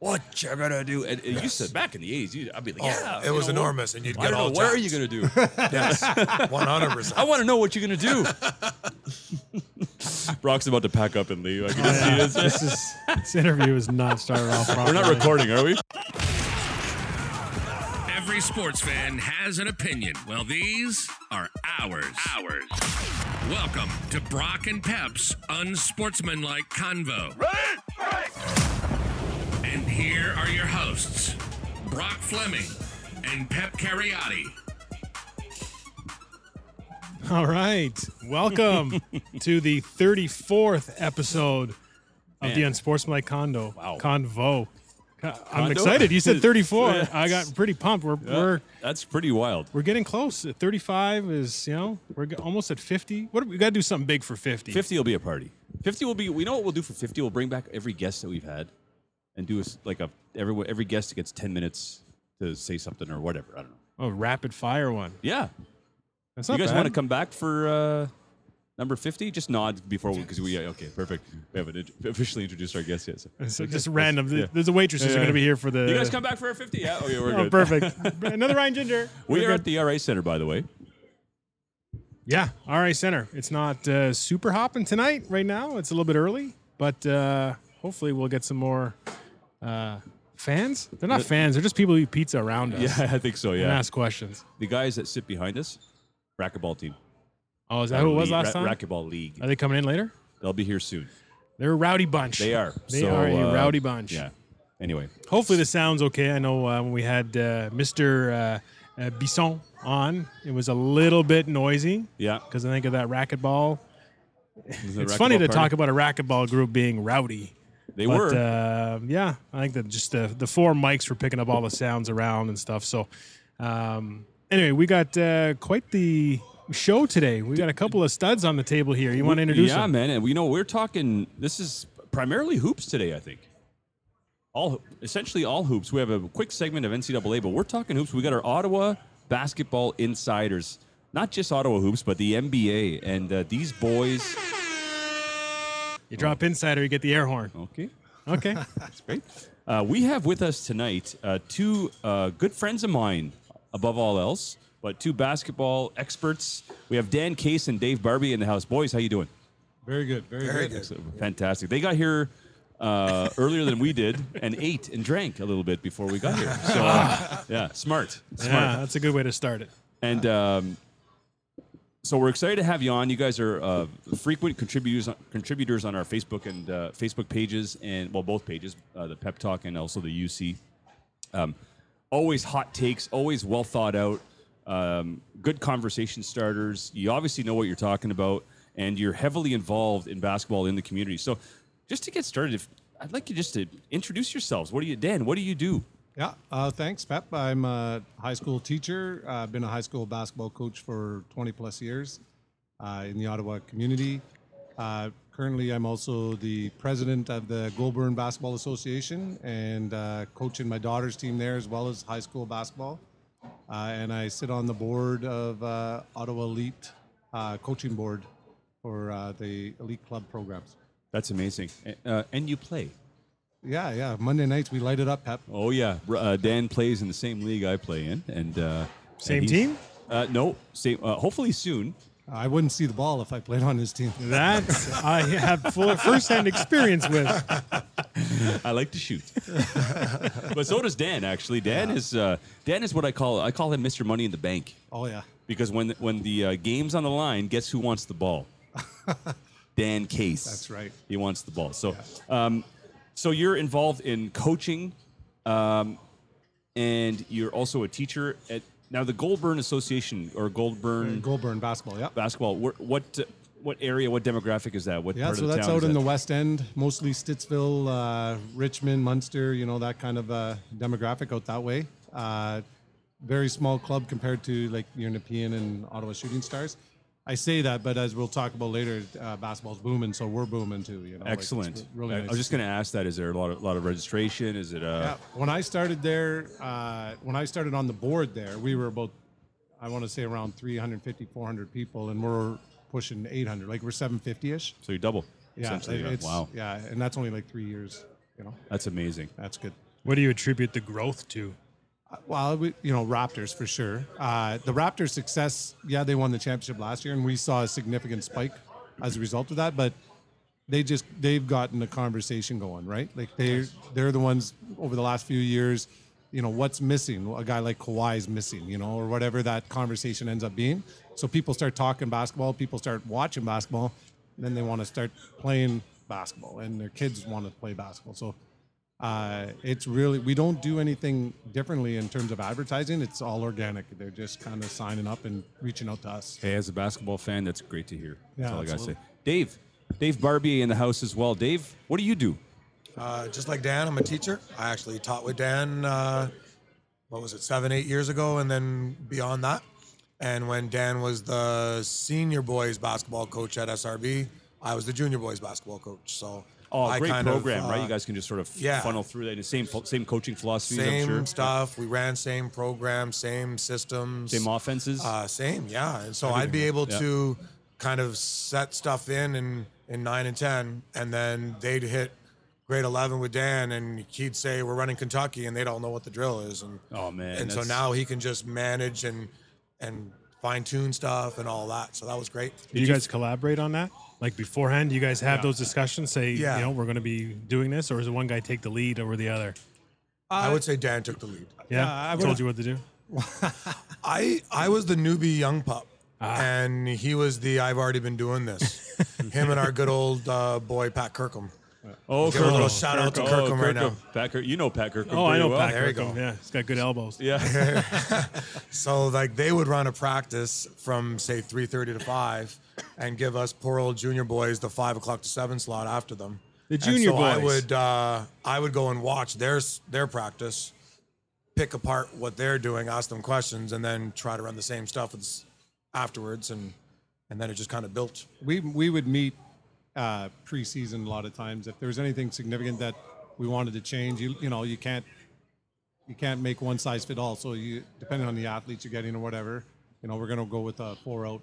what you gonna do? And, and you said back in the '80s, you, I'd be like, Oh, yeah, it was know, enormous, and you'd I get don't all know. What are you gonna do? Yes, one hundred percent. I want to know what you're gonna do. Brock's about to pack up and leave. I can just see this. This is this interview is not started off We're not recording, are we? Every sports fan has an opinion. Well, these are ours. Ours. Welcome to Brock and Pep's unsportsmanlike convo. And here are your hosts, Brock Fleming and Pep Cariotti. All right. Welcome to the 34th episode of the Man. Unsportsmanlike Condo. Wow. Convo. I'm Condo? excited. You said 34. Yeah. I got pretty pumped. We're we're That's pretty wild. we're getting close. 35 is, you know, we're almost at 50. What we got to do something big for 50. 50 will be a party. 50 will be. We know what we'll do for 50. We'll bring back every guest that we've had, and do a, like a every every guest gets 10 minutes to say something or whatever. I don't know. Oh, rapid fire one. Yeah. That's You not guys bad. want to come back for uh, number 50? Just nod before we because we yeah, okay perfect. We haven't int- officially introduced our guest yet. So. So just random. Yeah. There's a waitresses Yeah. are going to be here for the. You guys come back for our 50? Yeah. Okay, we're Oh, good. perfect. Another Ryan Ginger. We We're are good. at the RA Center, by the way. Yeah, RA Center. It's not uh, super hopping tonight, right now. It's a little bit early, but uh, hopefully we'll get some more uh, fans. They're not fans, they're just people who eat pizza around us Yeah, I think so. and Yeah. ask questions. The guys that sit behind us, racquetball team. Oh, is that who it was League- last ra- time? Racquetball league. Are they coming in later? They'll be here soon. They're a rowdy bunch. They are. They So, are a uh, rowdy bunch. Yeah. Anyway, Hopefully the sound's okay. I know uh, when we had uh, Mr. Uh, uh, Bisson on, it was a little bit noisy yeah. because I think of that racquetball. It's funny to talk about a racquetball group being rowdy. They But, were. Uh, yeah, I think that just the, the four mics were picking up all the sounds around and stuff. So, um, anyway, we got uh, quite the show today. We got a couple of studs on the table here. You want to introduce yeah, them? man. And we know we're talking. This is primarily hoops today. I think. All essentially all hoops. We have a quick segment of NCAA, but we're talking hoops. We got our Ottawa basketball insiders, not just Ottawa hoops, but the NBA. And uh, these boys. You drop insider, you get the air horn. Okay. Okay. That's great. Uh, we have with us tonight uh, two uh, good friends of mine, above all else, but two basketball experts. We have Dan Case and Dave Barbie in the house. Boys, how you doing? Very good. Very, Very good. good. Fantastic. They got here uh, earlier than we did and ate and drank a little bit before we got here. So, uh, yeah, smart. Smart. yeah, that's a good way to start it. And um, so we're excited to have you on. You guys are uh, frequent contributors contributors on our Facebook and uh, Facebook pages, and well, both pages, uh, the Pep Talk and also the UC. Um, always hot takes, always well thought out, um, good conversation starters. You obviously know what you're talking about, and you're heavily involved in basketball in the community. So, just to get started, if, I'd like you just to introduce yourselves. What do you, Dan? What do you do? Yeah. Uh, thanks, Pep. I'm a high school teacher. Uh, I've been a high school basketball coach for 20 plus years uh, in the Ottawa community. Uh, currently, I'm also the president of the Goulbourn Basketball Association and uh, coaching my daughter's team there as well as high school basketball. Uh, and I sit on the board of uh, Ottawa Elite uh, coaching board for uh, the elite club programs. That's amazing. Uh, and you play. Yeah, yeah. Monday nights we light it up, Pep. Oh yeah, uh, Dan plays in the same league I play in, and uh, Same and team? Uh, no, same. Uh, hopefully soon. I wouldn't see the ball if I played on his team. That I have full firsthand experience with. I like to shoot, but so does Dan. Actually, Dan is uh, Dan is what I call I call him Mr. Money in the Bank Oh yeah. because when when the uh, game's on the line, guess who wants the ball? Dan Case. That's right. He wants the ball. So, um, so you're involved in coaching, um, and you're also a teacher at now the Goulbourn Association or Goulbourn Goulbourn basketball, yeah. basketball. Where, what uh, what area? What demographic is that? What Yeah, part so of that's town out is in that? the West End, mostly Stittsville, uh, Richmond, Munster, you know, that kind of uh, demographic out that way. Uh, very small club compared to like your Nepean and Ottawa Shooting Stars. I say that, but as we'll talk about later, uh, basketball's booming, so we're booming too. You know, like, Excellent. really I, nice I was just going to ask that. Is there a lot of lot of registration? Is it uh, Yeah, when I started there, uh, when I started on the board there, we were about, I want to say around 350, 400 people, and we're pushing 800. Like we're 750 ish. so you double? Yeah, yeah. it's, wow, Yeah, and that's only like three years. You know, that's amazing. that's good. What do you attribute the growth to? Well, we, you know, Raptors for sure. Uh, the Raptors' success, yeah, they won the championship last year, and we saw a significant spike as a result of that. But they just they've gotten the conversation going, right? Like they they're the ones over the last few years. You know what's missing? A guy like Kawhi is missing, you know, or whatever that conversation ends up being. So people start talking basketball, people start watching basketball, and then they want to start playing basketball, and their kids want to play basketball. So uh, it's really we don't do anything differently in terms of advertising. It's all organic. They're just kind of signing up and reaching out to us. Hey, as a basketball fan, that's great to hear. That's Yeah, all I gotta say. Dave, Dave Barbier in the house as well. Dave, what do you do? Uh, just like Dan, I'm a teacher. I actually taught with Dan, uh, what was it, seven, eight years ago, and then beyond that. And when Dan was the senior boys basketball coach at SRB, I was the junior boys basketball coach. So Oh, I great kind of, program, right? uh, You guys can just sort of yeah. funnel through that. And same same coaching philosophies, I'm same sure. stuff. We ran same program, same systems. Same offenses. Uh, same, yeah. And so I'd be able Yeah. to kind of set stuff in, in in nine and ten, and then they'd hit grade eleven with Dan, and he'd say we're running Kentucky, and they'd all know what the drill is, and Oh, man, and so now he can just manage and and fine tune stuff and all that. So that was great. Did you guys collaborate on that? Like beforehand, you guys have those discussions? Say, Yeah. you know, we're going to be doing this, or is it one guy take the lead over the other? I would say Dan took the lead. Yeah, Yeah, I I told you what to do. I I was the newbie young pup, Ah. and he was the I've already been doing this. Him and our good old uh, boy Pat Kirkham. oh, give a little shout out to Kirkham right now. Pat Kirk, you know Pat Kirkham. Oh, I know well. Pat There you go. Yeah, he's got good elbows. Yeah. So like they would run a practice from say three thirty to five, and give us poor old junior boys the five o'clock to seven slot after them. The And junior so I would uh, I would go and watch their their practice, pick apart what they're doing, ask them questions, and then try to run the same stuff afterwards, and and then it just kind of built. We we would meet uh, preseason a lot of times if there was anything significant that we wanted to change. You you know you can't you can't make one size fit all. So you depending on the athletes you're getting or whatever, you know we're gonna go with a four out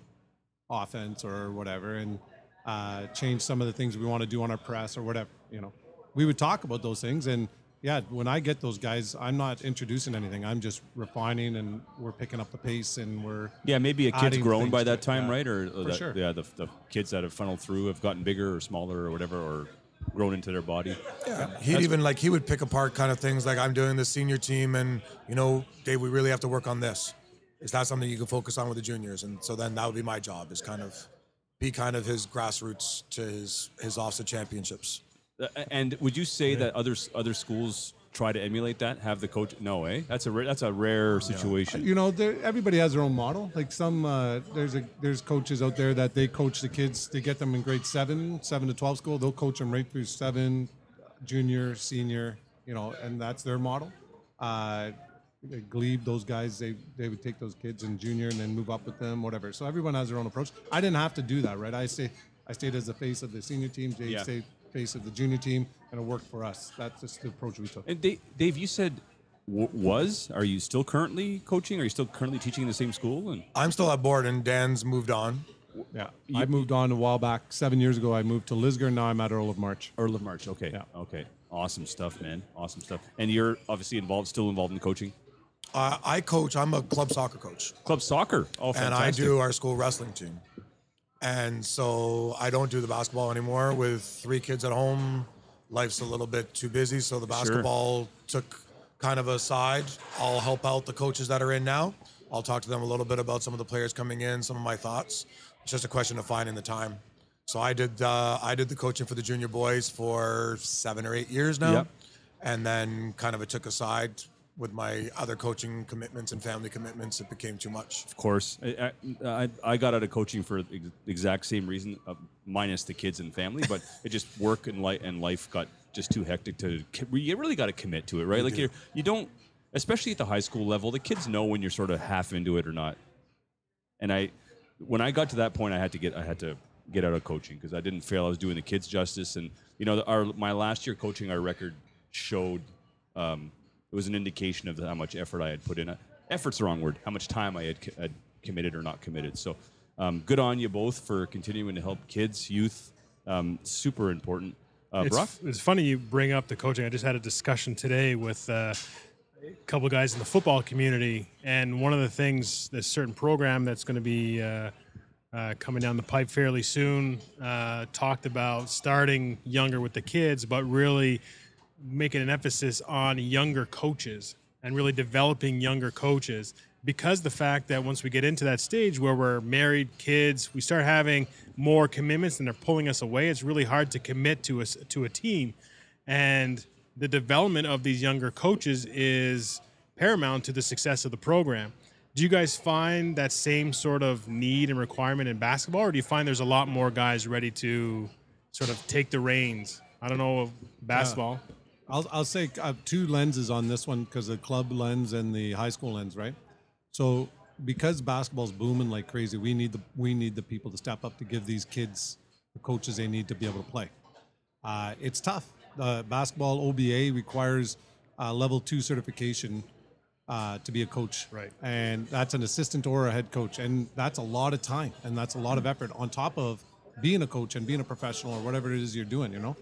offense or whatever and uh, change some of the things we want to do on our press or whatever. You know, we would talk about those things and. Yeah, when I get those guys, I'm not introducing anything. I'm just refining, and we're picking up the pace, and we're Yeah, maybe a kid's grown by to that it, time, yeah. right? Or, or For that, sure. yeah, the, the kids that have funneled through have gotten bigger or smaller or whatever, or grown into their body. Yeah, he'd even like he would pick apart kind of things like I'm doing the senior team, and you know, Dave, we really have to work on this. Is that something you can focus on with the juniors? And so then that would be my job, is kind of be kind of his grassroots to his his offset championships. Uh, And would you say that other other schools try to emulate that? Have the coach? No, eh? That's a ra- that's a rare situation. you know everybody has their own model like some uh, there's a there's coaches out there that they coach the kids they get them in grade 7 7 to 12 school they'll coach them right through 7 junior senior you know and that's their model uh, glebe those guys they they would take those kids in junior and then move up with them whatever so everyone has their own approach i didn't have to do that right i stay i stayed as the face of the senior team Jay Yeah. stayed face of the junior team and it worked for us that's just the approach we took And Dave, Dave you said w- was. Are you still currently coaching? Are you still currently teaching in the same school? And I'm still at board, and Dan's moved on. Yeah, I moved on a while back. Seven years ago, I moved to Lisgar. Now I'm at Earl of March. Earl of March. Okay. Yeah. Okay. Awesome stuff, man. Awesome stuff. And you're obviously involved, still involved in coaching. Uh, I coach. I'm a club soccer coach. Club soccer. Oh, and I fantastic. do our school wrestling team. And so I don't do the basketball anymore with three kids at home. Life's a little bit too busy, so the basketball took kind of a side. I'll help out the coaches that are in now. I'll talk to them a little bit about some of the players coming in, some of my thoughts. It's just a question of finding the time. So I did uh, I did the coaching for the junior boys for seven or eight years now, Yep. and then kind of it took a side with my other coaching commitments and family commitments. It became too much. Of course, I, I, I- I got out of coaching for the exact same reason, uh, minus the kids and family. But it just work and life and life got just too hectic to. You really got to commit to it, right? like you you don't, especially at the high school level, the kids know when you're sort of half into it or not. And I, when I got to that point, I had to get I had to get out of coaching because I didn't feel I was doing the kids justice. And you know, our my last year coaching, our record showed um, it was an indication of how much effort I had put in. Effort's the wrong word. How much time I had, co- had committed or not committed. So, um, good on you both for continuing to help kids, youth. Um, super important. Uh, it's, Brock? it's funny you bring up the coaching. I just had a discussion today with uh, a couple of guys in the football community, and one of the things, this certain program that's going to be uh, uh, coming down the pipe fairly soon, uh, talked about starting younger with the kids, but really making an emphasis on younger coaches and really developing younger coaches because the fact that once we get into that stage where we're married kids we start having more commitments and they're pulling us away it's really hard to commit to a, to a team. And the development of these younger coaches is paramount to the success of the program. Do you guys find that same sort of need and requirement in basketball or do you find there's a lot more guys ready to sort of take the reins? I don't know of basketball I'll, I'll say have two lenses on this one because the club lens and the high school lens, right? So because basketball's booming like crazy, we need the we need the people to step up to give these kids the coaches they need to be able to play. Uh, it's tough. Uh, basketball OBA requires uh, level two certification uh, to be a coach, Right. And that's an assistant or a head coach, and that's a lot of time and that's a lot of effort on top of being a coach and being a professional or whatever it is you're doing, you know.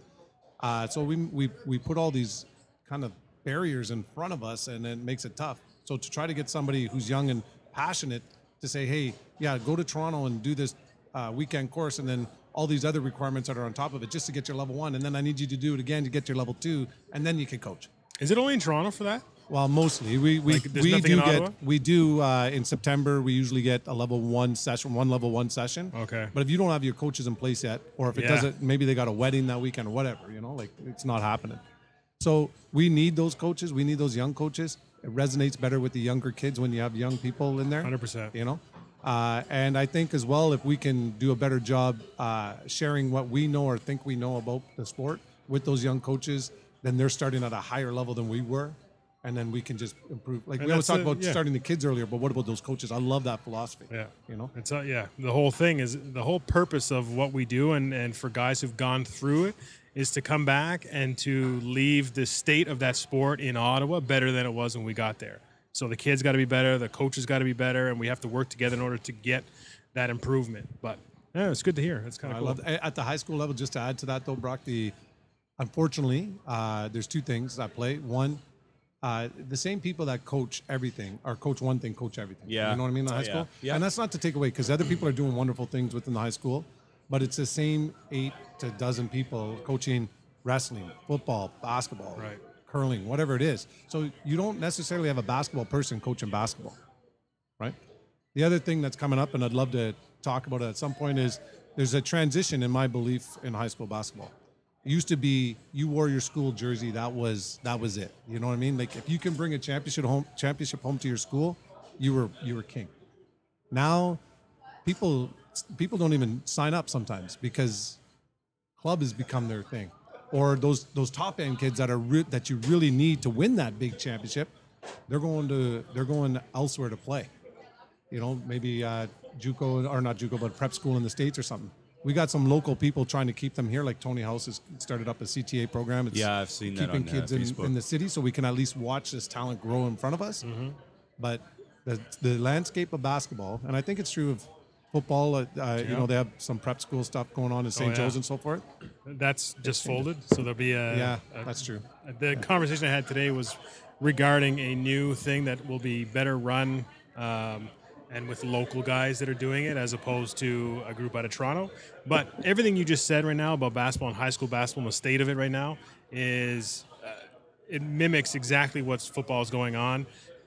Uh, so we, we we put all these kind of barriers in front of us, and it makes it tough. So to try to get somebody who's young and passionate to say, hey, yeah, go to Toronto and do this uh, weekend course, and then all these other requirements that are on top of it, just to get your level one, and then I need you to do it again to get your level two, and then you can coach. is it only in toronto for that Well, mostly we we, Like, we do get we do uh, in September. We usually get a level one session, one level one session. Okay. But if you don't have your coaches in place yet, or if it Yeah. doesn't, maybe they got a wedding that weekend or whatever, you know, like it's not happening. So we need those coaches. We need those young coaches. It resonates better with the younger kids when you have young people in there. 100%. You know. Uh, and I think as well, if we can do a better job uh, sharing what we know or think we know about the sport with those young coaches, then they're starting at a higher level than we were, and then we can just improve. Like And we always talk the- about yeah. starting the kids earlier, but what about those coaches? I love that philosophy. Yeah. you know. It's uh, yeah. The whole thing is the whole purpose of what we do, and and for guys who've gone through it, is to come back and to leave the state of that sport in Ottawa better than it was when we got there. So the kids got to be better, the coaches got to be better, and we have to work together in order to get that improvement. But yeah, it's good to hear. It's kind of cool. at the high school level. Just to add to that, though, Brock, the unfortunately, uh, there's two things at play. One, uh, the same people that coach everything or coach one thing, coach everything. Yeah. you know what I mean in the Oh, high yeah. school. Yeah. And that's not to take away because other people are doing wonderful things within the high school, but it's the same eight to dozen people coaching wrestling, football, basketball, Right. curling, whatever it is. So you don't necessarily have a basketball person coaching basketball right? The other thing that's coming up, and I'd love to talk about it at some point, is there's a transition in my belief in high school basketball. It used to be you wore your school jersey, that was that was it. You know what I mean? Like if you can bring a championship home championship home to your school, you were you were king. Now, people people don't even sign up sometimes because club has become their thing, or those those top end kids that are re- that you really need to win that big championship, they're going to they're going elsewhere to play. You know, maybe uh, JUCO or not JUCO, but prep school in the states or something. We got some local people trying to keep them here, like Tony House has started up a CTA program. It's Yeah, I've seen that keeping on, uh, kids in, Facebook. in the city, so we can at least watch this talent grow in front of us. Mm-hmm. But the the landscape of basketball, and I think it's true of football. Uh, uh, You know, they have some prep school stuff going on in St. Oh, yeah. Joe's and so forth. That's just folded, so there'll be a yeah, a- that's true. The conversation I had today was regarding a new thing that will be better run um, and with local guys that are doing it as opposed to a group out of Toronto. But everything you just said right now about basketball and high school basketball and the state of it right now is uh, it mimics exactly what's football is going on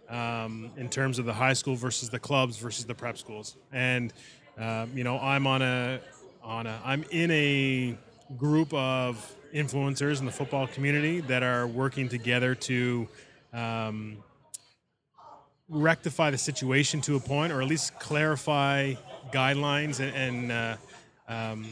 um, in terms of the high school versus the clubs versus the prep schools. And um, you know, I'm on a on a I'm in a group of influencers in the football community that are working together to um, rectify the situation to a point, or at least clarify guidelines and, and uh, um,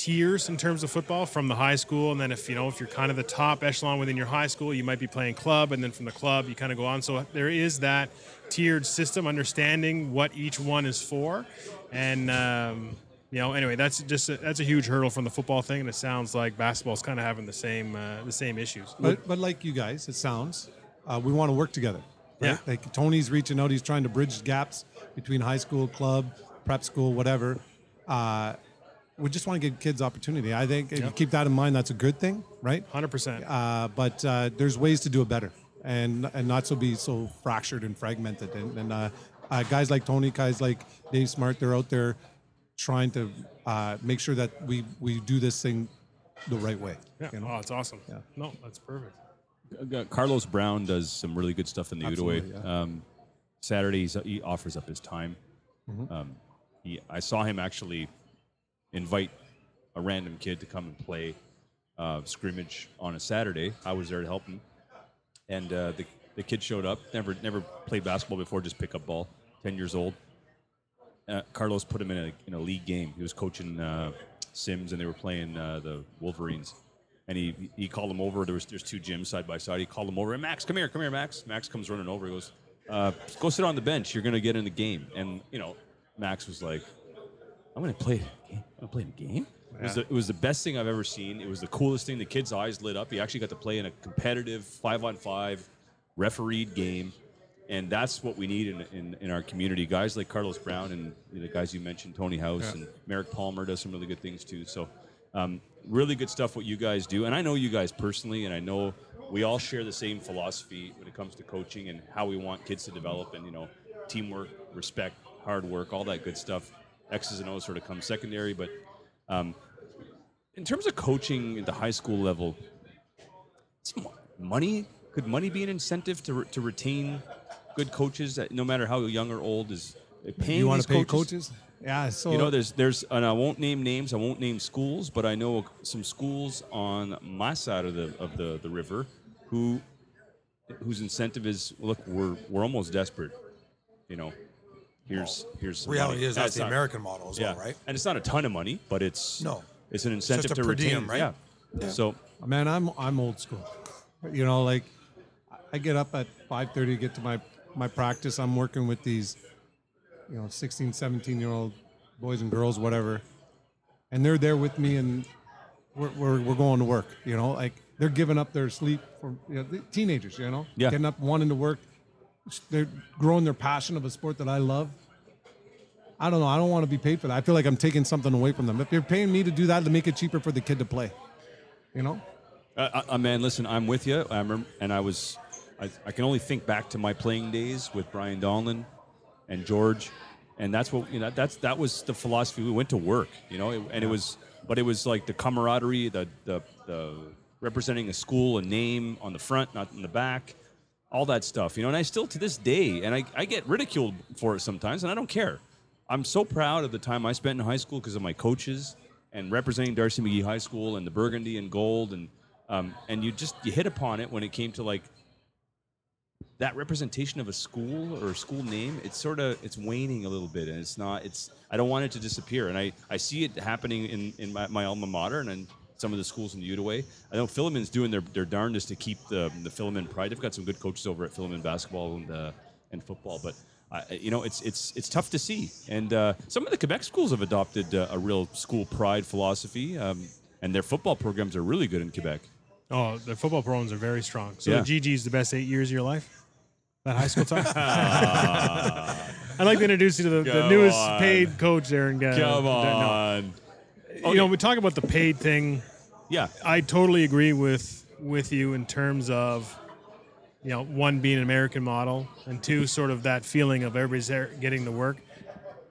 tiers in terms of football from the high school, and then if you know if you're kind of the top echelon within your high school, you might be playing club, and then from the club you kind of go on. So there is that tiered system, understanding what each one is for, and um, you know anyway that's just a, that's a huge hurdle from the football thing, and it sounds like basketball's kind of having the same uh, the same issues. But but like you guys, it sounds uh, we want to work together. Right? Yeah. Like Tony's reaching out. He's trying to bridge gaps between high school, club, prep school, whatever. Uh, we just want to give kids opportunity. I think if you keep that in mind, that's a good thing, right? Hundred percent. Uh, but uh, there's ways to do it better, and and not so be so fractured and fragmented. And, and uh, uh, guys like Tony, guys like Dave Smart, they're out there trying to uh, make sure that we we do this thing the right way. Yeah. you know? Oh, it's awesome. Yeah. No, that's perfect. Carlos Brown does some really good stuff in the Absolutely, Outaouais. yeah. Um, Saturdays he offers up his time. Mm-hmm. Um, he, I saw him actually invite a random kid to come and play uh, scrimmage on a Saturday. I was there to help him, and uh, the the kid showed up. Never never played basketball before, just pick up ball. Ten years old. Uh, Carlos put him in a in a league game. He was coaching uh, Sims, and they were playing uh, the Wolverines. And he he called him over. There was there's two gyms side by side. He called him over. And Max, come here, come here, Max. Max comes running over. He goes, uh, "Go sit on the bench. You're gonna get in the game." And you know, Max was like, "I'm gonna play. I'm gonna play a game." It, was the, it was the best thing I've ever seen. It was the coolest thing. The kid's eyes lit up. He actually got to play in a competitive five on five refereed game. And that's what we need in, in, in our community. Guys like Carlos Brown and the guys you mentioned, Tony House and Merrick Palmer does some really good things too. So, um, really good stuff what you guys do. And I know you guys personally, and I know we all share the same philosophy when it comes to coaching and how we want kids to develop and, you know, teamwork, respect, hard work, all that good stuff. X's and O's sort of come secondary. But um, in terms of coaching at the high school level, money. Could money be an incentive to, re- to retain good coaches, that, no matter how young or old? Is paying You want to pay coaches? coaches? Yeah. So You know, there's there's, and I won't name names. I won't name schools, but I know some schools on my side of the of the, the river who whose incentive is look, we're we're almost desperate. You know, here's here's some Reality money. is that's It's the not- American model as yeah, well, right? And it's not a ton of money, but it's No. it's an just incentive a to per retain, diem, right? Yeah. So Man, I'm I'm old school. You know, like I get up at 5:30 to get to my my practice. I'm working with these you know, 16, 17 year old boys and girls whatever. And they're there with me and we're, we're, we're going to work, you know, like they're giving up their sleep for you know, teenagers, you know, Yeah. getting up wanting to work. They're growing their passion of a sport that I love. I don't know. I don't want to be paid for that. I feel like I'm taking something away from them. If you're paying me to do that, to make it cheaper for the kid to play, you know. Uh, uh, man, listen, I'm with you. I remember, and I was, I, I can only think back to my playing days with Brian Donlin and George, and that's what you know. That's that was the philosophy. We went to work, you know, it, and it was, but it was like the camaraderie, the the the representing a school, a name on the front, not in the back, all that stuff, you know. And I still to this day, and I, I get ridiculed for it sometimes, and I don't care. I'm so proud of the time I spent in high school because of my coaches and representing D'Arcy McGee High School and the burgundy and gold and um, and you just you hit upon it when it came to like that representation of a school or a school name it's sort of it's waning a little bit and it's not it's i don't want it to disappear and i i see it happening in in my, my alma mater and in some of the schools in the Outaouais. I know Philemon's doing their, their darndest to keep the the Philemon pride. They've got some good coaches over at Philomen basketball and uh, and football, but uh, you know it's it's it's tough to see. And uh, some of the Quebec schools have adopted uh, a real school pride philosophy, um, and their football programs are really good in Quebec. Oh, the football programs are very strong. So Yeah. the GG's the best eight years of your life? That high school time? I'd like to introduce you to the, the newest on. paid coach. In, uh, Come on, You know, we talk about the paid thing. yeah, I totally agree with with you in terms of you know one being an American model and two sort of that feeling of everybody's there getting the work.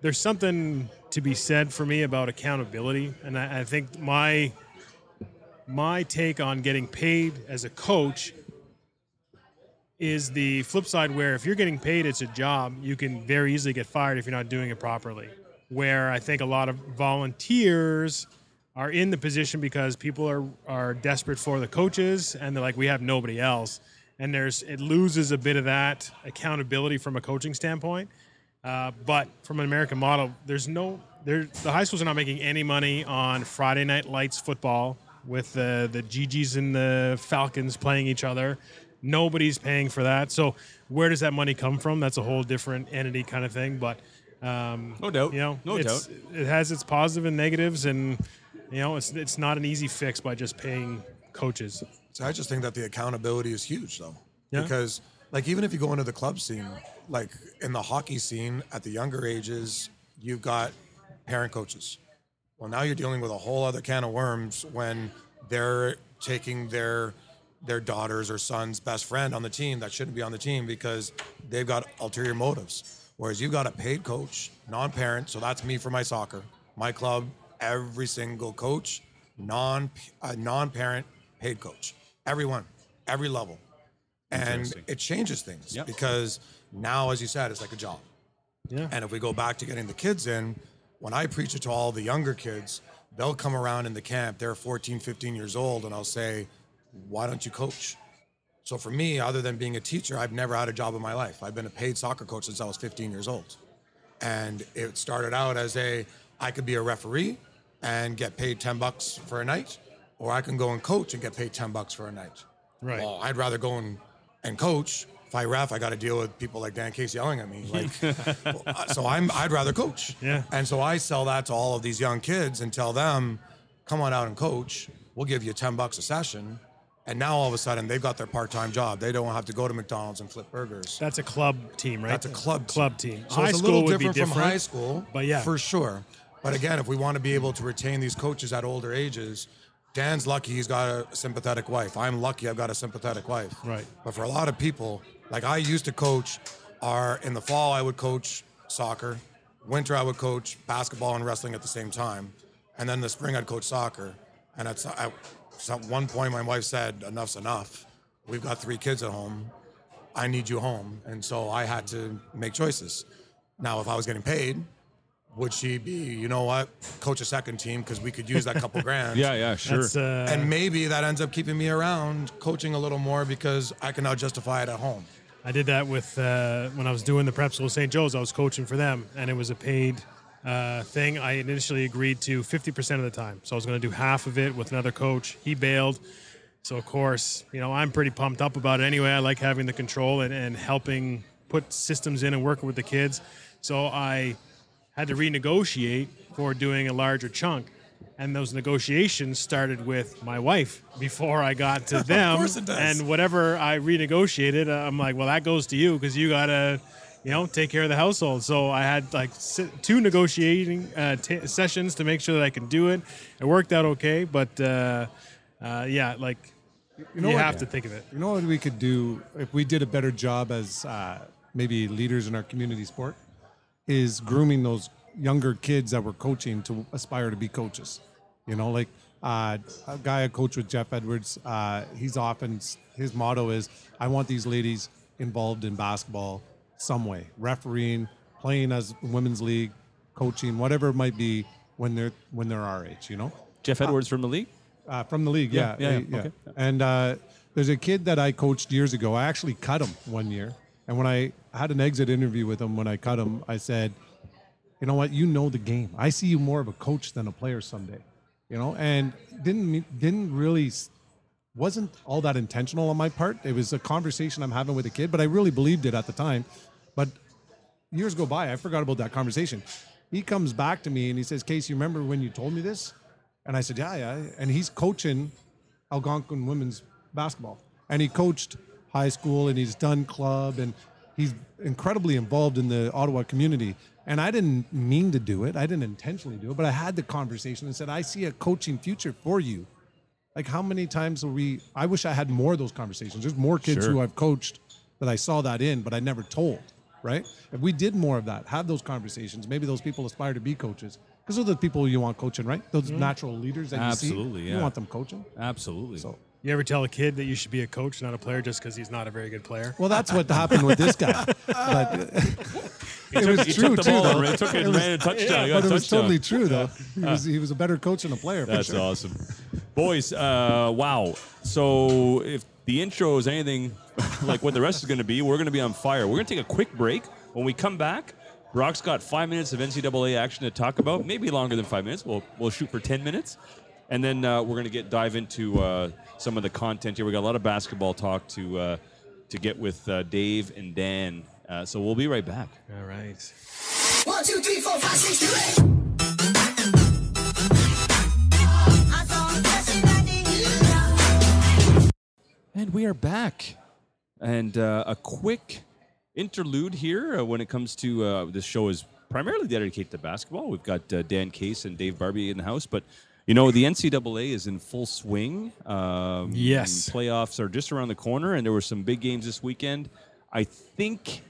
There's something to be said for me about accountability, and I, I think my my take on getting paid as a coach is the flip side where if you're getting paid it's a job you can very easily get fired if you're not doing it properly. Where i think a lot of volunteers are in the position because people are are desperate for the coaches and they're like we have nobody else. And there's it loses a bit of that accountability from a coaching standpoint. Uh, but from an american model there's no there the high schools are not making any money on friday night lights football with the the GGs and the Falcons playing each other. Nobody's paying for that. So where does that money come from? That's a whole different entity kind of thing. But um, No doubt. you know, No it's- doubt. It has its positives positive and negatives, and you know, it's it's not an easy fix by just paying coaches. So I just think that the accountability is huge, though, Yeah. because like even if you go into the club scene, like in the hockey scene at the younger ages, you've got parent coaches, Well, now you're dealing with a whole other can of worms when they're taking their their daughter's or son's best friend on the team that shouldn't be on the team because they've got ulterior motives. Whereas you've got a paid coach, non-parent, so that's me for my soccer, my club, every single coach, non uh, non-parent, paid coach, everyone, every level, and it changes things Yep. because now, as you said, it's like a job. Yeah. And if we go back to getting the kids in, when I preach it to all the younger kids, they'll come around in the camp, they're 14, 15 years old, and I'll say, Why don't you coach? So for me, other than being a teacher, I've never had a job in my life. I've been a paid soccer coach since I was 15 years old. And it started out as a I could be a referee and get paid 10 bucks for a night, or I can go and coach and get paid 10 bucks for a night. Right. Well, I'd rather go and, and coach. If I ref, I got to deal with people like Dan Case yelling at me. Like, uh, so I'm I'd rather coach. Yeah. And so I sell that to all of these young kids and tell them, come on out and coach. We'll give you ten bucks a session. And now all of a sudden they've got their part-time job. They don't have to go to McDonald's and flip burgers. That's a club team, right? That's a club club team. So high it's a school little would different, be different from high school, but yeah. for sure. But again, if we want to be able to retain these coaches at older ages, Dan's lucky he's got a sympathetic wife. I'm lucky I've got a sympathetic wife. Right. But for a lot of people, like I used to coach, our in the fall I would coach soccer, winter I would coach basketball and wrestling at the same time, and then the spring I'd coach soccer. And at some one point, my wife said, "Enough's enough. We've got three kids at home. I need you home." And so I had to make choices. Now, if I was getting paid, would she be, you know what, coach a second team because we could use that couple grand? Yeah, yeah, sure. Uh, And maybe that ends up keeping me around coaching a little more because I can now justify it at home. I did that with uh, when I was doing the prep school St. Joe's. I was coaching for them, and it was a paid uh, thing. I initially agreed to 50% of the time, so I was going to do half of it with another coach. He bailed, so of course, you know, I'm pretty pumped up about it anyway. I like having the control and, and helping put systems in and working with the kids. So I had to renegotiate for doing a larger chunk. And those negotiations started with my wife before I got to them. course it does. And whatever I renegotiated, uh, I'm like, well, that goes to you because you gotta, you know, take care of the household. So I had like two negotiating uh, t- sessions to make sure that I can do it. It worked out okay, but uh, uh, yeah, like you, know what? have to think of it. You know what we could do if we did a better job as uh, maybe leaders in our community sport is grooming those younger kids that we're coaching to aspire to be coaches. You know, like uh, a guy I coach with, Jeff Edwards. Uh, he's often his motto is, "I want these ladies involved in basketball some way, refereeing, playing as women's league, coaching, whatever it might be when they're when they're our age." You know. Jeff Edwards from the league. Uh, from the league, yeah, Yeah, yeah, uh, okay. And uh, there's a kid that I coached years ago. I actually cut him one year, and when I had an exit interview with him, when I cut him, I said, "You know what? You know the game. I see you more of a coach than a player someday." You know, and didn't didn't really wasn't all that intentional on my part. It was a conversation I'm having with a kid, but I really believed it at the time. But years go by, I forgot about that conversation. He comes back to me and he says, Case, you remember when you told me this? And I said, Yeah, yeah. And he's coaching Algonquin women's basketball. And he coached high school and he's done club and he's incredibly involved in the Ottawa community. And I didn't mean to do it. I didn't intentionally do it, but I had the conversation and said, I see a coaching future for you. Like how many times are we I wish I had more of those conversations. There's more kids Sure. who I've coached that I saw that in, but I never told. Right? If we did more of that, have those conversations, maybe those people aspire to be coaches. Because those are the people you want coaching, right? Those natural leaders that you Absolutely, see. yeah. You want them coaching. Absolutely. So You ever tell a kid that you should be a coach, not a player, just because he's not a very good player? well, that's what happened with this guy. But it was true too, ball though. and took it and ran a touchdown. He But it was touchdown. totally true, though. He was he was a better coach than a player. For That's sure. awesome. Boys, uh, wow. So if the intro is anything like what the rest is going to be, we're going to be on fire. We're going to take a quick break. When we come back, Brock's got five minutes of NCAA action to talk about, maybe longer than five minutes. We'll, we'll shoot for 10 minutes. And then uh, we're going to get dive into uh, some of the content here. We got a lot of basketball talk to, uh, to get with uh, Dave and Dan. Uh, so we'll be right back. All right. One, two, three, four, five, six, do it. And we are back. And uh, a quick interlude here uh, when it comes to uh, this show is primarily dedicated to basketball. We've got uh, Dan Case and Dave Barbie in the house, but you know the NCAA is in full swing. Um, Yes. playoffs are just around the corner, and there were some big games this weekend. I think.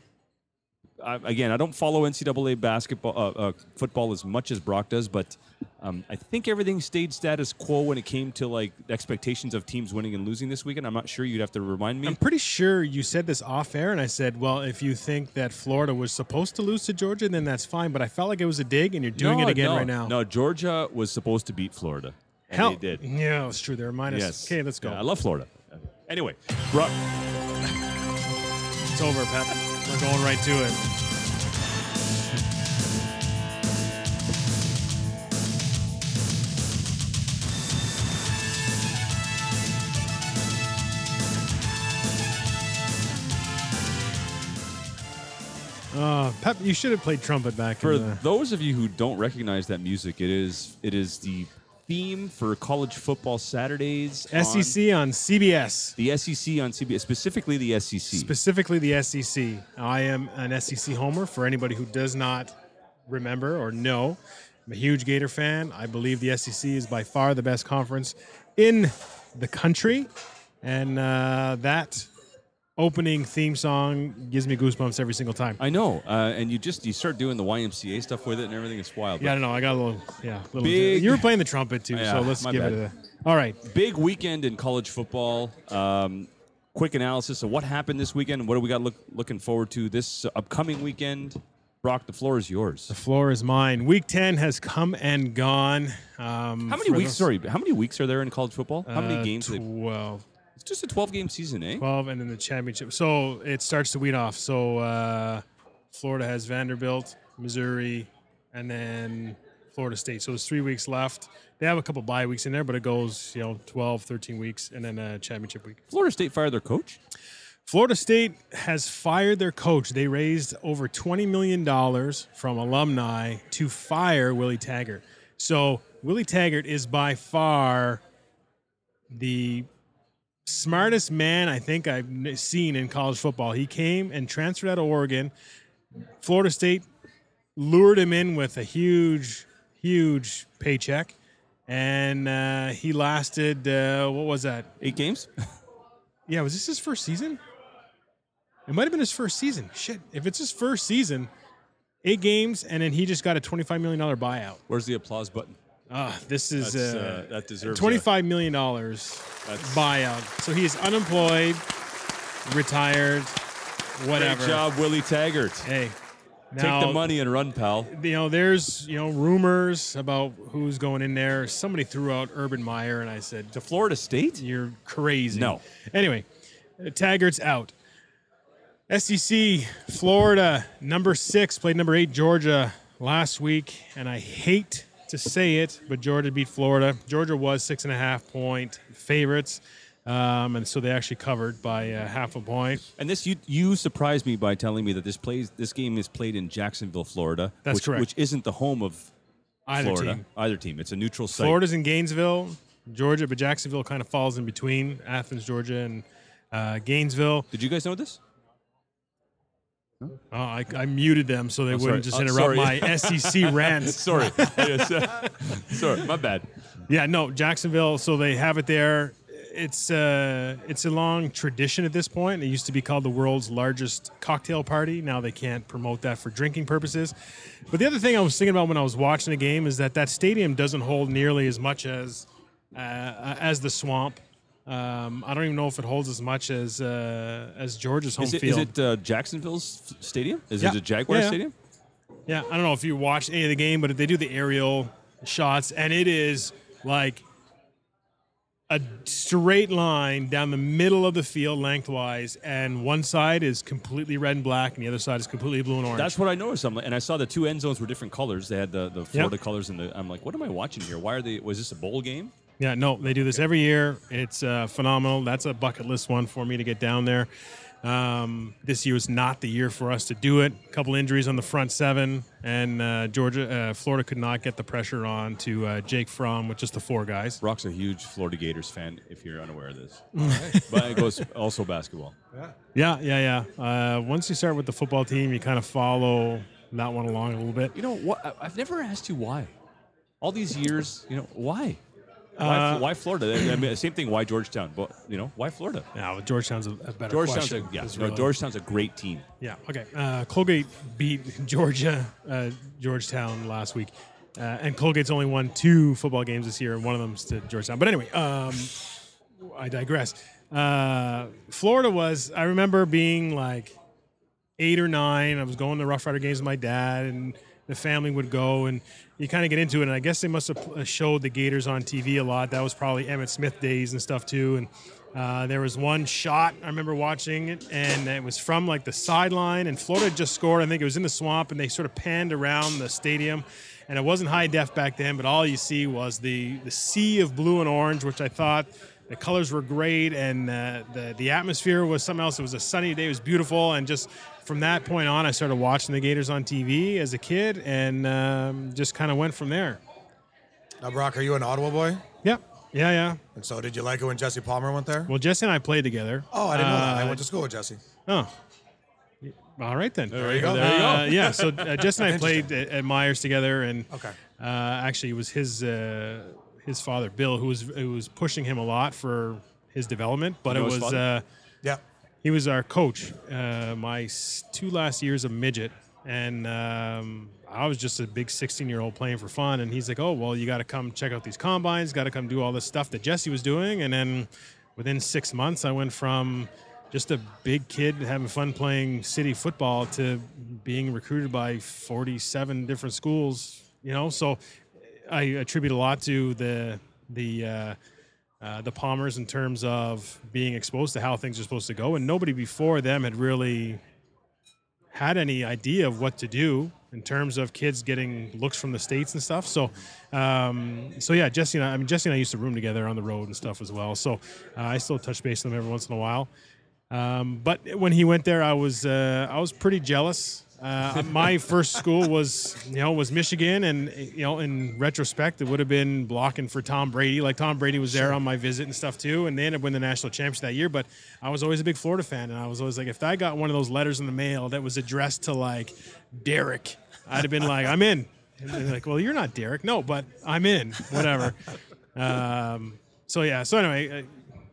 I, again, I don't follow NCAA basketball, uh, uh, football as much as Brock does, but um, I think everything stayed status quo when it came to like expectations of teams winning and losing this weekend. I'm not sure. You'd have to remind me. I'm pretty sure you said this off air, and I said, "Well, if you think that Florida was supposed to lose to Georgia, then that's fine." But I felt like it was a dig, and you're doing No, it again no, right now. No, Georgia was supposed to beat Florida. And Hell, they did. Yeah, it's true. They're minus. Yes. Okay, let's go. Yeah, I love Florida. Anyway, Brock, it's over, Pep. We're going right to it. Uh, Pep, you should have played trumpet back for in the. those of you who don't recognize that music, it is it is the theme for college football Saturdays. SEC on CBS. the SEC on CBS, specifically the SEC. specifically the SEC. I am an SEC homer for anybody who does not remember or know. I'm a huge Gator fan. I believe the SEC is by far the best conference in the country. And uh, that opening theme song gives me goosebumps every single time. I know, uh, and you just you start doing the YMCA stuff with it, and everything. It's wild. yeah, I don't know. I got a little, yeah. Little Big- you were playing the trumpet too, Yeah, so let's give bad. it a. All right. big weekend in college football. Um, quick analysis of what happened this weekend. What do we got look, looking forward to this upcoming weekend? Brock, the floor is yours. The floor is mine. Week 10 has come and gone. Um, How many weeks? those- Sorry, how many weeks are there in college football? How many uh, games? do they- 12. It's just a twelve-game season, eh? 12 and then the championship. So it starts to weed off. So uh, Florida has Vanderbilt, Missouri, and then Florida State. So there's three weeks left. They have a couple bye weeks in there, but it goes, you know, 12, 13 weeks, and then a championship week. Florida State fired their coach. Florida State has fired their coach. They raised over $20 million from alumni to fire Willie Taggart. So Willie Taggart is by far the smartest man I think I've seen in college football. He came and transferred out of Oregon. Florida State lured him in with a huge, huge paycheck. And uh, he lasted, uh, what was that? Eight games. Yeah, was this his first season? It might have been his first season. Shit, if it's his first season, eight games, and then he just got a twenty-five million dollar buyout. Where's the applause button? Ah, this is uh, uh, that deserves twenty-five million dollars buyout. So he is unemployed, retired, whatever. Great job, Willie Taggart. Hey, Take the money and run, pal. You know, there's you know rumors about who's going in there. Somebody threw out Urban Meyer, and I said, To Florida State? You're crazy. No. Anyway, uh, Taggart's out. SEC, Florida, number six, played number eight, Georgia last week. And I hate to say it, but Georgia beat Florida. Georgia was six and a half point favorites. Um, and so they actually covered by uh, half a point. And this you you surprised me by telling me that this plays this game is played in Jacksonville, Florida. That's which, correct. Which isn't the home of Either Florida. team. Either team. It's a neutral site. Florida's in Gainesville, Georgia, but Jacksonville kind of falls in between Athens, Georgia, and uh, Gainesville. Did you guys know this? Oh, I, I muted them so they Oh, wouldn't sorry. just Uh, interrupt my SEC rants. Sorry. Yes, uh, sorry, my bad. Yeah, no, Jacksonville. So they have it there. It's uh, it's a long tradition at this point. It used to be called the world's largest cocktail party. Now they can't promote that for drinking purposes. But the other thing I was thinking about when I was watching the game is that that stadium doesn't hold nearly as much as uh, as the Swamp. Um, I don't even know if it holds as much as uh, as Georgia's home Is it, field. Is it uh, Jacksonville's stadium? Is Yeah. it a Jaguar Yeah, yeah. stadium? Yeah, I don't know if you watched any of the game, but they do the aerial shots, and it is like a straight line down the middle of the field lengthwise, and one side is completely red and black, and the other side is completely blue and orange. That's what I noticed. I'm like, and I saw the two end zones were different colors. They had the, the Florida colors, and the. I'm like, what am I watching here? Why are they? Was this a bowl game? Yeah, no, they do this every year. It's uh, phenomenal. That's a bucket list one for me to get down there. Um, this year was not the year for us to do it. A couple injuries on the front seven, and uh, Georgia, uh, Florida could not get the pressure on to uh, Jake Fromm with just the four guys. Brock's a huge Florida Gators fan. If you're unaware of this, but it goes also basketball. Yeah, yeah, yeah. Uh, once you start with the football team, you kind of follow that one along a little bit. You know what? I've never asked you why. All these years, you know, why? Why, Uh, why Florida? I mean, same thing. Why Georgetown? But you know, why Florida? Yeah, well, Georgetown's a, a better Georgetown's a question. yeah. It's No, really- Georgetown's a great team. Yeah. Okay. Uh, Colgate beat Georgia, uh, Georgetown last week, uh, and Colgate's only won two football games this year, and one of them's to Georgetown. But anyway, um, I digress. Uh, Florida was. I remember being like eight or nine. I was going to Rough Rider games with my dad, and the family would go, and you kind of get into it. And I guess they must have uh, showed the Gators on TV a lot. That was probably Emmitt Smith days and stuff too. And uh, there was one shot I remember watching it, and it was from like the sideline, and Florida just scored. I think it was in the swamp, and they sort of panned around the stadium. And it wasn't high def back then, but all you see was the the sea of blue and orange, which I thought the colors were great, and uh, the the atmosphere was something else. It was a sunny day, it was beautiful, and just from that point on, I started watching the Gators on TV as a kid, and um, just kind of went from there. Now, Brock, are you an Ottawa boy? Yeah, yeah, yeah. And so, did you like it when Jesse Palmer went there? Well, Jesse and I played together. Oh, I didn't know that. I Uh, went to school with Jesse. Oh. All right then. There you go. There you go. Uh, yeah. So uh, Jesse and I played at, at Myers together, and Okay. uh, actually, it was his uh, his father Bill who was who was pushing him a lot for his development. But You know it was uh, Yeah. He was our coach uh, my two last years of midget, and um, I was just a big 16 year old playing for fun. And he's like, "Oh well, you got to come check out these combines. Got to come do all this stuff that Jesse was doing." And then within six months, I went from just a big kid having fun playing city football to being recruited by 47 different schools. You know, so I attribute a lot to the the uh, uh, the Palmers in terms of being exposed to how things are supposed to go, and nobody before them had really had any idea of what to do in terms of kids getting looks from the states and stuff. So, um, so yeah, Jesse and I, I mean Jesse and I used to room together on the road and stuff as well. So uh, I still touch base with him every once in a while. Um, but when he went there, I was uh, I was pretty jealous. Uh, my first school was you know was Michigan, and you know in retrospect, it would have been blocking for Tom Brady. Like Tom Brady was there on my visit and stuff too, and they ended up winning the national championship that year. But I was always a big Florida fan, and I was always like, if I got one of those letters in the mail that was addressed to like Derek, I'd have been like, I'm in. And like, well, you're not Derek, no, but I'm in. Whatever. Um, so yeah. So anyway, uh,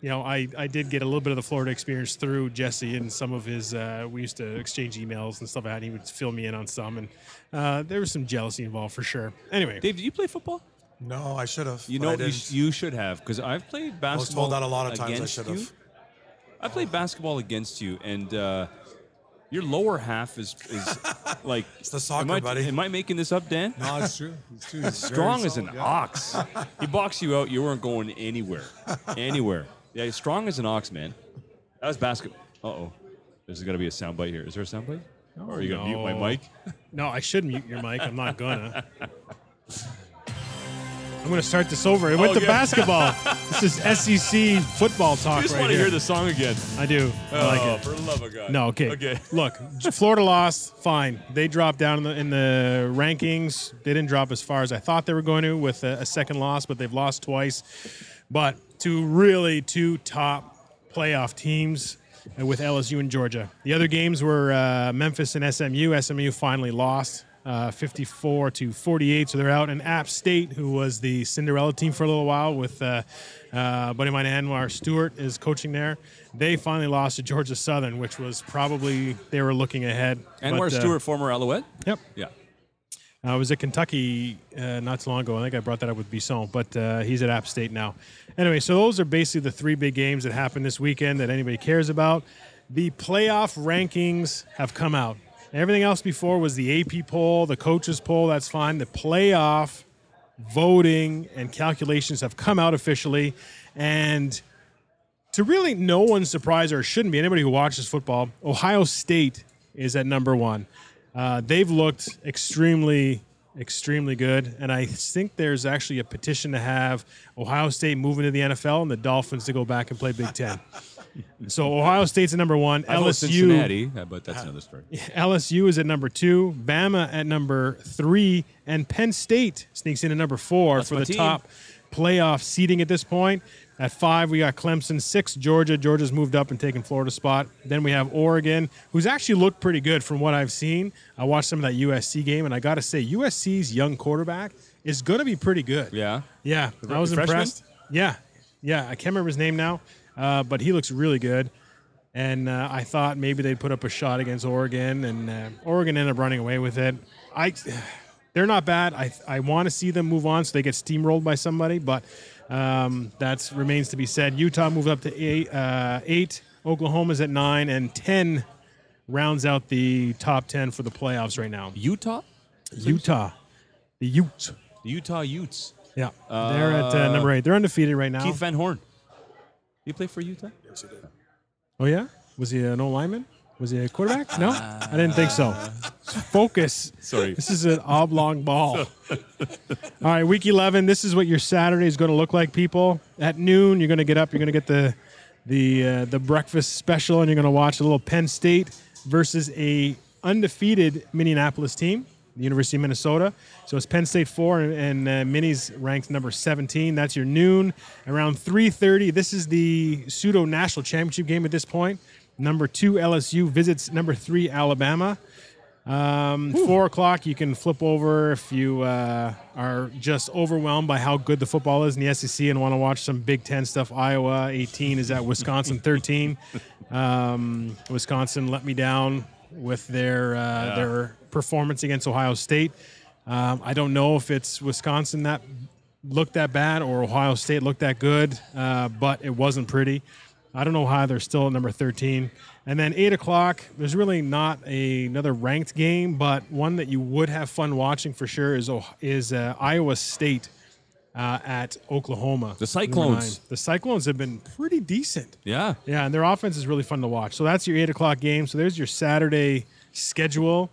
you know, I, I did get a little bit of the Florida experience through Jesse and some of his. Uh, we used to exchange emails and stuff like that. And he would fill me in on some, and uh, there was some jealousy involved for sure. Anyway, Dave, did you play football? No, I should have. You know, you, sh- you should have because I've played basketball. I was told that a lot of times I should have. I played basketball against you, and uh, your lower half is is like It's the soccer, am I, buddy. Am I making this up, Dan? No, it's true. It's true. He's very Strong as an yeah. ox. he boxed you out. You weren't going anywhere, anywhere. Yeah, strong as an ox, man. That was basketball. Uh oh, there's got to be a soundbite here. Is there a soundbite? or are you gonna mute my mic? no, I should mute your mic. I'm not gonna. I'm gonna start this over. It went to Okay. basketball. this is SEC football talk right I just right want to hear the song again. I do. I like oh, it. for love of God. No, okay. Okay. Look, Florida lost. Fine. They dropped down in the, in the rankings. They didn't drop as far as I thought they were going to with a, a second loss, but they've lost twice. But to really two top playoff teams with LSU and Georgia. The other games were uh, Memphis and SMU. SMU finally lost. Uh, 54 to 48, so they're out. And App State, who was the Cinderella team for a little while, with uh, uh, buddy of mine Anwar Stewart is coaching there. They finally lost to Georgia Southern, which was probably they were looking ahead. Anwar But, uh, Stewart, former Alouette. Yep. Yeah. I was at Kentucky uh, not too long ago. I think I brought that up with Bisson, but uh, he's at App State now. Anyway, so those are basically the three big games that happened this weekend that anybody cares about. The playoff rankings have come out. Everything else before was the AP poll, the coaches poll. That's fine. The playoff voting and calculations have come out officially, and to really no one's surprise, or shouldn't be anybody who watches football, Ohio State is at number one. Uh, they've looked extremely, extremely good, and I think there's actually a petition to have Ohio State move into the NFL and the Dolphins to go back and play Big Ten. so Ohio State's at number one. I LSU, Cincinnati, uh, but that's another story. LSU is at number two, Bama at number three, and Penn State sneaks in at number four That's for the team. top playoff seeding at this point. At five, we got Clemson. Six, Georgia. Georgia's moved up and taken Florida's spot. Then we have Oregon, who's actually looked pretty good from what I've seen. I watched some of that USC game, and I got to say, USC's young quarterback is going to be pretty good. Yeah. Yeah, I was freshman? impressed. Yeah, yeah, I can't remember his name now, uh, but he looks really good. And uh, I thought maybe they'd put up a shot against Oregon, and uh, Oregon ended up running away with it. I, they're not bad. I I want to see them move on so they get steamrolled by somebody, but um, that remains to be said. Utah moved up to eight. Uh, eight. Oklahoma's at nine, and ten rounds out the top ten for the playoffs right now. Utah? Utah, the Utes. The Utah Utes. Yeah, they're at uh, number eight. They're undefeated right now. Keith Van Horn. You play for Utah? Yes, he did. Oh yeah, was he an old lineman? Was he a quarterback? No, I didn't think so. Focus. Sorry. This is an oblong ball. All right, week 11. This is what your Saturday is going to look like, people. At noon, you're going to get up. You're going to get the the uh, the breakfast special, and you're going to watch a little Penn State versus a undefeated Minneapolis team, the University of Minnesota. So it's Penn State four, and, and uh, Minnie's ranked number 17. That's your noon. Around 3:30. This is the pseudo national championship game at this point. Number two LSU visits number three Alabama. Um, four o'clock, you can flip over if you uh, are just overwhelmed by how good the football is in the SEC and want to watch some Big Ten stuff. Iowa 18 is at Wisconsin 13. Um, Wisconsin let me down with their uh, their performance against Ohio State. Um, I don't know if it's Wisconsin that looked that bad or Ohio State looked that good, uh, but it wasn't pretty. I don't know how they're still at number 13. And then 8 o'clock, there's really not a, another ranked game, but one that you would have fun watching for sure is, Oh- is uh, Iowa State uh, at Oklahoma. The Cyclones. The Cyclones have been pretty decent. Yeah. Yeah, and their offense is really fun to watch. So that's your 8 o'clock game. So there's your Saturday schedule.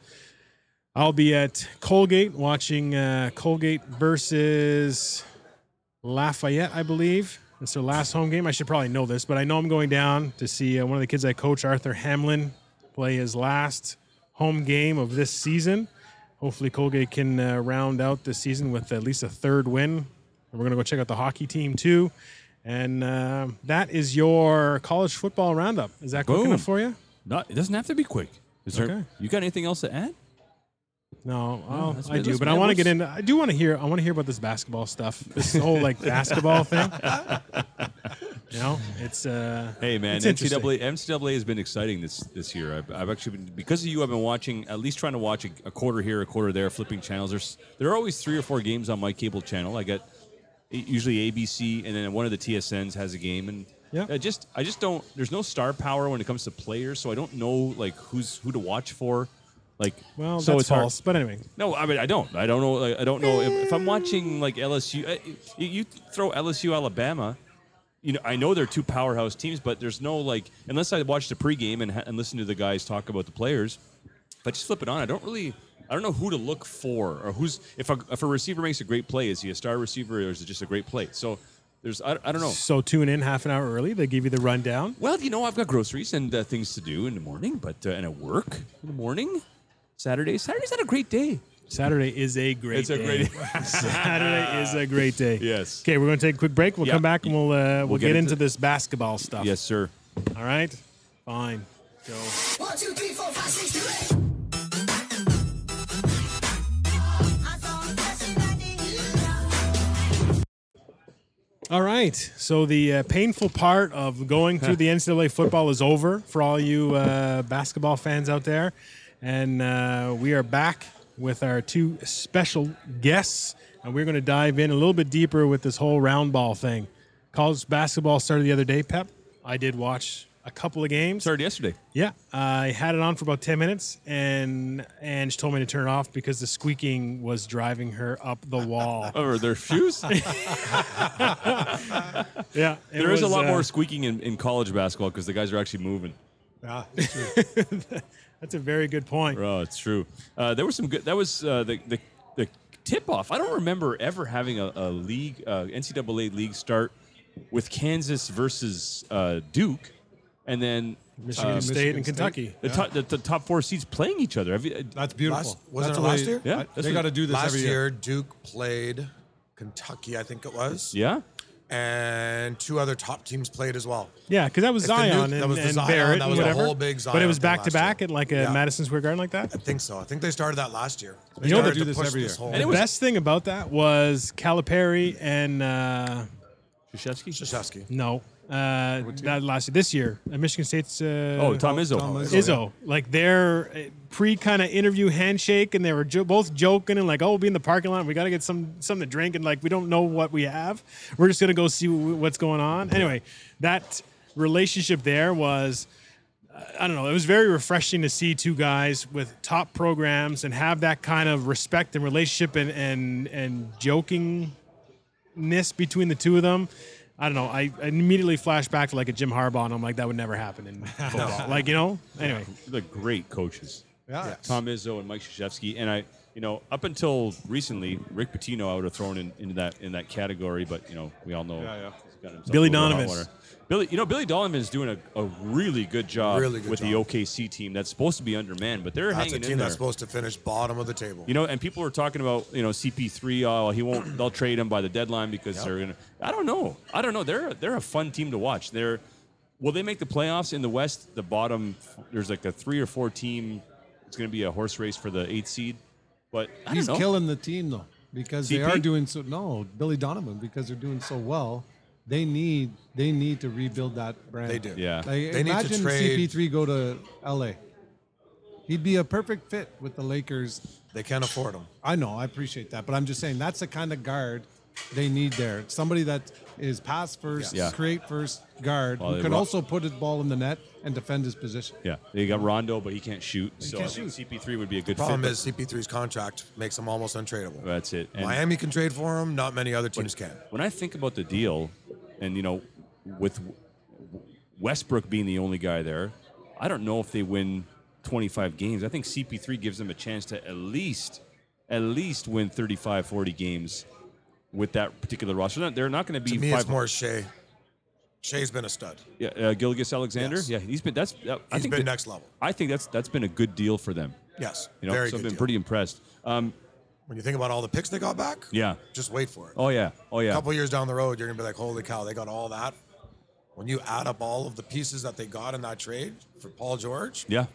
I'll be at Colgate watching uh, Colgate versus Lafayette, I believe. It's their last home game. I should probably know this, but I know I'm going down to see uh, one of the kids I coach, Arthur Hamlin, play his last home game of this season. Hopefully, Colgate can uh, round out the season with at least a third win. And we're going to go check out the hockey team too. And uh, that is your college football roundup. Is that quick Boom. enough for you? Not, it doesn't have to be quick. Is there? Okay. You got anything else to add? No, well, that's I good. do, That's but I want to get What's- into. I do want to hear. I want to hear about this basketball stuff. This whole like basketball thing. You know, it's uh. Hey man, it's interesting. NCAA NCAA has been exciting this this year. I've, I've actually been because of you. I've been watching at least trying to watch a, a quarter here, a quarter there, flipping channels. There's there are always three or four games on my cable channel. I get usually ABC, and then one of the TSNs has a game, and Yeah. I just I just don't. There's no star power when it comes to players, so I don't know like who's who to watch for. Like Well, so that's it's hard- false. But anyway, No, I mean I don't. I don't know. Like, I don't know if, if I'm watching like LSU. You, you throw LSU Alabama. You know, I know they're two powerhouse teams, but there's no like unless I watch the pregame and, and listen to the guys talk about the players. If I just flip it on, I don't really. I don't know who to look for or who's if a, if a receiver makes a great play, is he a star receiver or is it just a great play? So there's I, I don't know. so tune in half an hour early. They give you the rundown. Well, you know, I've got groceries and uh, things to do in the morning, but uh, and at work in the morning. Saturday, Saturday's not a great day. Saturday is a great. It's a day. great- Saturday is a great day. Yes. Okay, we're going to take a quick break. We'll Yeah. come back and we'll uh, we'll, get get, into- into this basketball stuff. Yes, sir. All right. Fine. Go. One, two, three, four, five, six, two, eight. All right. So the uh, painful part of going through the NCAA football is over for all you uh, basketball fans out there, and uh, we are back with our two special guests, and we're going to dive in a little bit deeper with this whole round ball thing. College basketball started the other day. Pep, I did watch a couple of games. Started yesterday. Yeah, I had it on for about ten minutes, and and she told me to turn it off because the squeaking was driving her up the wall. Or their shoes. yeah, There is a lot uh, more squeaking in, in college basketball because the guys are actually moving. True. That's a very good point. Oh, it's true. Uh, there was some good. That was uh, the the, the tip off. I don't remember ever having a, a league uh, NCAA league start with Kansas versus uh, Duke, and then Michigan uh, State Michigan and State. Kentucky. the, top, the, the top four seeds playing each other. Have you, That's beautiful. Last- wasn't That's it last year? Yeah, I- they got to do this Last every year, year. Duke played Kentucky, I think it was. yeah. And two other top teams played as well. Yeah, because that was It's the new- Zion that and, was the and Zion, Barrett that and was a whatever. whole big but it was back to back year. at like a Yeah. Madison Square Garden like that. I think so. I think they started that last year. They You know, they do this push every this year. whole- the best thing about that was Calipari and uh, Krzyzewski? Krzyzewski. no, uh, that last this year at Michigan State's. Uh, Oh, Tom Izzo. Tom Izzo. Izzo, like their uh, pre kind of interview handshake, and they were jo- both joking and like, "Oh, we'll be in the parking lot. We got to get some something to drink, and like we don't know what we have. We're just gonna go see w- what's going on." Anyway, that relationship there was. uh, I don't know. It was very refreshing to see two guys with top programs and have that kind of respect and relationship and and and jokingness between the two of them. I don't know. I, I immediately flash back to like a Jim Harbaugh, and I'm like, that would never happen in football. Like you know. Anyway, The great coaches. Yeah. Tom Izzo and Mike Krzyzewski. And I, you know, up until recently, Rick Pitino I would have thrown in, into that in that category, but you know, we all know Yeah, yeah. he's got Billy a little hot Donovan. Water. Billy, you know, Billy Donovan is doing a, a really good job Really good with the. OKC team that's supposed to be undermanned, but they're That's a hanging team in there. that's supposed to finish bottom of the table. You know, and people are talking about you know CP3. Oh, he won't. They'll trade him by the deadline because they're gonna. I don't know. I don't know. They're they're a fun team to watch. They're will they make the playoffs in the West? The bottom there's like a three or four team. It's going to be a horse race for the eighth seed. But I He's don't know. killing the team though because they are doing so. No, Billy Donovan because they're doing so well. They need they need to rebuild that brand. They do. Yeah. Like, They need to imagine trade- CP3 go to LA. He'd be a perfect fit with the Lakers. They can't afford them. I know, I appreciate that, but I'm just saying that's the kind of guard they need there. Somebody that is pass first, Yeah. create first guard Well, who can ro- also put his ball in the net and defend his position. Yeah, they got Rondo, but he can't shoot. so can't I think shoot. CP3 would be a good Problem fit. is CP3's contract makes him almost untradeable. That's it. And Miami can trade for him. Not many other teams can. when I think about the deal, and you know, with Westbrook being the only guy there, I don't know if they win 25 games. I think CP3 gives them a chance to at least, at least win 35, 40 games with that particular roster. They're not- They're not going to be To me, it's more Shai. Shai's been a stud. yeah, uh, Gilgeous-Alexander. Yes. Yeah, he's been. That's. Uh, I He's think been that- next level. I think that's that's been a good deal for them. Yes, You know, very so good. I've been deal. pretty impressed. Um, When you think about all the picks they got back, yeah. just wait for it. Oh yeah. Oh yeah. A couple years down the road, you're gonna be like, "Holy cow, they got all that." When you add up all of the pieces that they got in that trade for Paul George, Yeah.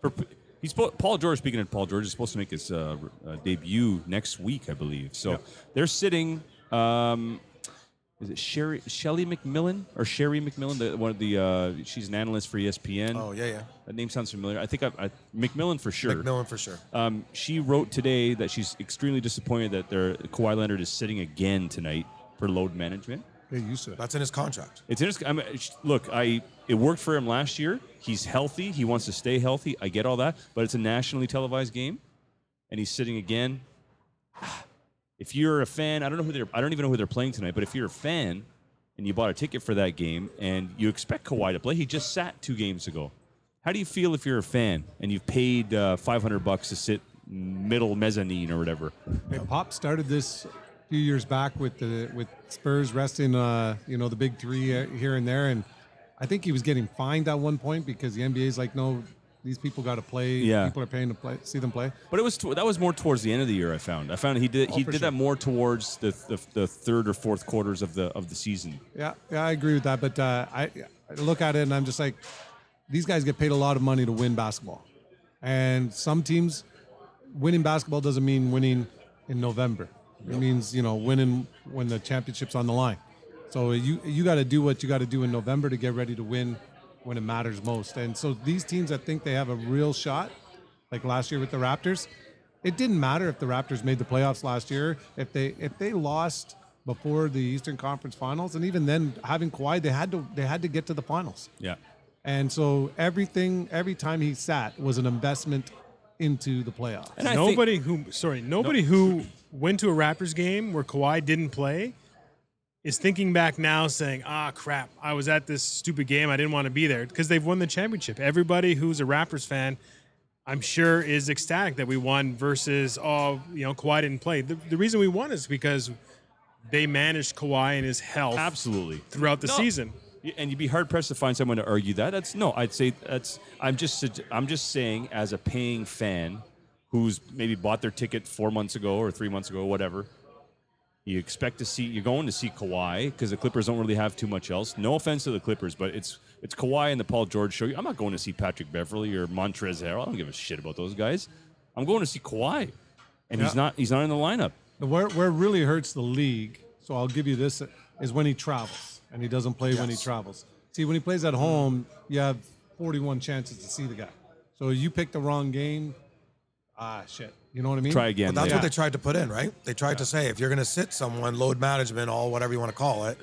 For, he's Paul George. Speaking of Paul George, is supposed to make his uh, uh, debut next week, I believe. So they're sitting. Um, is it Sherry Shelly McMillan or Sherry McMillan? The, one of the uh, she's an analyst for ESPN. oh yeah, yeah, That name sounds familiar. I think I, I McMillan for sure. McMillan for sure. Um, she wrote today that she's extremely disappointed that their Kawhi Leonard is sitting again tonight for load management. Get used to. That's in his contract. It's interesting. I mean, look, I it worked for him last year. He's healthy. He wants to stay healthy. I get all that, but it's a nationally televised game, and he's sitting again. If you're a fan, I don't know who they're. I don't even know who they're playing tonight. But if you're a fan and you bought a ticket for that game and you expect Kawhi to play, he just sat two games ago. How do you feel if you're a fan and you've paid uh, 500 bucks to sit middle mezzanine or whatever? Hey, Pop started this a few years back with the with Spurs resting, uh, you know, the big three uh, here and there, and I think he was getting fined at one point because the NBA is like, no, these people got to play. Yeah. people are paying to play, see them play. But it was that was more towards the end of the year. I found. I found he did he Oh, for did sure. that more towards the, the the third or fourth quarters of the of the season. Yeah, yeah, I agree with that. But uh, I, I look at it and I'm just like, these guys get paid a lot of money to win basketball, and some teams winning basketball doesn't mean winning in November. It means you know winning when the championship's on the line. So you you got to do what you got to do in November to get ready to win when it matters most. And so these teams that think they have a real shot, like last year with the Raptors, it didn't matter if the Raptors made the playoffs last year. If they if they lost before the Eastern Conference Finals, and even then having Kawhi, they had to they had to get to the finals. Yeah. And so everything every time he sat was an investment into the playoffs. And I think- nobody who sorry, nobody who went to a Raptors game where Kawhi didn't play is thinking back now saying, "Ah, crap, I was at this stupid game. I didn't want to be there because they've won the championship." Everybody who's a Raptors fan, I'm sure, is ecstatic that we won versus oh, you know, Kawhi didn't play. The, the reason we won is because they managed Kawhi and his health Absolutely. throughout the No. season. And you'd be hard pressed to find someone to argue that. That's no. I'd say that's. I'm just. I'm just saying, as a paying fan, who's maybe bought their ticket four months ago or three months ago, whatever. You expect to see you're going to see Kawhi because the Clippers don't really have too much else. No offense to the Clippers, but it's it's Kawhi and the Paul George show. I'm not going to see Patrick Beverley or Montrezl Harrell. I don't give a shit about those guys. I'm going to see Kawhi, and he's not he's not in the lineup. Where where really hurts the league, so I'll give you this, is when he travels and he doesn't play when he travels. See, when he plays at home, you have 41 chances to see the guy. So you pick the wrong game, ah, shit. You know what I mean? Try again. But that's Yeah. what they tried to put in, right? They tried to say if you're going to sit someone, load management, all whatever you want to call it,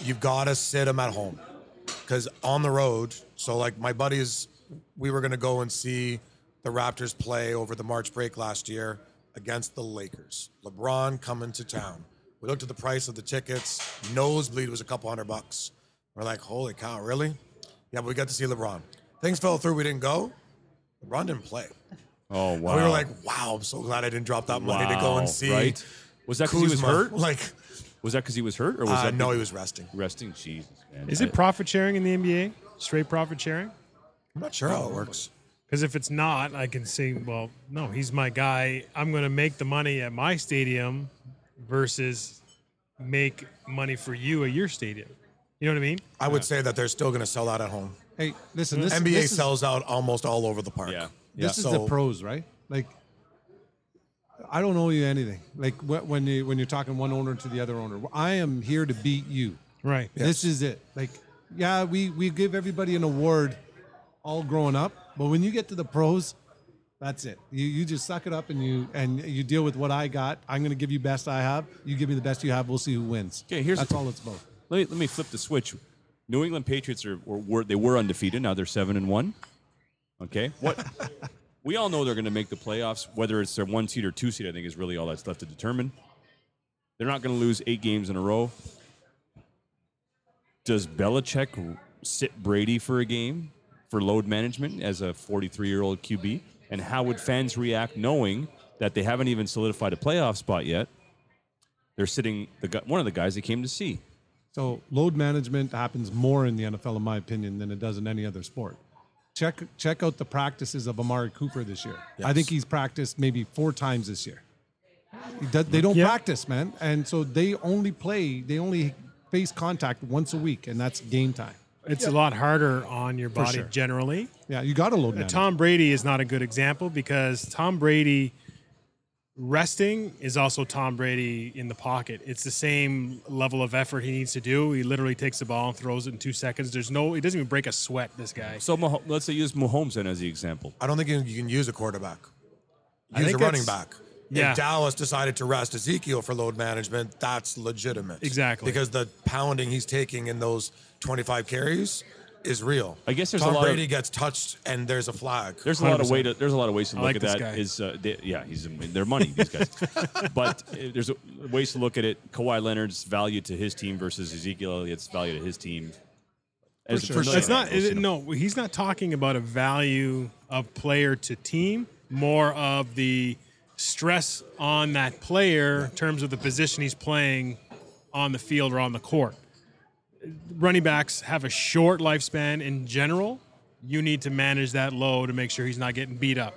you've got to sit them at home. Because on the road, so like my buddies, we were going to go and see the Raptors play over the March break last year against the Lakers. LeBron coming to town. We looked at the price of the tickets. Nosebleed was a couple hundred bucks. We're like, holy cow, really? Yeah, but we got to see LeBron. Things fell through. We didn't go. LeBron didn't play. Oh wow! And we were like, wow, I'm so glad I didn't drop that money to go Wow, and see. right? Was that because he was Kuzma. hurt? Like, Was that because he was hurt, or was uh, that no, he was resting. resting? Jesus, man. Is I- it profit sharing in the NBA? Straight profit sharing? I'm not sure how it works. Because if it's not, I can say, well, no, he's my guy. I'm going to make the money at my stadium versus make money for you at your stadium. You know what I mean? I would say that they're still going to sell out at home. Hey, listen, this, NBA this is, sells out almost all over the park. Yeah. This is So- the pros, right? Like, I don't owe you anything. Like wh- when you when you're talking one owner to the other owner, I am here to beat you. Right. This is it. Like, yeah, we we give everybody an award all growing up, but when you get to the pros, that's it. You you just suck it up and you and you deal with what I got. I'm going to give you best I have. You give me the best you have. We'll see who wins. Okay, here's that's the- all it's about. Let me, let me flip the switch. New England Patriots are were, were they were undefeated. Now they're seven and one. Okay, what? we all know they're going to make the playoffs. Whether it's their one seed or two seed, I think is really all that's left to determine. They're not going to lose eight games in a row. Does Belichick sit Brady for a game for load management as a 43 year old QB? And how would fans react knowing that they haven't even solidified a playoff spot yet? They're sitting the one of the guys they came to see. So load management happens more in the NFL, in my opinion, than it does in any other sport. Check check out the practices of Amari Cooper this year. I think he's practiced maybe four times this year. Does, they don't Yeah. practice, man, and so they only play. They only face contact once a week, and that's game time. It's a lot harder on your body sure. generally. Yeah, you got to load uh, manage. Tom Brady is not a good example because Tom Brady resting is also Tom Brady in the pocket. It's the same level of effort he needs to do. He literally takes the ball and throws it in two seconds. There's no, he doesn't even break a sweat. This guy. So Mah- let's say use Mahomes then as the example. I don't think you can, use a quarterback. I Use a running back. Yeah. If Dallas decided to rest Ezekiel for load management, that's legitimate. Exactly. Because the pounding he's taking in those 25 carries is real. I guess there's a Tom lot of- Brady gets touched and there's a flag. There's a lot of way to there's a lot of ways to I look like at this that. guy. Is uh, they, yeah, he's they're money these guys. but uh, there's a, ways to look at it. Kawhi Leonard's value to his team versus Ezekiel Elliott's value to his team. As sure. It's not. It, no, he's not talking about a value of player to team. More of the stress on that player in terms of the position he's playing on the field or on the court. Running backs have a short lifespan in general. You need to manage that low to make sure he's not getting beat up.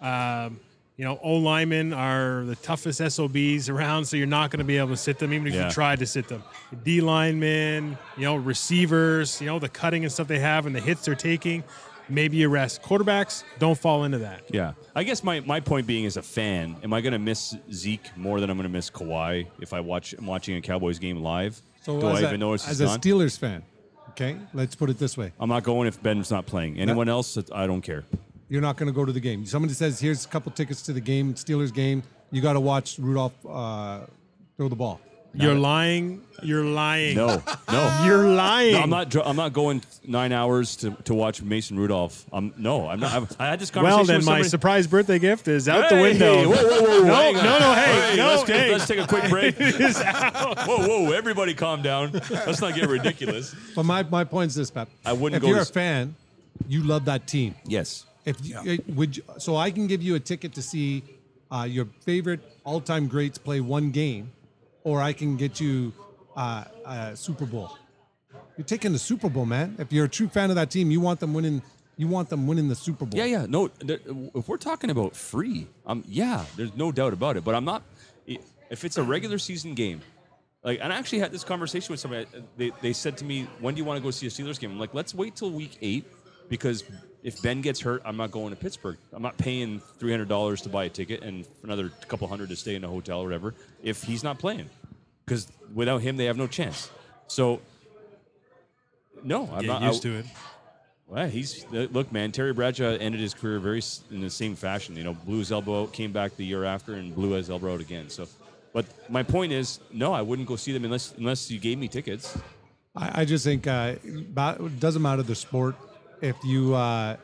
Um, you know, O linemen are the toughest SOBs around, so you're not going to be able to sit them, even if Yeah. you tried to sit them. D linemen, you know, receivers, you know, the cutting and stuff they have and the hits they're taking, maybe you rest. Quarterbacks don't fall into that. Yeah, I guess my, my point being as a fan, am I going to miss Zeke more than I'm going to miss Kawhi if I watch I'm watching a Cowboys game live? So Do as I a, even notice as a gone? Steelers fan, okay, let's put it this way: I'm not going if Ben's not playing. Anyone else? I don't care. you're not going to go to the game. Somebody says, "Here's a couple tickets to the game, Steelers game." You got to watch Rudolph uh, throw the ball. You're lying. You're lying. No, no. You're lying. No, I'm not. I'm not going nine hours to, to watch Mason Rudolph. I'm no. I'm not. I've, I had this conversation. Well, then with my surprise birthday gift is out the window. hey, whoa, whoa, whoa, no, no, no, hey, no, let's, hey. let's take a quick break. whoa, whoa, everybody, calm down. Let's not get ridiculous. But my, my point is this, Pep. I wouldn't If go you're to a s- fan, you love that team. Yes. If you, it- would you, so, I can give you a ticket to see uh, your favorite all-time greats play one game, or I can get you uh, a Super Bowl. You're taking the Super Bowl, man. If you're a true fan of that team, you want them winning. You want them winning the Super Bowl. Yeah, yeah. No, if we're talking about free, um, yeah, there's no doubt about it. But I'm not. If it's a regular season game Like, and I actually had this conversation with somebody. They, they said to me, "When do you want to go see a Steelers game?" I'm like, "Let's wait till week eight because if Ben gets hurt, I'm not going to Pittsburgh. I'm not paying three hundred dollars to buy a ticket and another couple hundred to stay in a hotel or whatever if he's not playing because without him, they have no chance." So, no, I'm Get not used I- to it. well, he's look, man. Terry Bradshaw ended his career very in the same fashion. You know, blew his elbow out, came back the year after, and blew his elbow out again. So, but my point is, no, I wouldn't go see them unless unless you gave me tickets. I, I just think uh, it doesn't matter the sport. If you uh,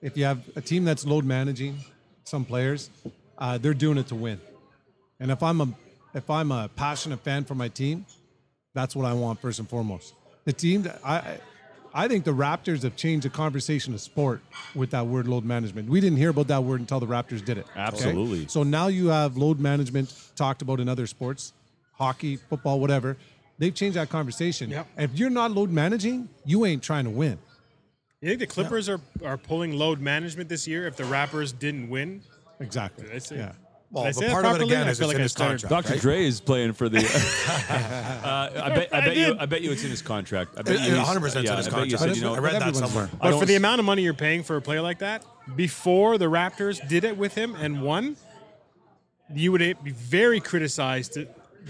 if you have a team that's load managing some players, uh, they're doing it to win. And if I'm a if I'm a passionate fan for my team, that's what I want first and foremost. The team that I I- I think the Raptors have changed the conversation of sport with that word load management. We didn't hear about that word until the Raptors did it. okay? Absolutely. So now you have load management talked about in other sports, hockey, football, whatever. They've changed that conversation. Yep. If you're not load managing, you ain't trying to win. You think the Clippers are, are pulling load management this year if the Rappers didn't win? Exactly. I say- Yeah. Well, Did I but say that part of it again I is feel it's like in his contract. Dr. right? Dre is playing for the. uh, I bet. I, I you. I bet you it's in his contract. I bet It- you. 100% is in yeah, his I bet you contract. said, you know, I read that somewhere. But for the amount of money you're paying for a player like that, before the Raptors did it with him and won, you would be very criticized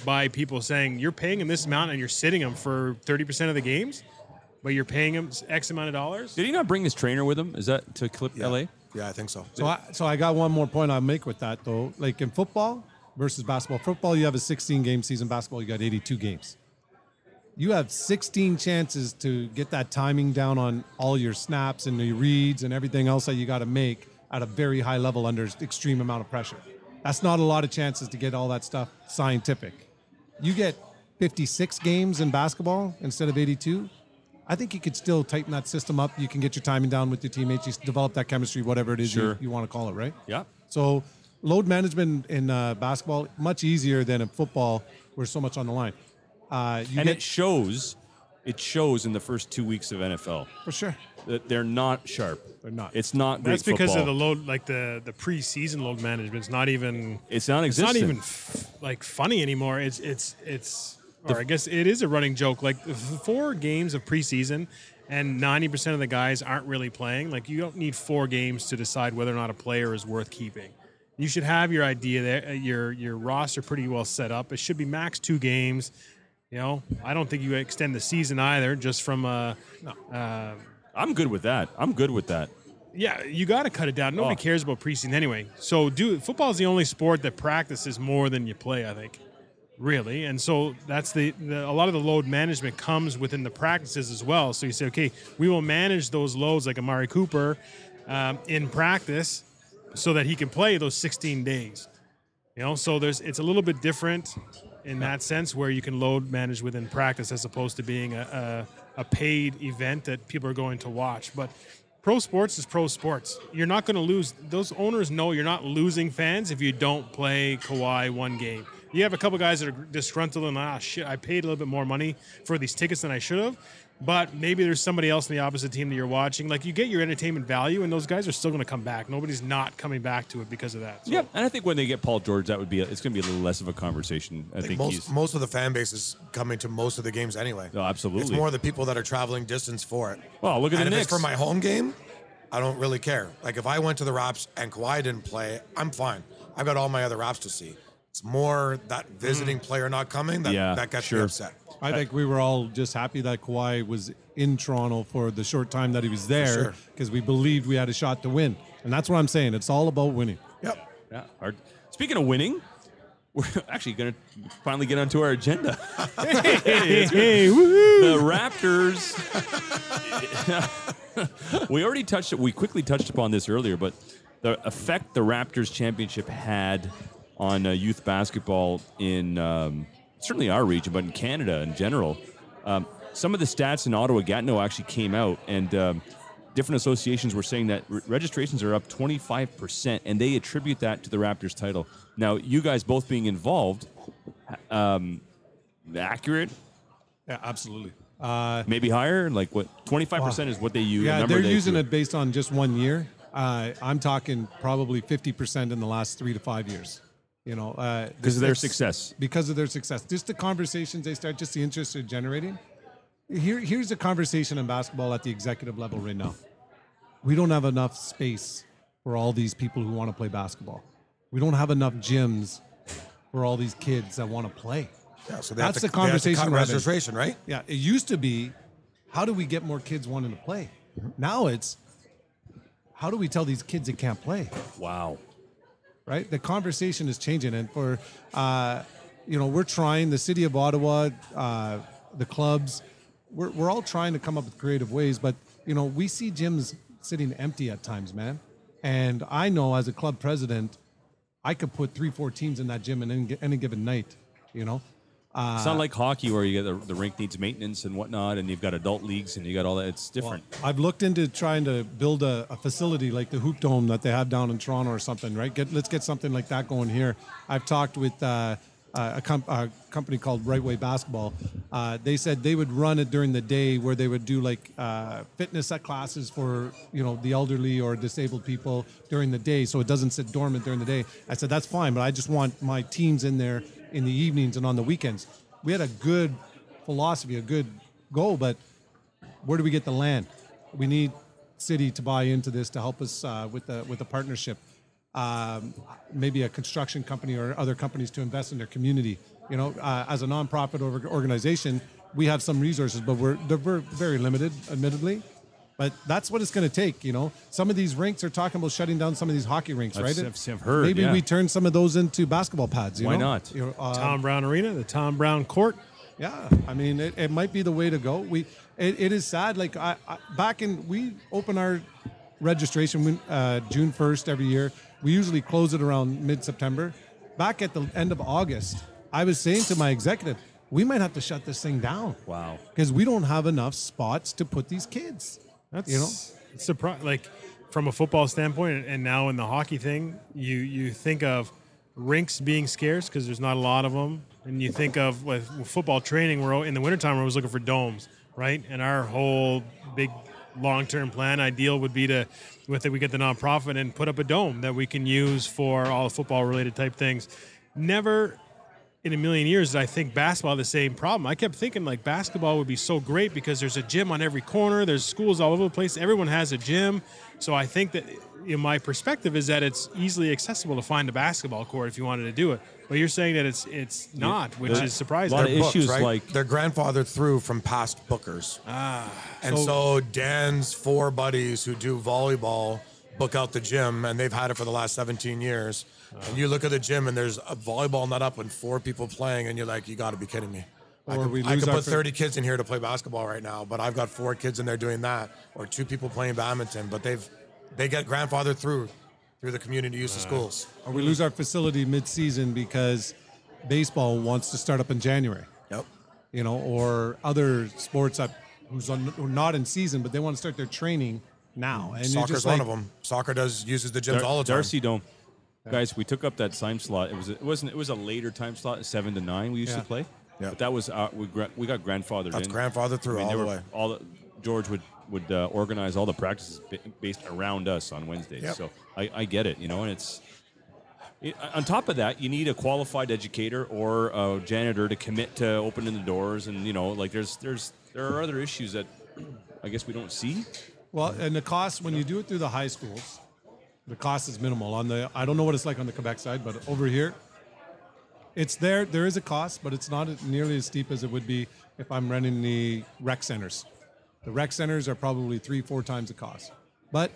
by people saying you're paying him this amount and you're sitting him for 30% of the games, but you're paying him X amount of dollars. Did he not bring his trainer with him? Is that to clip Yeah. L.A.? Yeah, I think so. So I, so I got one more point I'll make with that though. Like in football versus basketball. Football, you have a 16 game season. Basketball, you got 82 games. You have 16 chances to get that timing down on all your snaps and your reads and everything else that you got to make at a very high level under extreme amount of pressure. That's not a lot of chances to get all that stuff scientific. You get 56 games in basketball instead of 82. I think you could still tighten that system up. You can get your timing down with your teammates. You develop that chemistry, whatever it is Sure. you, you want to call it, right? Yeah. So load management in uh, basketball much easier than in football, where so much on the line. Uh, you And get it shows. It shows in the first two weeks of NFL for sure. that they're not sharp. They're not. It's not great That's because football. of the load, like the the preseason load management. It's not even. It's It's not even f- like funny anymore. It's it's it's. Or I guess it is a running joke. Like four games of preseason, and ninety percent of the guys aren't really playing. Like you don't need four games to decide whether or not a player is worth keeping. You should have your idea there, uh, your your roster pretty well set up. It should be max two games. You know, I don't think you extend the season either, just from uh, uh, I'm good with that. I'm good with that. yeah, you got to cut it down. Nobody Oh. cares about preseason anyway. So, do football is the only sport that practices more than you play. I think, really, and so that's the, the a lot of the load management comes within the practices as well. So you say, okay, we will manage those loads like Amari Cooper um, in practice, so that he can play those 16 days. You know, so there's it's a little bit different in that sense where you can load manage within practice as opposed to being a, a, a paid event that people are going to watch. But pro sports is pro sports. You're not going to lose. Those owners know you're not losing fans if you don't play Kawhi one game. You have a couple guys that are disgruntled and ah shit, I paid a little bit more money for these tickets than I should have. But maybe there's somebody else in the opposite team that you're watching. Like you get your entertainment value, and those guys are still going to come back. Nobody's not coming back to it because of that. So- Yeah, and I think when they get Paul George, that would be it's going to be a little less of a conversation. I think most he's most of the fan base is coming to most of the games anyway. No, absolutely. It's more the people that are traveling distance for it. Well, look at and the if Knicks. it's for my home game, I don't really care. Like if I went to the Raps and Kawhi didn't play, I'm fine. I've got all my other Raps to see. It's more that visiting player not coming that, Mm. Yeah, that gets sure. me upset. I think we were all just happy that Kawhi was in Toronto for the short time that he was there sure. because we believed we had a shot to win. And that's what I'm saying. It's all about winning. Yep. yeah, hard. Speaking of winning, we're actually going to finally get onto our agenda. Hey, woohoo! the Raptors. we already touched it. We quickly touched upon this earlier, but the effect the Raptors championship had on uh, youth basketball in um, certainly our region, but in Canada in general. Um, some of the stats in Ottawa Gatineau actually came out, and um, different associations were saying that re- registrations are up 25%, and they attribute that to the Raptors title. Now, you guys both being involved, um, accurate, Yeah, absolutely. maybe higher like what 25% is what they use Yeah, they're they using it based on just one year. Uh, I'm talking probably 50% in the last three to five years. You know, uh, Because of their success. because of their success. Just the conversations they start, just the interest they're generating. Here, here's a conversation in basketball at the executive level right now. We don't have enough space for all these people who want to play basketball. We don't have enough gyms for all these kids that want to play. Yeah, so That's to- the they have to conversation cut registration, right? Yeah, it used to be, how do we get more kids wanting to play? Now it's, how do we tell these kids they can't play? Wow. Right? The conversation is changing, and for uh, you know, we're trying. The city of Ottawa, uh, the clubs, we're we're all trying to come up with creative ways. But you know, we see gyms sitting empty at times, man. And I know as a club president, I could put three, four teams in that gym in any, any given night. You know, It's not like hockey where you get the, the rink needs maintenance and whatnot, and you've got adult leagues and you got all that. It's different. I've looked into trying to build a, a facility like the Hoop Dome that they have down in Toronto or something, right? Get, let's get something like that going here. I've talked with uh, uh, a, com- a company called Right Way Basketball. Uh, they said they would run it during the day where they would do like uh, fitness classes for you know the elderly or disabled people during the day, so it doesn't sit dormant during the day. I said that's fine, but I just want my teams in there in the evenings and on the weekends. We had a good philosophy, a good goal, but where do we get the land? We need city to buy into this to help us uh, with the with the partnership. Um, maybe a construction company or other companies to invest in their community. You know, uh, as a nonprofit organization, we have some resources, but we're they're very limited, admittedly. But that's what it's going to take. You know, some of these rinks are talking about shutting down some of these hockey rinks, I've right? s- I've heard, Maybe yeah. we turn some of those into basketball pads. You Why know? not? You know, uh, Tom Brown Arena, the Tom Brown Court. yeah, I mean, it, it might be the way to go. We, it, it is sad. Like I, I, back in, we open our registration uh, June first every year. We usually close it around mid September. Back at the end of August, I was saying to my executive, we might have to shut this thing down. Wow. because we don't have enough spots to put these kids. That's you know. surprise. Like from a football standpoint, and now in the hockey thing, you you think of rinks being scarce because there's not a lot of them, and you think of with, football training, we're in the wintertime we're always looking for domes, right? And our whole big long-term plan ideal would be to with it we get the nonprofit and put up a dome that we can use for all football related type things. Never in a million years did I think basketball had the same problem. I kept thinking like basketball would be so great because there's a gym on every corner, there's schools all over the place, everyone has a gym. So I think that in my perspective is that it's easily accessible to find a basketball court if you wanted to do it. But you're saying that it's it's not, which the- is surprising. A lot of They're booked, issues right? like- they're grandfathered through from past bookers. Ah, and so, Dan's four buddies who do volleyball book out the gym, and they've had it for the last 17 years. Uh-huh. And you look at the gym, and there's a volleyball net up and four people playing, and you're like, you got to be kidding me. I Or could, we I lose could our put fir- 30 kids in here to play basketball right now, but I've got four kids in there doing that, or two people playing badminton. But they've they get grandfathered through through the community use of uh-huh. schools. Or we lose our facility mid-season because baseball wants to start up in January. Yep. you know, or other sports that who's on, who are not in season, but they want to start their training now. And you're Soccer's just one like, of them. Soccer does uses the gyms Dar- all the time. Darcy Dome. Guys, we took up that time slot. It was it wasn't it was a later time slot, seven to nine. We used Yeah. to play. Yeah. But that was uh, we gra- we got grandfathered That's in. grandfathered through all they the way. All the, George would would uh, organize all the practices ba- based around us on Wednesdays. Yep. So I, I get it, you know, and it's. It, on top of that, you need a qualified educator or a janitor to commit to opening the doors, and you know, like there's there's there are other issues that I guess we don't see. well, and the cost when you do it through the high schools, the cost is minimal. On the I don't know what it's like on the Quebec side, but over here, it's there. There is a cost, but it's not nearly as steep as it would be if I'm running the rec centers. The rec centers are probably three, four times the cost. But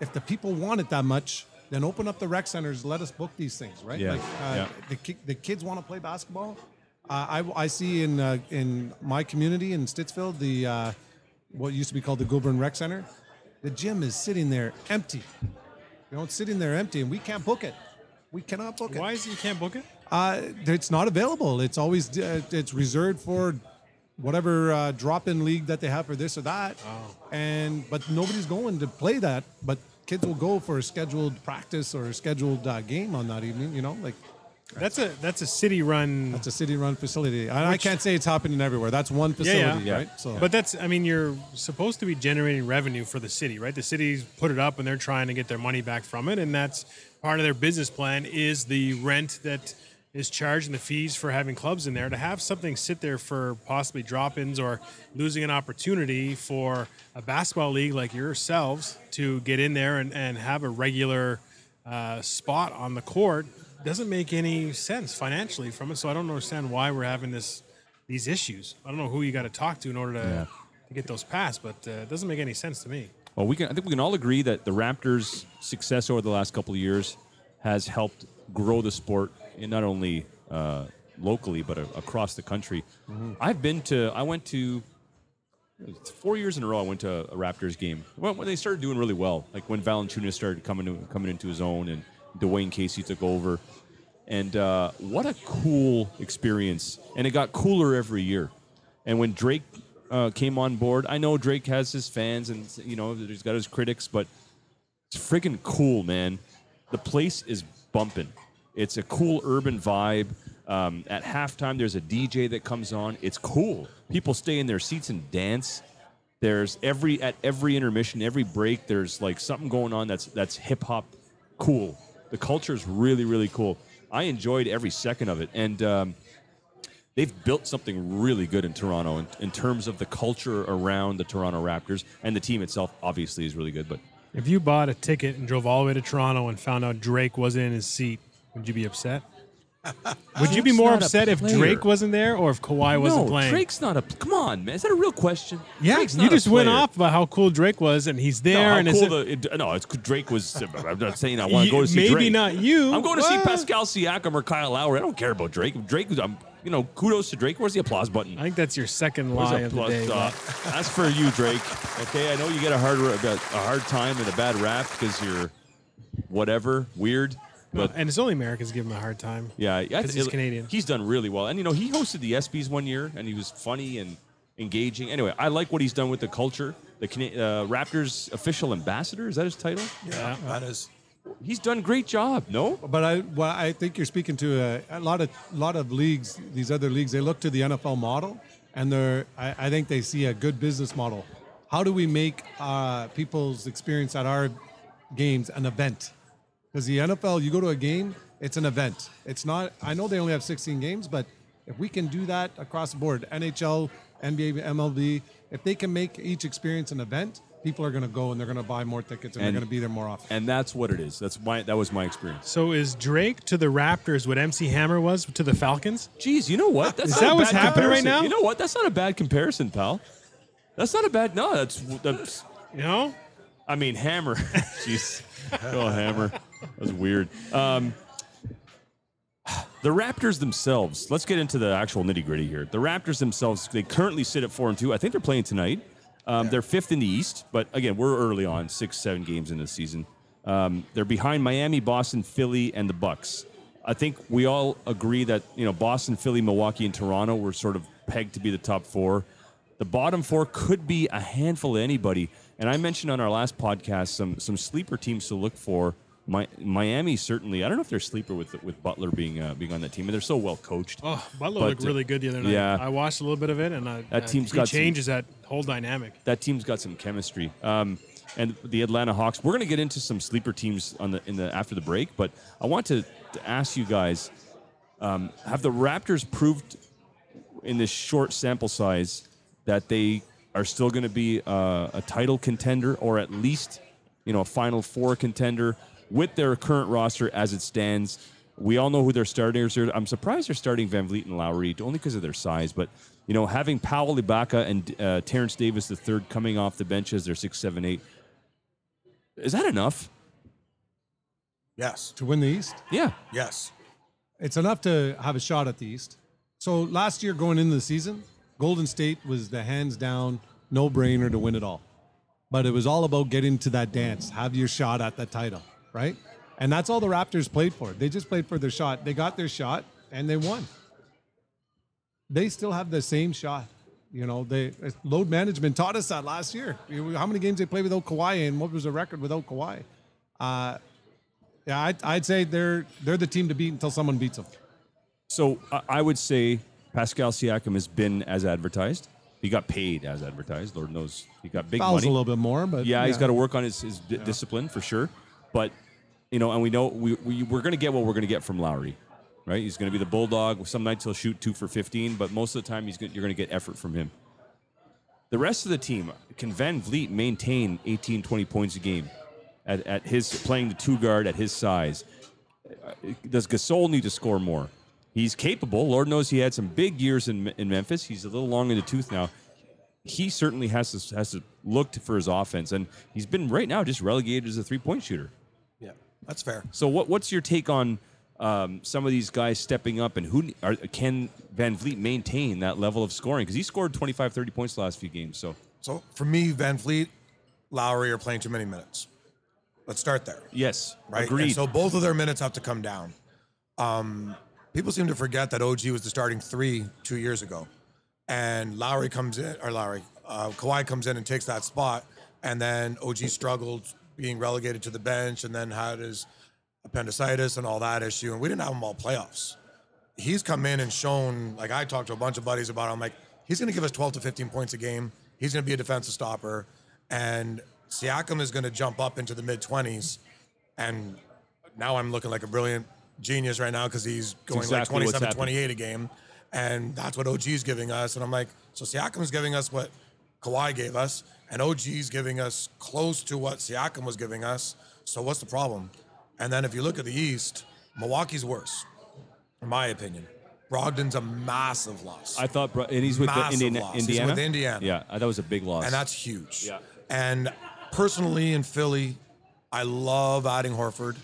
if the people want it that much, then open up the rec centers. Let us book these things, right? Yeah, Like uh, yeah. the ki- the kids want to play basketball. Uh, I, I see in uh, in my community in Stittsville the uh, what used to be called the Goulbourn Rec Center. The gym is sitting there empty. You know, it's sitting there empty, and we can't book it. We cannot book it. Why is it you can't book it? Uh, it's not available. It's always uh, it's reserved for whatever uh, drop-in league that they have for this or that. And but nobody's going to play that. But kids will go for a scheduled practice or a scheduled uh, game on that evening. You know, like That's a that's a city run. That's a city-run facility. I, I can't say it's happening everywhere. That's one facility, Yeah. right? So, But that's, I mean, you're supposed to be generating revenue for the city, right? The city's put it up and they're trying to get their money back from it. And that's part of their business plan is the rent that is charged and the fees for having clubs in there. To have something sit there for possibly drop ins or losing an opportunity for a basketball league like yourselves to get in there and, and have a regular uh, spot on the court doesn't make any sense financially from it. So I don't understand why we're having this these issues. I don't know who you got to talk to in order to, to get those passed, but uh, it doesn't make any sense to me. Well, we can. I think we can all agree that the Raptors' success over the last couple of years has helped grow the sport, in not only uh, locally but a, across the country. I've been to. I went to four years in a row. I went to a Raptors game. Well, when they started doing really well, like when Valanciunas started coming to, coming into his own, and Dwayne Casey took over, and uh, what a cool experience! And it got cooler every year. And when Drake uh, came on board, I know Drake has his fans, and you know he's got his critics, but it's freaking cool, man. The place is bumping. It's a cool urban vibe. Um, at halftime, there's a DJ that comes on. It's cool. People stay in their seats and dance. There's every at every intermission, every break. There's like something going on that's that's hip hop cool. The culture is really really cool. I enjoyed every second of it, and um, they've built something really good in Toronto in, in terms of the culture around the Toronto Raptors, and the team itself obviously is really good. But If you bought a ticket and drove all the way to Toronto and found out Drake wasn't in his seat, would you be upset? Would you be Drake's more a upset if player. Drake wasn't there or if Kawhi wasn't no, playing? Drake's not a. Come on, man. Is that a real question? yeah, Drake's you not a just went player. off about how cool Drake was, and he's No, there. how and cool the, it, no, it's Drake was. I'm not saying I want to You- go to see maybe Drake. not you. I'm going to see Well- Pascal Siakam or Kyle Lowry. I don't care about Drake. Drake, I'm, you know, kudos to Drake. Where's the applause button? I think that's your second Where's lie the of the applause? day. Uh, but- that's for you, Drake. Okay, I know you get a hard a hard time and a bad rap because you're whatever weird, but and it's only Americans give him a hard time. yeah, 'Cause he's it- Canadian. He's done really well, and you know he hosted the ESPYS one year, and he was funny and engaging. Anyway, I like what he's done with the culture. The uh, Raptors official ambassador is that his title? Yeah, that is. He's done a great job. No, But I, well, I think you're speaking to a, a lot of lot of leagues. These other leagues, they look to the NFL model, and they're. I, I think they see a good business model. How do we make uh, people's experience at our games an event? Because the NFL, you go to a game, it's an event. It's not. I know they only have 16 games, but if we can do that across the board, NHL, NBA, MLB, if they can make each experience an event, people are going to go and they're going to buy more tickets and, And- they're going to be there more often. and that's what it is. That's my that was my experience. So is Drake to the Raptors what MC Hammer was to the Falcons? Geez, you know what? That's Is not that a what's bad happening right comparison. now? You know what? That's not a bad comparison, pal. That's not a bad. No, that's that's. You know, I mean, Hammer. Jeez. Oh, Hammer. That was weird. Um, the Raptors themselves. Let's get into the actual nitty gritty here. The Raptors themselves. They currently sit at four and two. I think they're playing tonight. Um, They're fifth in the East, but again, we're early on, six, seven games in the season. Um, they're behind Miami, Boston, Philly, and the Bucks. I think we all agree that you know Boston, Philly, Milwaukee, and Toronto were sort of pegged to be the top four. The bottom four could be a handful of anybody. And I mentioned on our last podcast some some sleeper teams to look for. Mi- Miami certainly. I don't know if they're sleeper with with Butler being uh, being on that team, and they're so well coached. oh Butler But, looked really good the other night. yeah. I watched a little bit of it, and I, That uh, team's got some- changes that whole dynamic. that team's got some chemistry. Um, and the Atlanta Hawks. We're going to get into some sleeper teams on the in the after the break, but I want to, to ask you guys: um, Have the Raptors proved in this short sample size that they are still going to be uh, a title contender, or at least you know a Final Four contender with their current roster as it stands? We all know who their starters are. I'm surprised they're starting VanVleet and Lowry only because of their size, but you know having Powell Ibaka and uh, Terrence Davis the third coming off the bench as their six, seven, eight. Is that enough? Yes. to win the East. Yeah. Yes. It's enough to have a shot at the East. So last year, going into the season, Golden State was the hands down no brainer to win it all. But it was all about getting to that dance, have your shot at that title, right? And that's all the Raptors played for. They just played for their shot. They got their shot and they won. They still have the same shot. You know, they load management taught us that last year. How many games they played without Kawhi and what was the record without Kawhi? Uh, Yeah, I'd, I'd say they're they're the team to beat until someone beats them. So I- I would say Pascal Siakam has been as advertised. He got paid as advertised. Lord knows he got big Fouls money. a little bit more, but yeah, he's got to work on his, his di- discipline for sure. But you know, and we know we, we we're going to get what we're going to get from Lowry, right? He's going to be the bulldog. Some nights he'll shoot two for fifteen, but most of the time he's gonna, you're going to get effort from him. The rest of the team can VanVleet maintain 18, 20 points a game at, at his playing the two guard at his size. Uh, Does Gasol need to score more? He's capable. Lord knows he had some big years in, in Memphis. He's a little long in the tooth now he certainly has to has to look to, for his offense, and he's been right now just relegated as a three point shooter. Yeah, that's fair. So, what what's your take on um, some of these guys stepping up, and who are, can VanVleet maintain that level of scoring? Because he scored 25, 30 points the last few games. So, So for me, VanVleet, Lowry are playing too many minutes. Let's start there. yes, right? And so both of their minutes have to come down. Um, people seem to forget that OG was the starting three two years ago, and Lowry comes in, or Lowry, uh, Kawhi comes in and takes that spot, and then OG struggled being relegated to the bench, and then had his appendicitis and all that issue, and we didn't have him all playoffs. He's come in and shown, like I talked to a bunch of buddies about. I'm like, he's going to give us 12 to 15 points a game. He's going to be a defensive stopper, and Siakam is going to jump up into the mid 20s and now I'm looking like a brilliant genius right now because he's going exactly like 27, 28 a game. And that's what OG's giving us. And I'm like, so Siakam's giving us what Kawhi gave us, and OG's giving us close to what Siakam was giving us. So what's the problem? And then if you look at the East, Milwaukee's worse, in my opinion. Brogdon's a massive loss. I thought, Bro- and he's with the Massive Indiana. He's with Indiana. Yeah, that was a big loss. and that's huge. Yeah. And personally, in Philly, I love adding Horford,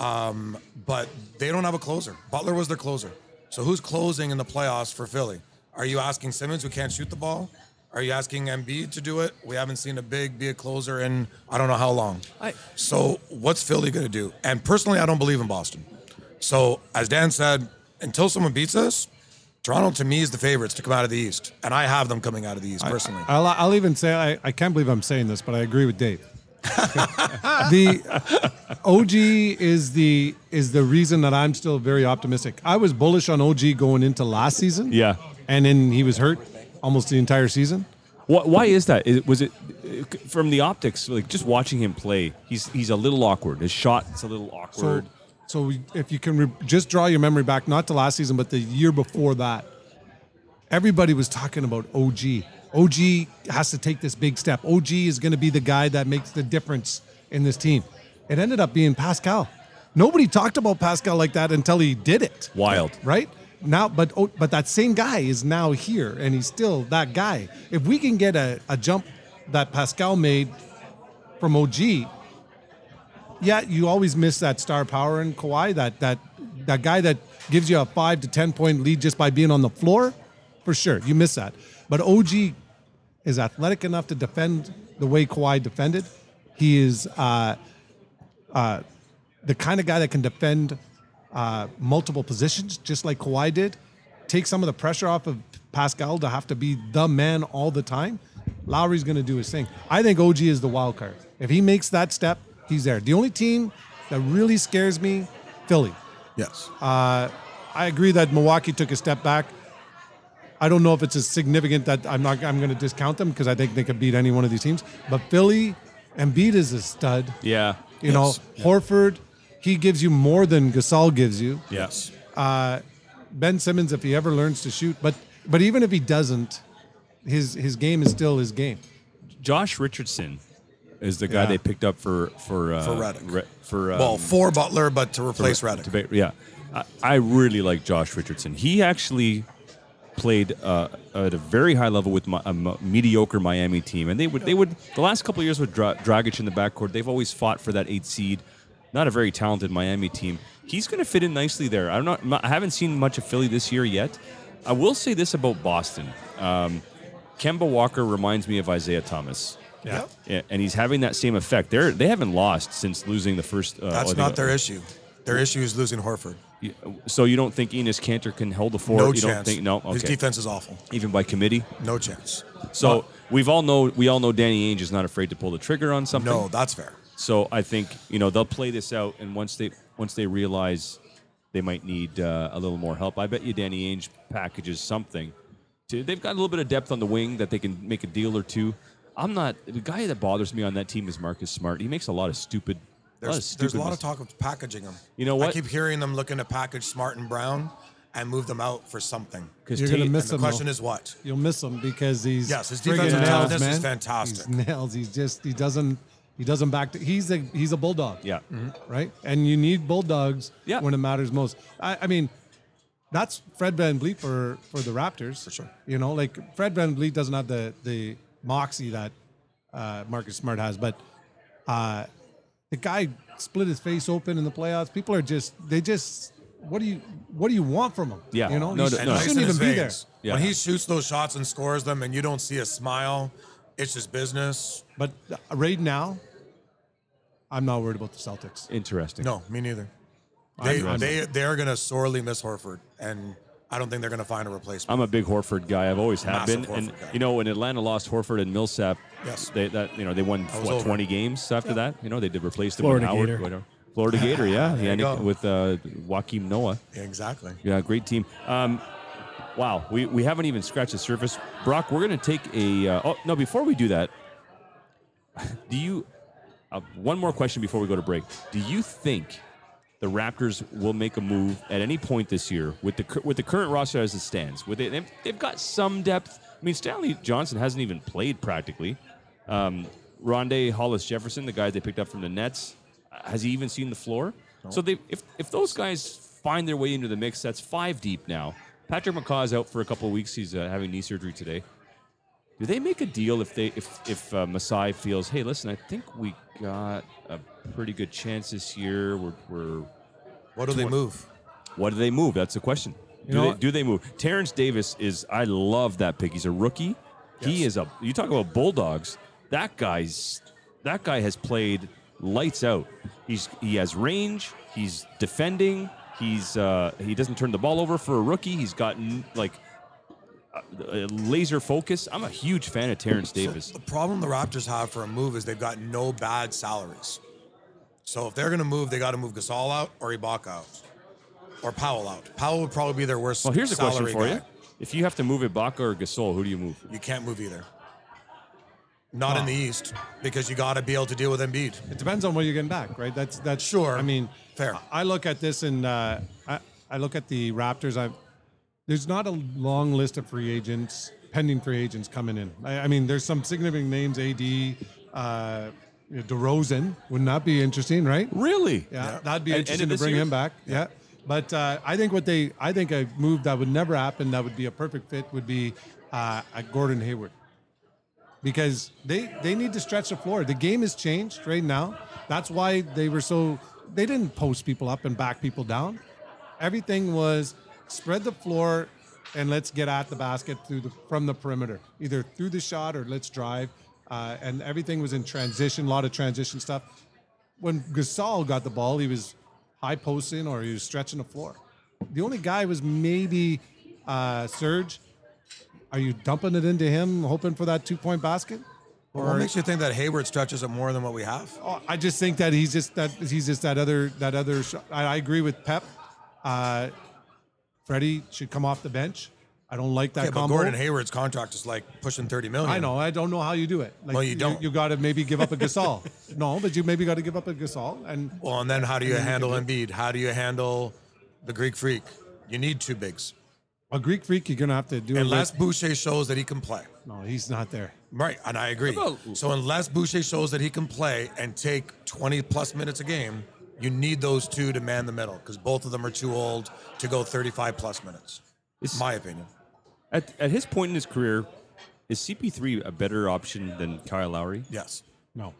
um, but they don't have a closer. Butler was their closer. So who's closing in the playoffs for Philly? Are you asking Simmons, who can't shoot the ball? Are you asking Embiid to do it? We haven't seen a big be a closer in I don't know how long. I- so what's Philly going to do? And personally, I don't believe in Boston. So as Dan said, until someone beats us, Toronto to me is the favorites to come out of the East, and I have them coming out of the East personally. I'll, I'll even say I, I can't believe I'm saying this, but I agree with Dave. the OG is the is the reason that I'm still very optimistic. I was bullish on OG going into last season. Yeah. and then he was hurt almost the entire season. Wh- why is that? Is, was it uh, from the optics? Like just watching him play, he's he's a little awkward. His shot is a little So, awkward. so we- if you can re- just draw your memory back, not to last season, but the year before that, everybody was talking about OG. OG has to take this big step. OG is going to be the guy that makes the difference in this team. It ended up being Pascal. Nobody talked about Pascal like that until he did it. Wild. right? Now, but oh, but that same guy is now here, and he's still that guy. If we can get a, a jump that Pascal made from OG, yeah, you always miss that star power in Kawhi. That that that guy that gives you a five to ten point lead just by being on the floor, for sure, you miss that. But OG is athletic enough to defend the way Kawhi defended. He is uh, uh, the kind of guy that can defend uh, multiple positions, just like Kawhi did. Take some of the pressure off of Pascal to have to be the man all the time. Lowry's going to do his thing. I think OG is the wild card. If he makes that step, he's there. The only team that really scares me, Philly. Yes. I agree that Milwaukee took a step back. I don't know if it's as significant that I'm not. I'm going to discount them because I think they could beat any one of these teams. But Philly, Embiid is a stud. yeah. You Yes. know, Horford, he gives you more than Gasol gives you. Yes. Ben Simmons, if he ever learns to shoot, but but even if he doesn't, his his game is still his game. Josh Richardson is the guy Yeah. they picked up for for uh, For Redick. Re- for um, well, for Butler, but to replace Redick. to yeah, I, I really like Josh Richardson. He actually played uh, at a very high level with my, a m- mediocre Miami team, and they would they would the last couple of years with Dra- Dragic in the backcourt, they've always fought for that eight seed. Not a very talented Miami team. He's going to fit in nicely there. I'm not, I'm not- I haven't seen much of Philly this year yet. I will say this about Boston. Um, Kemba Walker reminds me of Isaiah Thomas. Yeah. Yeah, and he's having that same effect. They're they haven't lost since losing the first. Uh, That's think- not their issue. Their issue is losing Horford. So you don't think Enes Kanter can hold the fort? No you chance. don't think no? His defense is awful. Even by committee. No chance. So we've all know we all know Danny Ainge is not afraid to pull the trigger on something. No, that's fair. So I think you know they'll play this out, and once they once they realize they might need uh, a little more help, I bet you Danny Ainge packages something. To, they've got a little bit of depth on the wing that they can make a deal or two. I'm not the guy that bothers me on that team is Marcus Smart. He makes a lot of stupid. A lot of There's, stupid there's a lot of talk of packaging them. You know what? I keep hearing them looking to package Smart and Brown and move them out for something. Because You're gonna miss And the question though. is what? You'll miss them because he's Yes, his friggin' defensive nails, toughness man. is fantastic. He's nails. He's just he doesn't he doesn't back. To, he's a he's a bulldog. Yeah. right? And you need bulldogs Yeah. when it matters most. I, I mean, that's Fred VanVleet for for the Raptors for sure. You know, like Fred VanVleet doesn't have the the moxie that uh, Marcus Smart has, but uh, the guy split his face open in the playoffs. People are just they just what do you what do you want from him? Yeah. you know, No, he, no, no. he shouldn't even be there. veins. Yeah. When he shoots those shots and scores them, and you don't see a smile, it's just business. But uh, right now, I'm not worried about the Celtics. Interesting. No, me neither. They they they're gonna sorely miss Horford, and I don't think they're gonna find a replacement. I'm a big Horford guy. I've always have Massive been. And guy. you know, when Atlanta lost Horford and Millsap, Yes. they that you know they won was what over. 20 games after that. You know, they did replace them Florida with Howard, Gator. whatever. Florida Gator, yeah, There yeah, you go. with uh, Joakim Noah. exactly. Yeah, great team. Um, wow, we, we haven't even scratched the surface. Brock, we're going to take a. Uh, oh, no, before we do that, do you. Uh, one more question before we go to break. Do you think the Raptors will make a move at any point this year with the with the current roster as it stands? With it, they've, they've got some depth. I mean, Stanley Johnson hasn't even played practically. Um, Rondae Hollis Jefferson, the guy they picked up from the Nets, has he even seen the floor? So they, if if those guys find their way into the mix, that's five deep now. Patrick McCaw's out for a couple of weeks. He's uh, having knee surgery today. Do they make a deal if they if if uh, Masai feels, hey, listen, I think we got a pretty good chance this year. We're, we're What do they move? what do they move? That's the question. You Do they, do they move? Terrence Davis is. I love that pick. He's a rookie. He is a. You talk about bulldogs. That guy's. That guy has played lights out. He's he has range. He's defending. He's uh, he doesn't turn the ball over for a rookie. He's gotten like uh, laser focus. I'm a huge fan of Terrence Davis. The problem the Raptors have for a move is they've got no bad salaries. So if they're going to move, they got to move Gasol out or Ibaka out or Powell out. Powell would probably be their worst. Well, here's a question for guy. you: If you have to move Ibaka or Gasol, who do you move? You can't move either. Not in the East because you got to be able to deal with Embiid. It depends on what you're getting back, right? That's that's Sure. I mean, Fair. I I look at this and uh, I I look at the Raptors. I there's not a long list of free agents, pending free agents coming in. I, I mean, there's some significant names. AD, uh, you know, DeRozan wouldn't that be interesting, right? Really? Yeah, Yeah. that'd be end interesting of to bring year? him back. Yeah. But uh, I think what they, I think a move that would never happen, that would be a perfect fit, would be uh, a Gordon Hayward, because they they need to stretch the floor. The game has changed right now. That's why they were so they didn't post people up and back people down. Everything was spread the floor and let's get at the basket through the from the perimeter, either through the shot or let's drive. Uh, and everything was in transition, a lot of transition stuff when Gasol got the ball, he was high posting or he was stretching the floor. The only guy was maybe uh, Serge. Are you dumping it into him, hoping for that two point basket? Well, what makes you think that Hayward stretches it more than what we have? Oh, I just think that he's just that he's just that other that other. I, I agree with Pep. Uh, Freddie should come off the bench. I don't like that Yeah, but. Gordon Hayward's contract is like pushing 30 million. I know. I don't know how you do it. Like, Well, you don't. You, got to maybe give up a Gasol. no, but you maybe got to give up a Gasol and Well, and then how do you And then you handle can Embiid? How do you handle the Greek Freak? You need two bigs. a Greek freak. You're gonna have to do it. Unless with- Boucher shows that he can play. no, he's not there. Right, and I agree. About- So unless Boucher shows that he can play and take 20 plus minutes a game, you need those two to man the middle because both of them are too old to go 35 plus minutes. It's- my opinion. At, at his point in his career, is CP3 a better option than Kyle Lowry? Yes. No.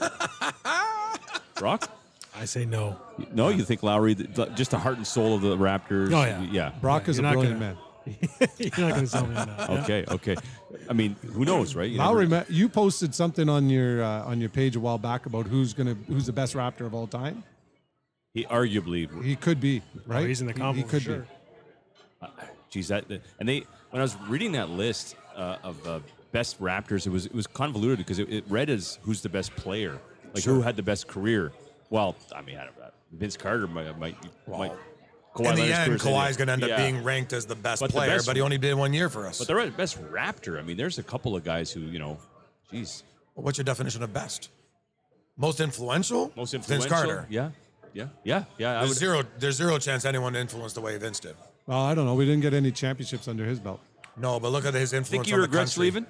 Brock? I say no. No, you think Lowry, the- the- just the heart and soul of the Raptors? Oh, yeah. Yeah. Brock is a not brilliant gonna- man. You're not going to tell me that. Okay, okay. I mean, who knows, right? You Lowry, never- you posted something on your uh, on your page a while back about who's gonna who's the best Raptor of all time. he arguably, He could be right. Oh, he's in the He- combo He, for could sure. be. Geez, that, and they, when I was reading that list uh, of uh, best Raptors, it was it was convoluted because it, it read as who's the best player. Like Sure. who had the best career? Well, I mean, I don't know. Vince Carter might might, might Kawhi In the Leonard's end, Kawhi's going to end Yeah. up being ranked as the best But the player, best- but he only did one year for us. But the best Raptor. I mean, there's a couple of guys who you know, geez, What's your definition of best? Most influential? most influential. Vince. Carter. Yeah, yeah, yeah, yeah. There's zero. There's zero chance anyone influenced the way Vince did. Well, I don't know. We didn't get any championships under his belt. No, but look at his influence. think he on the regrets country. leaving.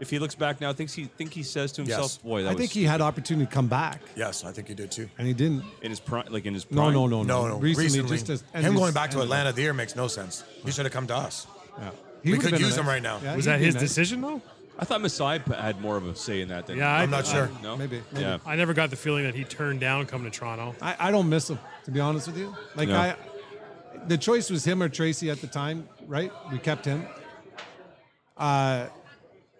If he looks back now, thinks he think he says to himself, Yes. "Boy, that I was think he had opportunity to come back, Yes, I think he did too. and he didn't. in his prime, like in his No, prime. no, no, No, no. Recently, Recently, just as him and going back to and- Atlanta the year makes no sense. He should have come to us. Yeah. We would've could been use a- him right now. Yeah, Was he'd that be his nice. decision though? I thought Masai p- had more of a say in that than Yeah, I, I'm not sure. No, Maybe, maybe. Yeah, I never got the feeling that he turned down coming to Toronto. I, I don't miss him, to be honest with you. Like No. I, the choice was him or Tracy at the time, right? We kept him. Uh,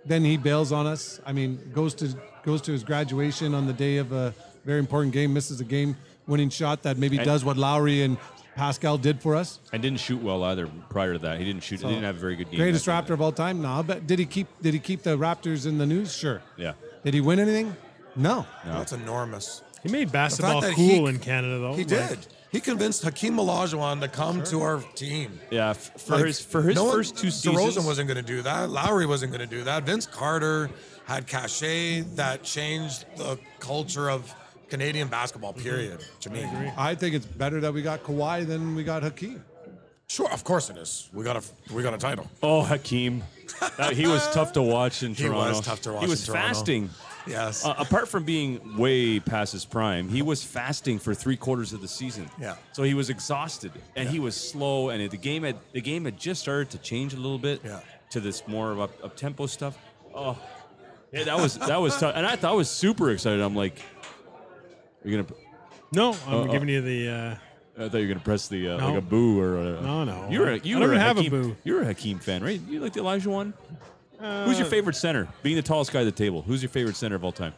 then he bails on us. I mean, goes to goes to his graduation on the day of a very important game, misses a game-winning shot that maybe And- does what Lowry and Pascal did for us. and didn't shoot well either. Prior to that, he didn't shoot. So, he didn't have a very good game. Greatest Raptor of all time? No, but did he keep did he keep the Raptors in the news? Sure. Yeah. Did he win anything? No. no. That's enormous. He made basketball cool he- in Canada though. He Like, did. He convinced Hakeem Olajuwon to come to our team. Yeah, f- for Like, his for his no one- first two seasons. DeRozan wasn't going to do that. Lowry wasn't going to do that. Vince Carter had cachet that changed the culture of Canadian basketball. Mm-hmm. Period. To me, I think it's better that we got Kawhi than we got Hakeem. sure, of course it is. We got a we got a title. Oh, Hakeem, That- he was tough to watch in He Toronto. was tough to watch He was in Toronto. fasting. Yes. Uh, apart from being way past his prime, he was fasting for three quarters of the season. Yeah. So he was exhausted and he was slow, and the game had the game had just started to change a little bit Yeah. to this more of up, up tempo stuff. Oh, yeah, that was that was tough, and I thought I was super excited. I'm like, you're gonna. No, I'm Uh, uh, giving you the. Uh, I thought you were gonna press the uh, No. like a boo or a, No, no. You're a, I you don't were a have a boo. You're a Hakeem fan, right? You like the Elijah one? Who's your favorite center? Being the tallest guy at the table, who's your favorite center of all time?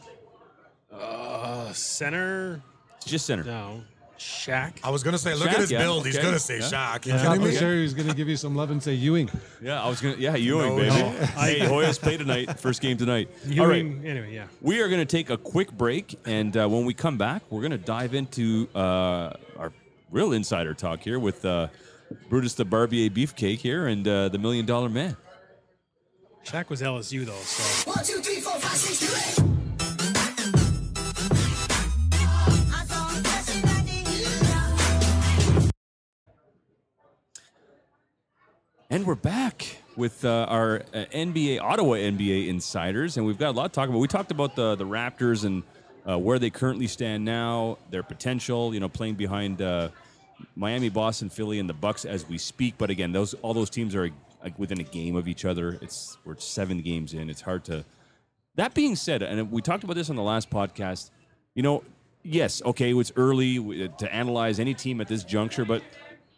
uh, center. Just center. No, Shaq. I was gonna say, look Shaq, at his yeah, build. He's okay, gonna say yeah. Shaq. You I thought kidding for sure he's going to give you some love and say Ewing. Yeah, I was gonna. Yeah, Ewing, No, baby. no. hey, Hoyas play tonight. First game tonight. You All right, mean- Anyway, yeah. we are gonna take a quick break, and uh, when we come back, we're gonna dive into uh, our real insider talk here with uh, Brutus the Barber Beefcake here and uh, the Million Dollar Man. Shaq was LSU though, so One, two, three, four, five, six, two, eight. And we're back with uh, our uh, NBA, Ottawa NBA insiders, and we've got a lot to talk about. We talked about the the Raptors and uh, where they currently stand now, their potential, you know, playing behind uh, Miami, Boston, Philly, and the Bucks as we speak. But again, those all those teams are like within a game of each other. It's we're seven games in. It's hard to. That being said, and we talked about this on the last podcast, you know, yes, okay, it's early to analyze any team at this juncture, but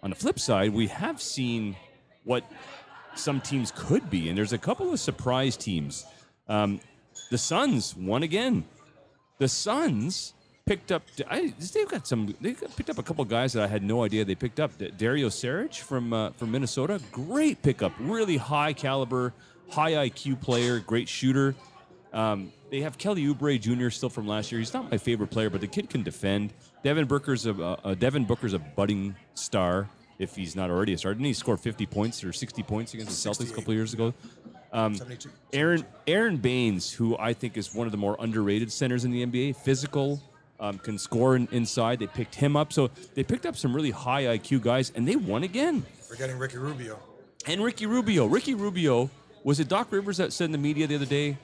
on the flip side, we have seen what some teams could be, and there's a couple of surprise teams. Um, the Suns won again. The Suns picked up. I, they've got some. They picked up a couple guys that I had no idea they picked up. Dario Saric from uh, from Minnesota, great pickup. Really high caliber, high IQ player, great shooter. Um, they have Kelly Oubre Jr. still from last year. He's not my favorite player, but the kid can defend. Devin Booker's a uh, Devin Booker's a budding star if he's not already a star. Didn't he score 50 points or 60 points against the Celtics a couple years ago? 72. Aaron Aron Baynes, who I think is one of the more underrated centers in the NBA, physical, um, can score in, inside. They picked him up, so they picked up some really high IQ guys, and they won again. Forgetting Ricky Rubio. And Ricky Rubio, Ricky Rubio, was it Doc Rivers that said in the media the other day,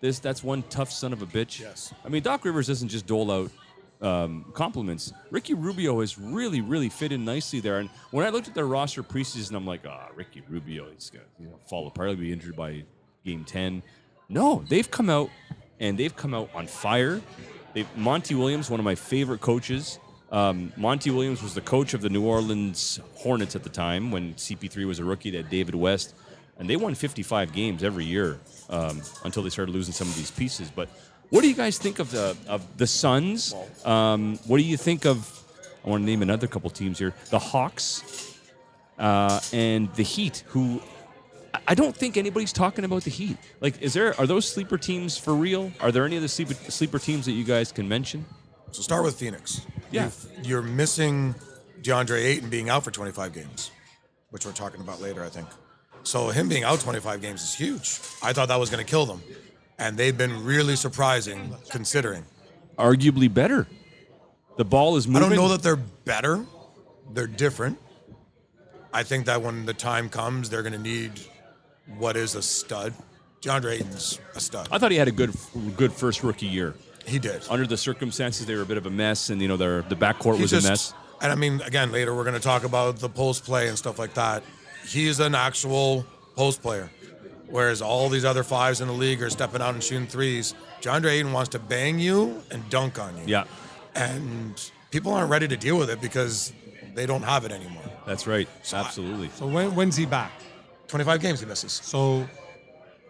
"This that's one tough son of a bitch." Yes. I mean, Doc Rivers doesn't just dole out um, compliments. Ricky Rubio has really, really fit in nicely there. And when I looked at their roster preseason, I'm like, ah, Ricky Rubio, he's gonna you know, fall apart. He'll be injured by game ten. No, they've come out and they've come out on fire. They Monty Williams, one of my favorite coaches. Um, Monty Williams was the coach of the New Orleans Hornets at the time when CP3 was a rookie. They had David West, and they won 55 games every year um, until they started losing some of these pieces. But what do you guys think of the of the Suns? Um, what do you think of? I want to name another couple teams here: the Hawks uh, and the Heat, who I- don't think anybody's talking about the Heat. Like, is there are those sleeper teams for real? Are there any of the sleeper, sleeper teams that you guys can mention? So start with Phoenix. Yeah. You've- You're missing DeAndre Ayton being out for 25 games, which we're talking about later, I think. So him being out 25 games is huge. I thought that was going to kill them. And they've been really surprising considering. Arguably better. The ball is moving. I don't know that they're better. They're different. I think that when the time comes, they're going to need what is a stud. DeAndre Ayton's a stud. I thought he had a good good first rookie year. He did. Under the circumstances, they were a bit of a mess, and you know their the backcourt He was just- a mess. And I mean, again, later we're going to talk about the post play and stuff like that. He's an actual post player, whereas all these other fives in the league are stepping out and shooting threes. John Ayton wants to bang you and dunk on you. Yeah, And people aren't ready to deal with it because they don't have it anymore. that's right. Absolutely. So when, when's he back? 25 games he misses. So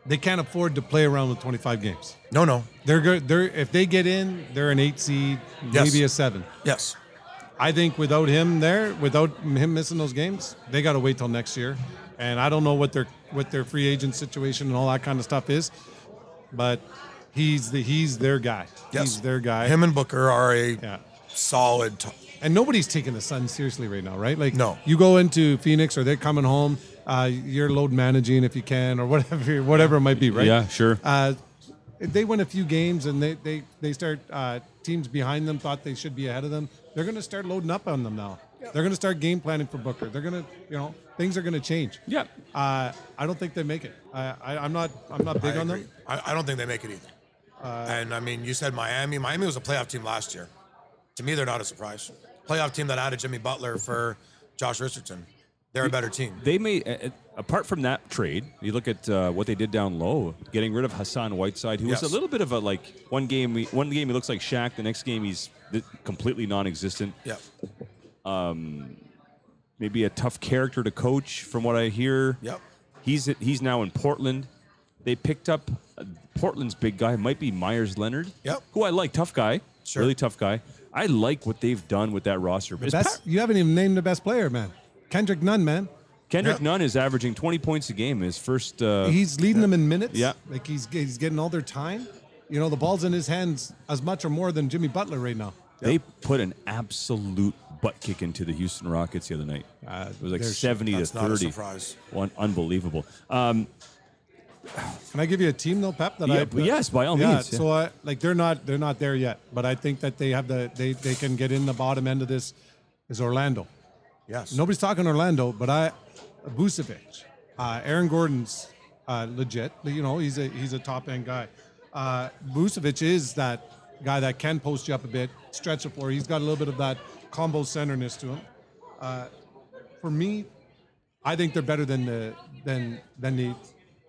they can't afford to play around with 25 games. No, no. They're good. They're if they get in, they're an eight seed, Yes. maybe a seven. Yes. I think without him there, without him missing those games, they got to wait till next year. And I don't know what their what their free agent situation and all that kind of stuff is, but he's the he's their guy. Yes. He's their guy. Him and Booker are a yeah. solid. T- And nobody's taking the Suns seriously right now, right? Like, No. You go into Phoenix, or they're coming home. Uh, you're load managing if you can, or whatever, whatever it might be, right? Yeah, sure. Uh, they win a few games, and they they they start uh, teams behind them thought they should be ahead of them. They're going to start loading up on them now. They're going to start game planning for Booker. They're going to, you know, things are going to change. Yeah. Uh, I don't think they make it. I, I, I'm not. I'm not big I on agree. them. I, I don't think they make it either. and I mean, you said Miami. Miami was a playoff team last year. To me, they're not a surprise. Playoff team that added Jimmy Butler for Josh Richardson. They're a better team. They may, uh, apart from that trade, you look at uh, what they did down low, getting rid of Hassan Whiteside, who was a little bit of a like one game. he- One game he looks like Shaq, the next game he's completely non-existent. Yeah. Maybe a tough character to coach, from what I hear. Yep. He's he's now in Portland. They picked up uh, Portland's big guy, might be Meyers Leonard. Yep. Who I like, tough guy, Sure. really tough guy. I like what they've done with that roster. Is Best, Pa- you haven't even named the best player, man. Kendrick Nunn, man. Kendrick Yep. Nunn is averaging 20 points a game. His first. Uh, he's leading them in minutes. Yeah. like he's he's getting all their time. You know, the ball's in his hands as much or more than Jimmy Butler right now. They put an absolute butt kick into the Houston Rockets the other night. Uh, it was like they're- 70 to That's not a 30. surprise. One unbelievable. Um, Can I give you a team though, Pep? That Yeah, I but yes, by all yeah, means, yeah. So I, like they're not they're not there yet, but I think that they have the they they can get in the bottom end of this. Is Orlando? Yes. Nobody's talking Orlando, but I Vucevic, uh, Aaron Gordon's uh, legit. You know, he's a he's a top end guy. Uh, is that guy that can post you up a bit, stretch the floor. He's got a little bit of that combo centerness to him. Uh, for me, I think they're better than the than than the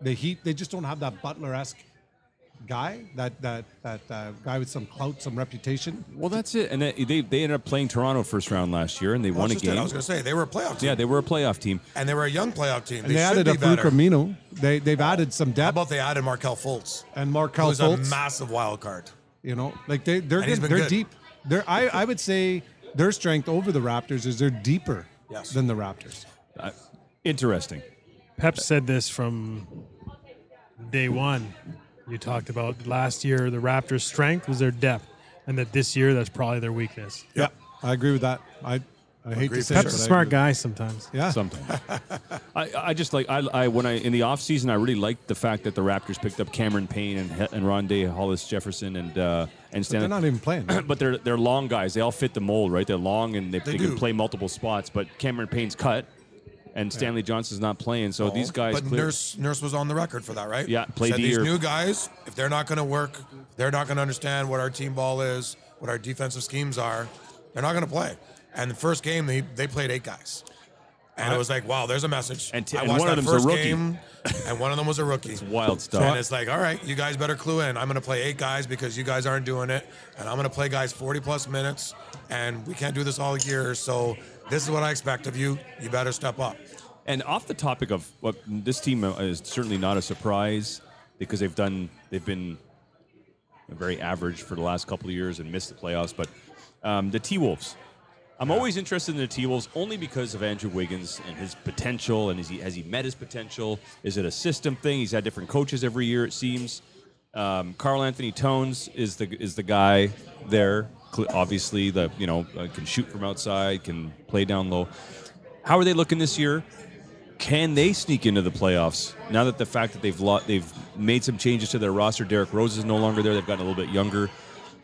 the Heat. They just don't have that Butler esque guy, that that that uh, guy with some clout, some reputation. well, that's it. And they, they, they ended up playing Toronto first round last year, and they That's won a just it. I was going to say they were a playoff team. Yeah, they were a playoff team. and they were a young playoff team. And they, they, should added be a Farouk better. Amino. They they've added some How depth about they added Markelle Fultz, and Markelle who's a massive wild card. You know, like they they're And he's good. been they're good. deep. They're I I would say their strength over the Raptors is they're deeper Yes. than the Raptors. Uh, interesting. Pep said this from day one. You talked about last year the Raptors' strength was their depth, and that this year that's probably their weakness. Yeah, I agree with that. I I hate Agree to say for it, Pep's a smart agree. guy sometimes. Yeah, Sometimes. I, I just like I, I when I in the offseason I really liked the fact that the Raptors picked up Cameron Payne and He- and Rondae Hollis Jefferson and uh, and but Stanley. they're not even playing. but they're they're long guys. They all fit the mold, right? They're long and they, they, can do. play multiple spots. But Cameron Payne's cut, and Stanley Johnson's not playing. So oh. these guys, But clear- Nurse Nurse was on the record for that, right? Yeah, play Said D these or- new guys, if they're not going to work, they're not going to understand what our team ball is, what our defensive schemes are. They're not going to play. And the first game, they they played eight guys, and it was like, wow, there's a message. And t- I and watched one of that them's a first rookie. game, and one of them was a rookie. It's wild stuff. And it's like, all right, you guys better clue in. I'm going to play eight guys because you guys aren't doing it, and I'm going to play guys 40 plus minutes, and we can't do this all year. So this is what I expect of you. You better step up. And off the topic of what this team is certainly not a surprise because they've done they've been very average for the last couple of years and missed the playoffs. But um, the T Wolves, I'm always interested in the T Wolves only because of Andrew Wiggins and his potential. And is he, has he met his potential? Is it a system thing? He's had different coaches every year, it seems. Um, Karl Anthony Towns is the is the guy there. Obviously, the you know uh, can shoot from outside, can play down low. How are they looking this year? Can they sneak into the playoffs now that the fact that they've lo- they've made some changes to their roster? Derrick Rose is no longer there. They've gotten a little bit younger.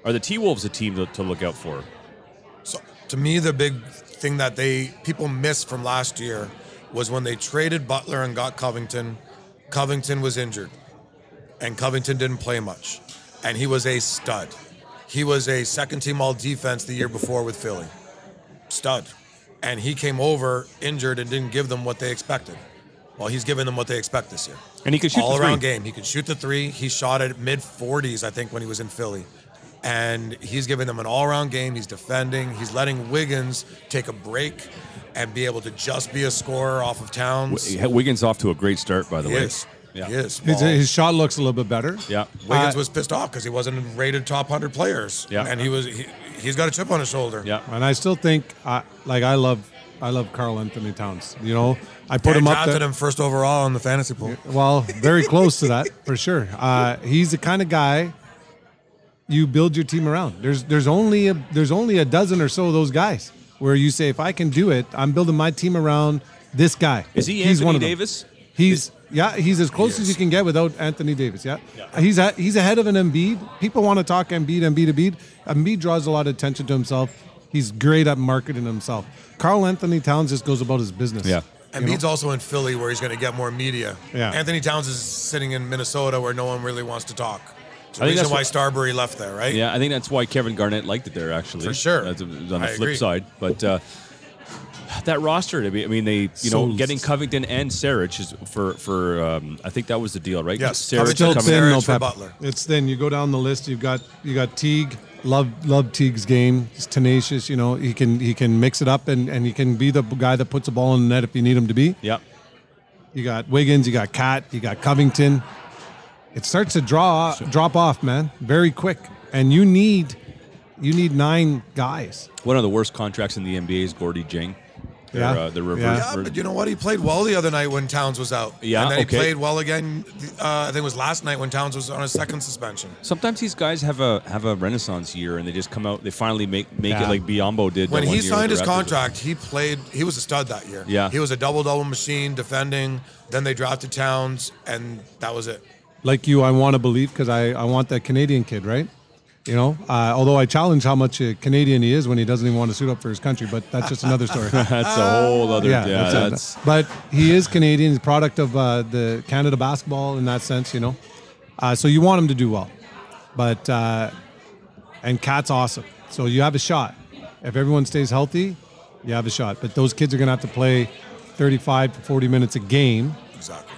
Are the T Wolves a team to, to look out for? So to me, the big thing that they people missed from last year was when they traded Butler and got Covington. Covington was injured, and Covington didn't play much, and he was a stud. He was a second team all defense the year before with Philly, stud, and he came over injured and didn't give them what they expected. Well, he's giving them what they expect this year. And he can shoot all the three. around game. He can shoot the three. He shot at mid 40s, I think, when he was in Philly. And he's giving them an all around game. He's defending. He's letting Wiggins take a break and be able to just be a scorer off of Towns. Wiggins off to a great start, by the He way. is. Yeah. He is. His, his shot looks a little bit better. Yeah. Wiggins uh, was pissed off because he wasn't rated top 100 players. Yeah. And he was he, he's got a chip on his shoulder. Yeah. And I still think, uh, like I love, I love Karl Anthony Towns. You know, I put Put him up drafted there. him first overall in the fantasy pool. Well, very close to that for sure. Uh, he's the kind of guy you build your team around. There's there's only a there's only a dozen or so of those guys where you say if I can do it, I'm building my team around this guy. Is he he's Anthony one of them. Davis? He's yeah, he's as close He as you can get without Anthony Davis. Yeah, he's a, he's ahead of an Embiid. People want to talk Embiid, Embiid, Embiid. Embiid draws a lot of attention to himself. He's great at marketing himself. Karl Anthony Towns just goes about his business. Yeah. And Embiid's also in Philly where he's going to get more media. Yeah. Anthony Towns is sitting in Minnesota where no one really wants to talk. It's the I think reason why that's Starbury left there, right? Yeah, I think that's why Kevin Garnett liked it there, actually. For sure. That's on the I flip agree. side. But uh, that roster, I mean, I mean, they, you know, getting Covington and Saric is for, for um, I think that was the deal, right? Yes, Saric Covington Still and coming- thin, no for. Butler. It's then You go down the list. You've got you got Teague. Love love Teague's game. He's tenacious. You know he can he can mix it up and, and he can be the guy that puts the ball in the net if you need him to be. Yep. You got Wiggins. You got Cat. You got Covington. It starts to draw drop off, man, very quick. And you need you need nine guys. One of the worst contracts in the NBA is Gorgui Dieng. Their, Yeah. uh, the reverse. Yeah. Yeah, but you know what? He played well the other night when Towns was out. Yeah, and then okay. he played well again. Uh, I think it was last night when Towns was on a second suspension. Sometimes these guys have a have a renaissance year and they just come out. They finally make make it like Biyombo did. When he signed his contract, he played. He was a stud that year. Yeah. he was a double double machine defending. Then they drafted Towns, and that was it. Like you, I want to believe because I, I want that Canadian kid, right? You know, uh, although I challenge how much a Canadian he is when he doesn't even want to suit up for his country, but that's just another story. That's a whole other. Yeah, Yeah, that's, that's. But he is Canadian, he's a product of uh, the Canada basketball in that sense, you know. Uh, so you want him to do well, but uh, and Cat's awesome. So you have a shot. If everyone stays healthy, you have a shot. But those kids are going to have to play 35 to 40 minutes a game Exactly.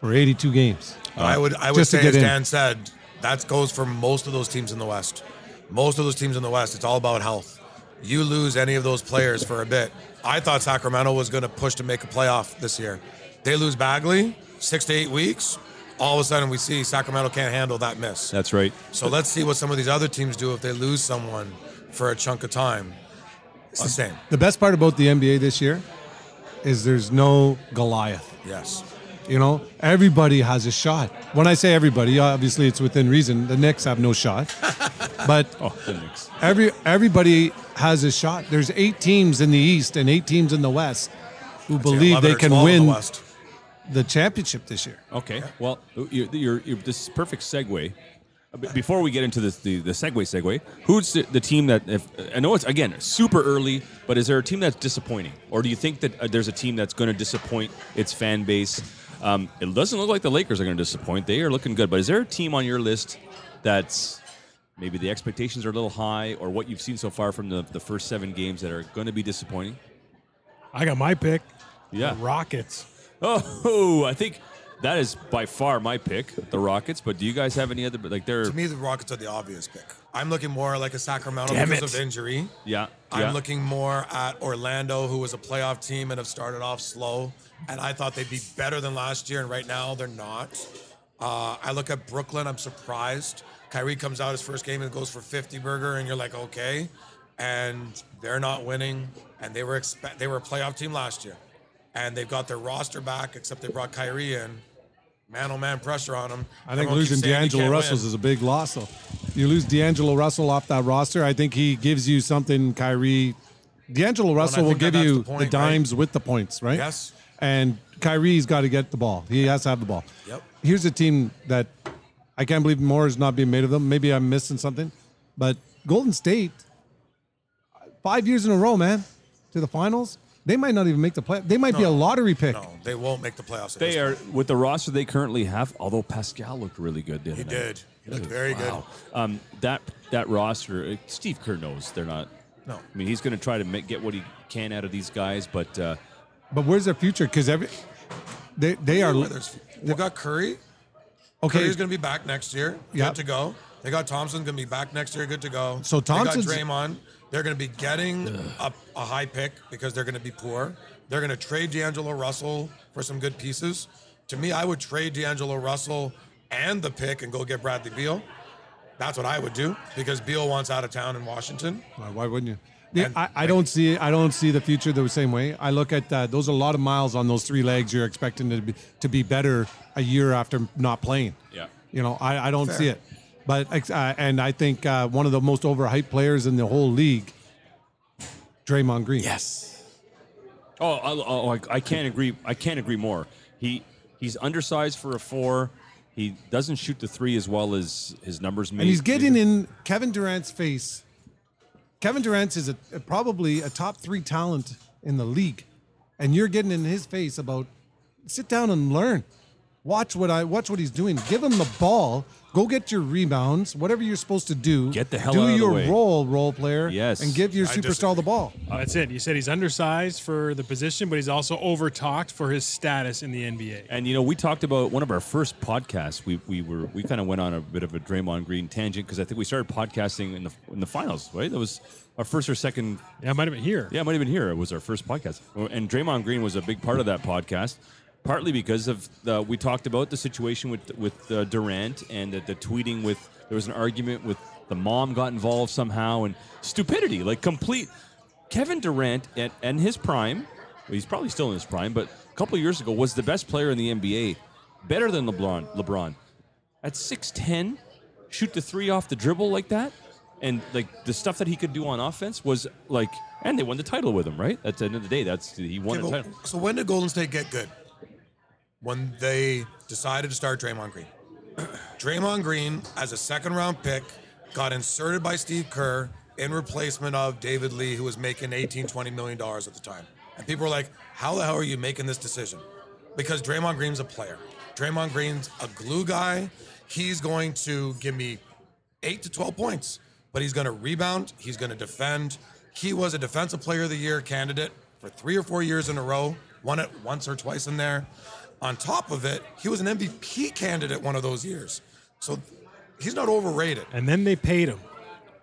for 82 games. I would I would say, get as in. Dan said, that goes for most of those teams in the West. Most of those teams in the West, it's all about health. You lose any of those players for a bit. I thought Sacramento was going to push to make a playoff this year. They lose Bagley, six to eight weeks. All of a sudden, we see Sacramento can't handle that miss. that's right. So let's see what some of these other teams do if they lose someone for a chunk of time. It's the uh, same. The best part about the NBA this year is there's no Goliath. Yes. You know, everybody has a shot. When I say everybody, obviously it's within reason. The Knicks have no shot, but Oh, the Knicks. every everybody has a shot. There's eight teams in the East and eight teams in the West who believe they can 12 in the win West. the championship this year. Okay. Well, you're, you're, you're, this is perfect segue. Before we get into this, the the segue segue, who's the, the team that? If I know it's again super early, but is there a team that's disappointing, or do you think that uh, there's a team that's going to disappoint its fan base? Um, it doesn't look like the Lakers are going to disappoint. They are looking good, but is there a team on your list that's maybe the expectations are a little high, or what you've seen so far from the, the first seven games that are going to be disappointing? I got my pick. Yeah. The Rockets. Oh, I think that is by far my pick, the Rockets. But do you guys have any other like they're To me, the Rockets are the obvious pick. I'm looking more like a Sacramento Damn because it. of injury. yeah, I'm yeah. looking more at Orlando, who was a playoff team and have started off slow. And I thought they'd be better than last year, and right now they're not. Uh, I look at Brooklyn. I'm surprised. Kyrie comes out his first game and goes for 50 burger, and you're like, okay. and they're not winning. And they were expe- they were a playoff team last year, and they've got their roster back, except they brought Kyrie in. Man, oh man, pressure on them. I think losing D'Angelo Russell is a big loss, though. You lose D'Angelo Russell off that roster. I think he gives you something, Kyrie. D'Angelo Russell will that give you the the, point, right? dimes with the points, right? Yes. And Kyrie's got to get the ball. He has to have the ball. Yep. Here's a team that I can't believe more is not being made of them. Maybe I'm missing something, but Golden State, five years in a row, man, to the finals. They might not even make the play. They might be a lottery pick. No, they won't make the playoffs. at They this are point. with the roster they currently have. Although Pascal looked really good. The other He night. did. He looked very Wow. Um, that that roster, uh, Steve Kerr knows they're not. No. I mean he's going to try to make, get what he can out of these guys, but uh, But where's their future? Because every they they are good. There's- They've got Curry. okay. Curry's going to be back next year. Good Yep. to go. They got Thompson going to be back next year. Good to go. So Thompson's- They got Draymond. They're going to be getting a, a high pick because they're going to be poor. They're going to trade D'Angelo Russell for some good pieces. To me, I would trade D'Angelo Russell and the pick and go get Bradley Beal. That's what I would do because Beal wants out of town in Washington. Why, why wouldn't you? Yeah, I, I don't see I don't see the future the same way. I look at uh, those are a lot of miles on those three legs. You're expecting to be to be better a year after not playing. Yeah. you know I, I don't Fair. see it. But uh, and I think uh, one of the most overhyped players in the whole league, Draymond Green. yes. Oh, oh, oh, I, I can't agree. I can't agree more. He he's undersized for a four. He doesn't shoot the three as well as his numbers. and he's getting in Kevin Durant's face. Kevin Durant is a, a- probably a top three talent in the league, and you're getting in his face about sit down and learn. Watch what I watch what he's doing. Give him the ball. Go get your rebounds. Whatever you're supposed to do. Get the hell do out of the your way. role, role player. Yes. and give your I superstar disagree. the ball. Uh, that's it. You said he's undersized for the position, but he's also overtalked for his status in the NBA. And you know, we talked about one of our first podcasts. We we were we kind of went on a bit of a Draymond Green tangent because I think we started podcasting in the in the finals. Right, that was our first or second. Yeah, it might have been here. Yeah, it might have been here. It was our first podcast, and Draymond Green was a big part of that podcast. Partly because of the, we talked about the situation with with uh, Durant and the, the tweeting with there was an argument with the mom got involved somehow and stupidity like complete Kevin Durant at and his prime well, he's probably still in his prime but a couple of years ago was the best player in the NBA better than LeBron LeBron. At 6'10 shoot the three off the dribble like that? And like the stuff that he could do on offense was like and they won the title with him right? At the end of the day that's he won Okay, the title. So when did Golden State get good? When they decided to start Draymond Green. Draymond Green, as a second round pick, got inserted by Steve Kerr in replacement of David Lee, who was making 18, 20 million dollars at the time. And people were like, how the hell are you making this decision? Because Draymond Green's a player. Draymond Green's a glue guy. He's going to give me eight to 12 points, but he's going to rebound. He's going to defend. He was a defensive player of the year candidate for three or four years in a row, won it once or twice in there. On top of it, he was an MVP candidate one of those years. So he's not overrated. And then they paid him.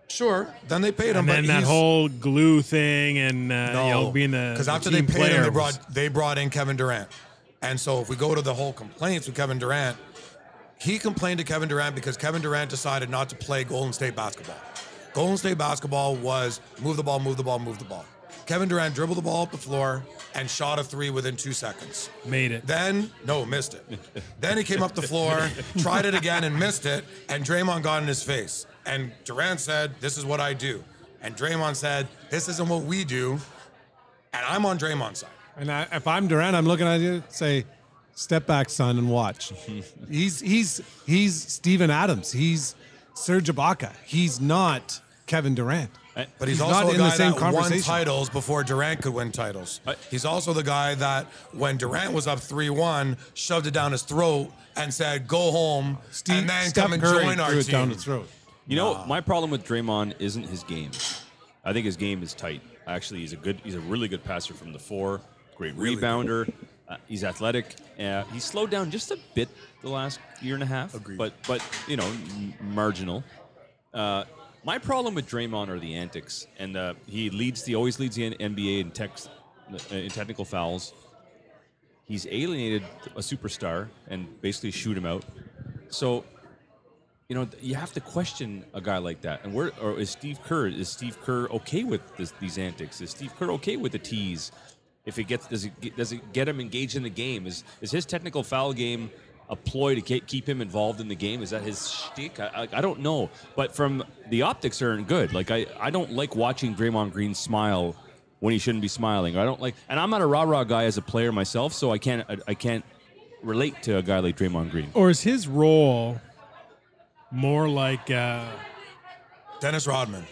Sure, then they paid him, And but then that whole glue thing and uh, you know being the because the after they paid him, they brought they brought in Kevin Durant, and so if we go to the whole complaints with Kevin Durant, he complained to Kevin Durant because Kevin Durant decided not to play Golden State basketball. Golden State basketball was move the ball, move the ball, move the ball. Kevin Durant dribbled the ball up the floor and shot a three within two seconds. made it. Then, no, missed it. then he came up the floor, tried it again and missed it, and Draymond got in his face. And Durant said, This is what I do. And Draymond said, This isn't what we do. And I'm on Draymond's side. And I, if I'm Durant, I'm looking at you, say, step back, son, and watch. he's he's he's Steven Adams. He's Serge Ibaka. He's not Kevin Durant. But he's, He's also not a in the guy same that won titles before Durant could win titles. I- he's also the guy that when Durant was up 3-1, shoved it down his throat and said, "Go home and then Steph come and Curry join our threw it down team." his throat. You know, my problem with Draymond isn't his game. I think his game is tight. Actually, he's a good, he's a really good passer from the four, great rebounder. Uh, he's athletic. Uh, he's slowed down just a bit the last year and a half, Agreed. but but you know, m- marginal. Uh, my problem with Draymond are the antics, and uh, he leads the always leads the NBA in uh, in technical fouls. He's alienated a superstar and basically shoot him out. So you know, you have to question a guy like that. And where or is Steve Kerr? Is Steve Kerr okay with this, these antics? Is Steve Kerr okay with the tease? If it gets does it get- does it get him engaged in the game? Is is his technical foul game a ploy to ke- keep him involved in the game? Is that his shtick? I, I, I don't know. But from the optics aren't good. Like I, I don't like watching Draymond Green smile when he shouldn't be smiling. I don't like, and I'm not a rah rah guy as a player myself, so I can't I, I can't relate to a guy like Draymond Green. Or is his role more like uh, Dennis Rodman.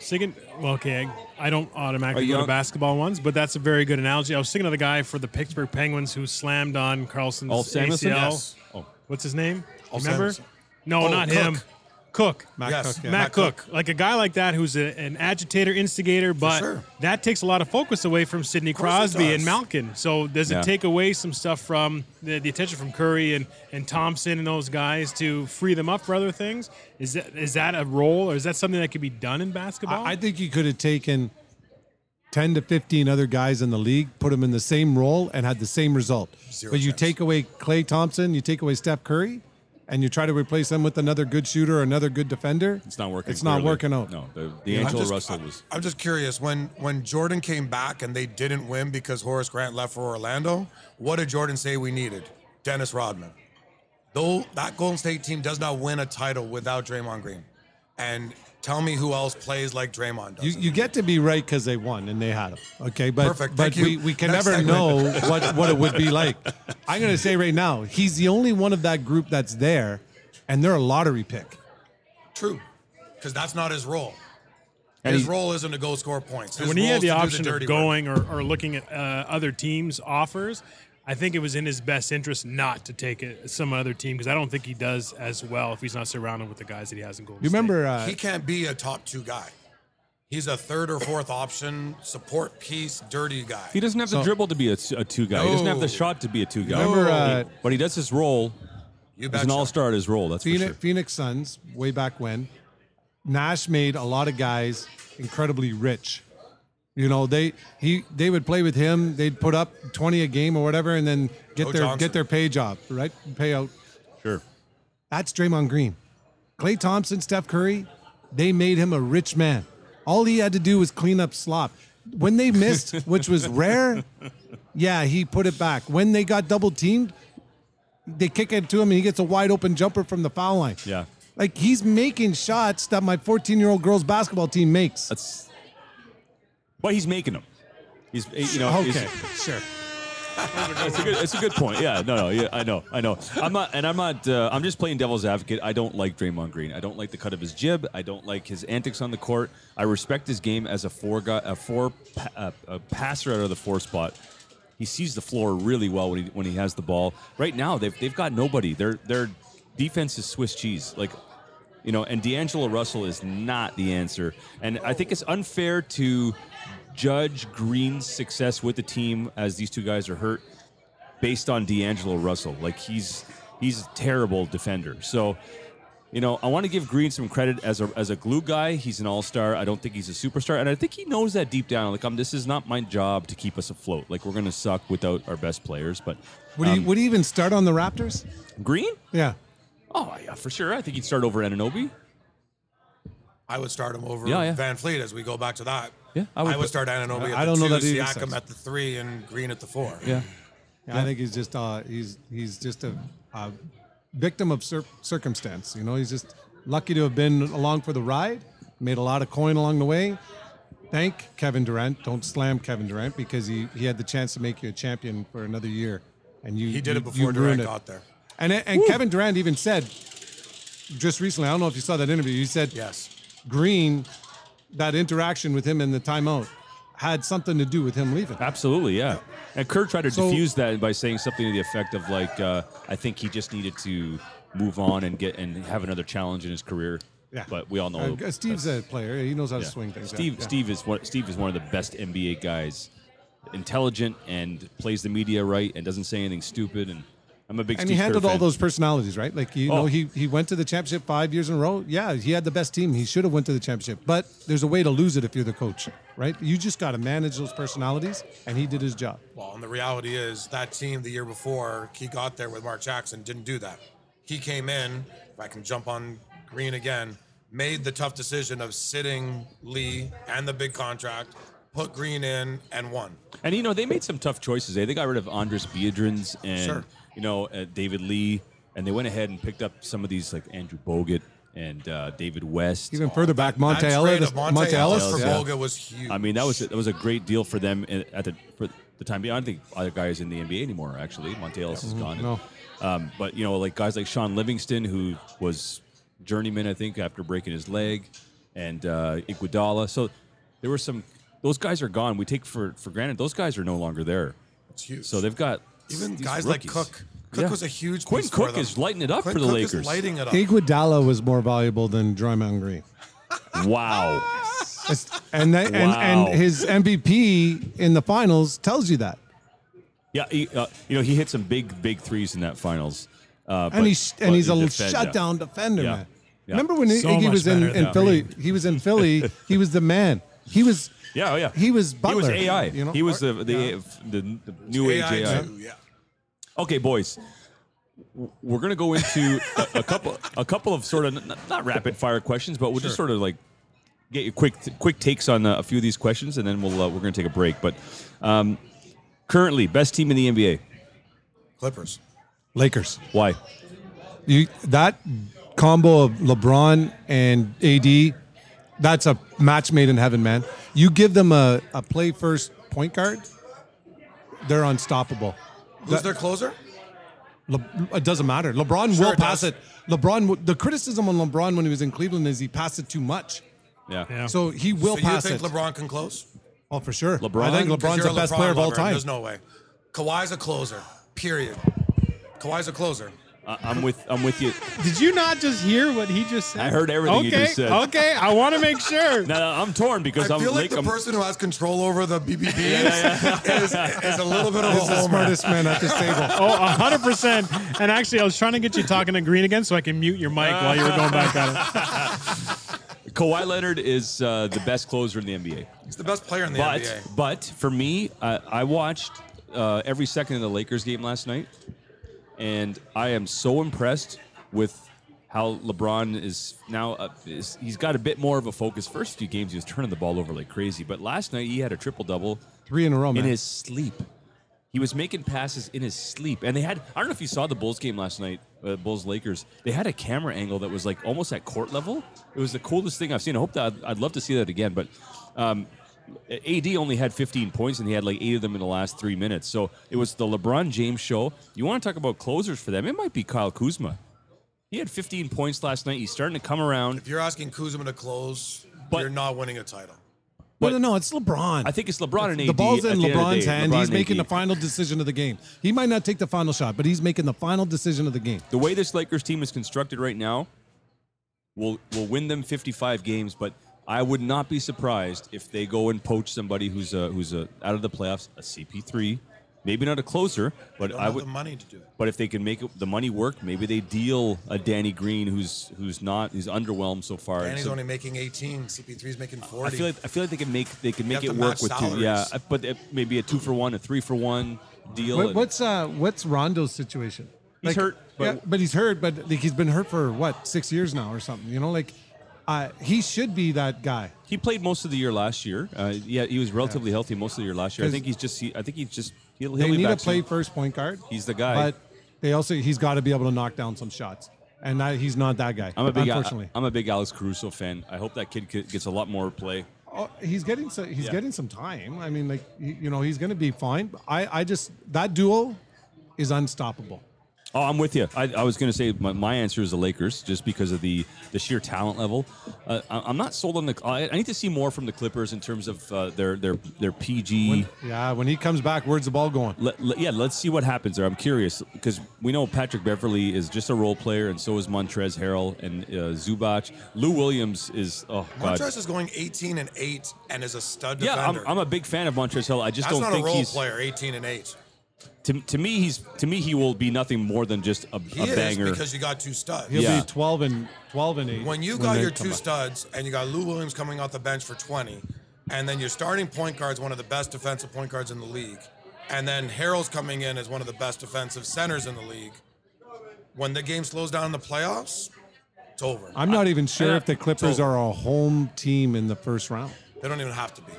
Singing, well, okay, I don't automatically Are go to basketball ones, but that's a very good analogy. I was thinking of the guy for the Pittsburgh Penguins who slammed on Karlsson's Samuelson? ACL. Yes. Oh. What's his name? Remember? Samuelson. No, Oh, not Cooke. him. Cooke. Matt Yes. Cooke, yeah. Matt, Matt Cooke. Cooke. like a guy like that who's a, an agitator, instigator, but sure. that takes a lot of focus away from Sidney Crosby and. Malkin. So does Yeah. it take away some stuff from the, the attention from Curry and, and Thompson and those guys to free them up for other things? Is that is that a role or is that something that could be done in basketball? I, I think you could have taken 10 to 15 other guys in the league, put them in the same role, and had the same result. Zero but you chance. take away Klay Thompson, you take away Steph Curry, and you try to replace them with another good shooter or another good defender. It's not working. It's not clearly. working out. No, the, I'm just- Russell was. I'm just curious when when Jordan came back and they didn't win because Horace Grant left for Orlando. What did Jordan say we needed? Dennis Rodman. Though that Golden State team does not win a title without Draymond Green, and tell me who else plays like Draymond does. You, you get to be right because they won and they had them. Okay, but Perfect. but Thank we, you. we can Next never segment. know what, what it would be like. I'm going to say right now, he's the only one of that group that's there, and they're a lottery pick. True, because that's not his role. And his he- role isn't to go score points. His when he role had is the to do option dirty of work. going or, or looking at uh, other teams' offers, I think it was in his best interest not to take it, some other team because I don't think he does as well if he's not surrounded with the guys that he has in Golden You remember? Uh, he can't be a top two guy. He's a third or fourth option, support piece, dirty guy. He doesn't have the So- dribble to be a two guy. He doesn't have the shot to be a two guy. Remember, uh, but he does his role. You He's an all star at his role. That's Phoenix, for sure. Phoenix Suns, way back when, Nash made a lot of guys incredibly rich. You know, they he they would play with him. They'd put up twenty a game or whatever, and then get Joe their Johnson. get their pay job, right? Payout. Sure. That's Draymond Green. Klay Thompson, Steph Curry, they made him a rich man. All he had to do was clean up slop. When they missed, which was rare, yeah, he put it back. When they got double teamed, they kick it to him and he gets a wide open jumper from the foul line. Yeah. Like he's making shots that my 14 year old girls basketball team makes. That's. But he's making them. He's you know. he's- Okay, sure. It's a good. It's a good point. Yeah. No. No. Yeah. I know. I know. I'm not. And I'm not. Uh, I'm just playing devil's advocate. I don't like Draymond Green. I don't like the cut of his jib. I don't like his antics on the court. I respect his game as a four guy, a four pa- uh, a passer out of the four spot. He sees the floor really well when he when he has the ball. Right now, they've they've got nobody. Their their defense is Swiss cheese. Like you know, and D'Angelo Russell is not the answer. And I think it's unfair to judge Green's success with the team as these two guys are hurt based on D'Angelo Russell. Like he's he's a terrible defender. So, you know, I want to give Green some credit as a as a glue guy. He's an all star. I don't think he's a superstar, and I think he knows that deep down. Like, I'm this is not my job to keep us afloat. Like, we're gonna suck without our best players. But Would he would he even start on the Raptors? Green? Yeah. Oh yeah, for sure. I think he'd start over Anunoby. I would start him over Yeah, yeah. VanVleet as we go back to that. Yeah, I I would would, start Anunoby at I the don't know two, that either Siakam at the three, and Green at the four. Yeah. I think he's just uh, he's he's just a, a victim of cir- circumstance. You know, he's just lucky to have been along for the ride. Made a lot of coin along the way. Thank Kevin Durant. Don't slam Kevin Durant because he, he had the chance to make you a champion for another year, and you He did you- it before Durant ruined it. got there. And and Kevin Durant even said just recently. I don't know if you saw that interview. He said Yes. Green, that interaction with him in the timeout had something to do with him leaving. Absolutely, yeah. And Kurt tried to So- diffuse that by saying something to the effect of like, uh, "I think he just needed to move on and get and have another challenge in his career." Yeah. But we all know Uh, Steve's a player. He knows how to swing things. Steve, Yeah. Steve is one. Steve is one of the best NBA guys. Intelligent and plays the media right and doesn't say anything stupid. And I'm a big. and Steve he handled Kerr all fan. those personalities, right? Like you Oh. know, he he went to the championship five years in a row. Yeah, he had the best team. He should have went to the championship. But there's a way to lose it if you're the coach, right? You just got to manage those personalities, and he did his job. Well, and the reality is that team the year before he got there with Mark Jackson didn't do that. he came in. If I can jump on Green again, made the tough decision of sitting Lee and the big contract, put Green in, and won. And you know they made some tough choices. Eh? They got rid of Andris Biedrins and Sure. You know uh, David Lee, and they went ahead and picked up some of these like Andrew Bogut and uh, David West. Even further back, Monta Ellis. trade Monta, Monta Ellis Ellis. for yeah. Bogut was huge. I mean that was that was a great deal for them at the for the time being. I don't think other guys in the NBA anymore. Actually, Monta Ellis is gone. no. Um, but you know, like guys like Shaun Livingston, who was journeyman, I think, after breaking his leg, and uh, Iguodala. So there were some. Those guys are gone. We take for for granted those guys are no longer there. It's huge. So they've got even these guys rookies. like Cook. Cook Yeah. was a huge. Quinn piece for Cook them. is lighting it up Quinn for the Cook Lakers. Is lighting it up. Iguodala was more valuable than Draymond Green. Wow. And, that, and Wow. and his MVP in the finals tells you that. Yeah, he, uh, you know he hit some big, big threes in that finals. Uh, And but- he's but and he's a he defend- yeah. shutdown defender, Yeah. man. Yeah. Remember when So Iggy was in, in Philly? He was in Philly. he was the man. He was Yeah, oh, yeah. he was Butler. He was AI. You know? He was the the, the, the new age AI AI. too, yeah. Okay, boys, we're gonna go into a, a couple a couple of sort of n- not rapid fire questions, but we'll just sort of like get your quick quick takes on uh, a few of these questions, and then we'll uh, we're gonna take a break. But um, currently, best team in the NBA. Clippers. Lakers. Why? You that combo of LeBron and AD, that's a match made in heaven, man. You give them a, a play first point guard, they're unstoppable. Who's their closer? Le, it doesn't matter. LeBron Sure will it pass does. it. LeBron, the criticism on LeBron when he was in Cleveland is he passed it too much. Yeah. Yeah. So he will so pass it. you think it. LeBron can close? oh, for sure. LeBron? I think LeBron's the a best LeBron player of all lover, time. There's no way. Kawhi's a closer. Period. Kawhi's a closer. I- I'm with I'm with you. Did you not just hear what he just said? I heard everything okay, you just said. Okay, I want to make sure. No, no, I'm torn because I am feel like the I'm- person who has control over the BBBs is, is a little bit of a He's the homer. smartest man at this table. Oh, 100%. And actually, I was trying to get you talking to Green again so I can mute your mic while you were going back at it. Kawhi Leonard is uh, the best closer in the NBA. He's the best player in the But NBA. but for me, uh, I watched uh, every second of the Lakers game last night, and I am so impressed with how LeBron is now. Uh, is, he's got a bit more of a focus. First few games, he was turning the ball over like crazy, but last night he had a triple double Three in a row, in man. his sleep. He was making passes in his sleep, and they had. I don't know if you saw the Bulls game last night, uh, Bulls Lakers. They had a camera angle that was like almost at court level. It was the coolest thing I've seen. I hope that I'd, I'd love to see that again. But um, AD only had 15 points, and he had like eight of them in the last three minutes. So it was the LeBron James show. You want to talk about closers for them? It might be Kyle Kuzma. He had 15 points last night. He's starting to come around. If you're asking Kuzma to close, But- you're not winning a title. no, no, no. It's LeBron. I think it's LeBron and AD. the ball's in the end of the LeBron's day. hand. LeBron he's and making the final decision of the game. He might not take the final shot, but he's making the final decision of the game. the way this Lakers team is constructed right now will will win them 55 games, but I would not be surprised if they go and poach somebody who's a, who's a, out of the playoffs, a CP3, maybe not a closer, but Don't I have would. the money to do it. But if they can make it, the money work, maybe they deal a Danny Green who's who's not who's underwhelmed so far. Danny's So only making 18. CP3's making 40. I feel like I feel like they can make they can make it work match with two. Yeah, but it, maybe a two for one, a three for one deal. What, and- what's uh, what's Rondo's situation? He's hurt, But, but- yeah, but he's hurt. But like, he's been hurt for what six years now or something. You know, like uh, he should be that guy. He played most of the year last year. Uh, yeah, he was relatively healthy most of the year last year. I think he's just. He, I think he's just. He'll, he'll They need back play soon. first point guard. He's the guy. But they also he's got to be able to knock down some shots, and that, he's not that guy. I'm a big. unfortunately. I'm a big Alex Caruso fan. I hope that kid gets a lot more play. Oh, he's getting so, he's Yeah. getting some time. I mean, like you know, he's going to be fine. I I just that duo is unstoppable. Oh, I'm with you. I, I was going to say my, my answer is the Lakers, just because of the the sheer talent level. Uh, I, I'm not sold on the. I, I need to see more from the Clippers in terms of uh, their their their PG. Yeah, when he comes back, where's the ball going? Let, let- yeah, let's see what happens there. I'm curious because we know Patrick Beverley is just a role player, and so is Montrez Harrell and uh, Zubac. Lou Williams is oh god. Montrez is going 18 and 8 and is a stud yeah, I'm, defender. I'm a big fan of Montrez Harrell. I just That's don't not think a role he's player, 18 and 8. To, to me he's to me he will be nothing more than just a, He a is banger. because you got two studs. He'll Yeah. be 12 and 12 and 8. When you got they your come two back. studs and you got Lou Williams coming off the bench for 20, and then your starting point guard is one of the best defensive point guards in the league, and then Harrell's coming in as one of the best defensive centers in the league, when the game slows down in the playoffs, it's over. I'm not even sure if the Clippers are a home team in the first round. they don't even have to be.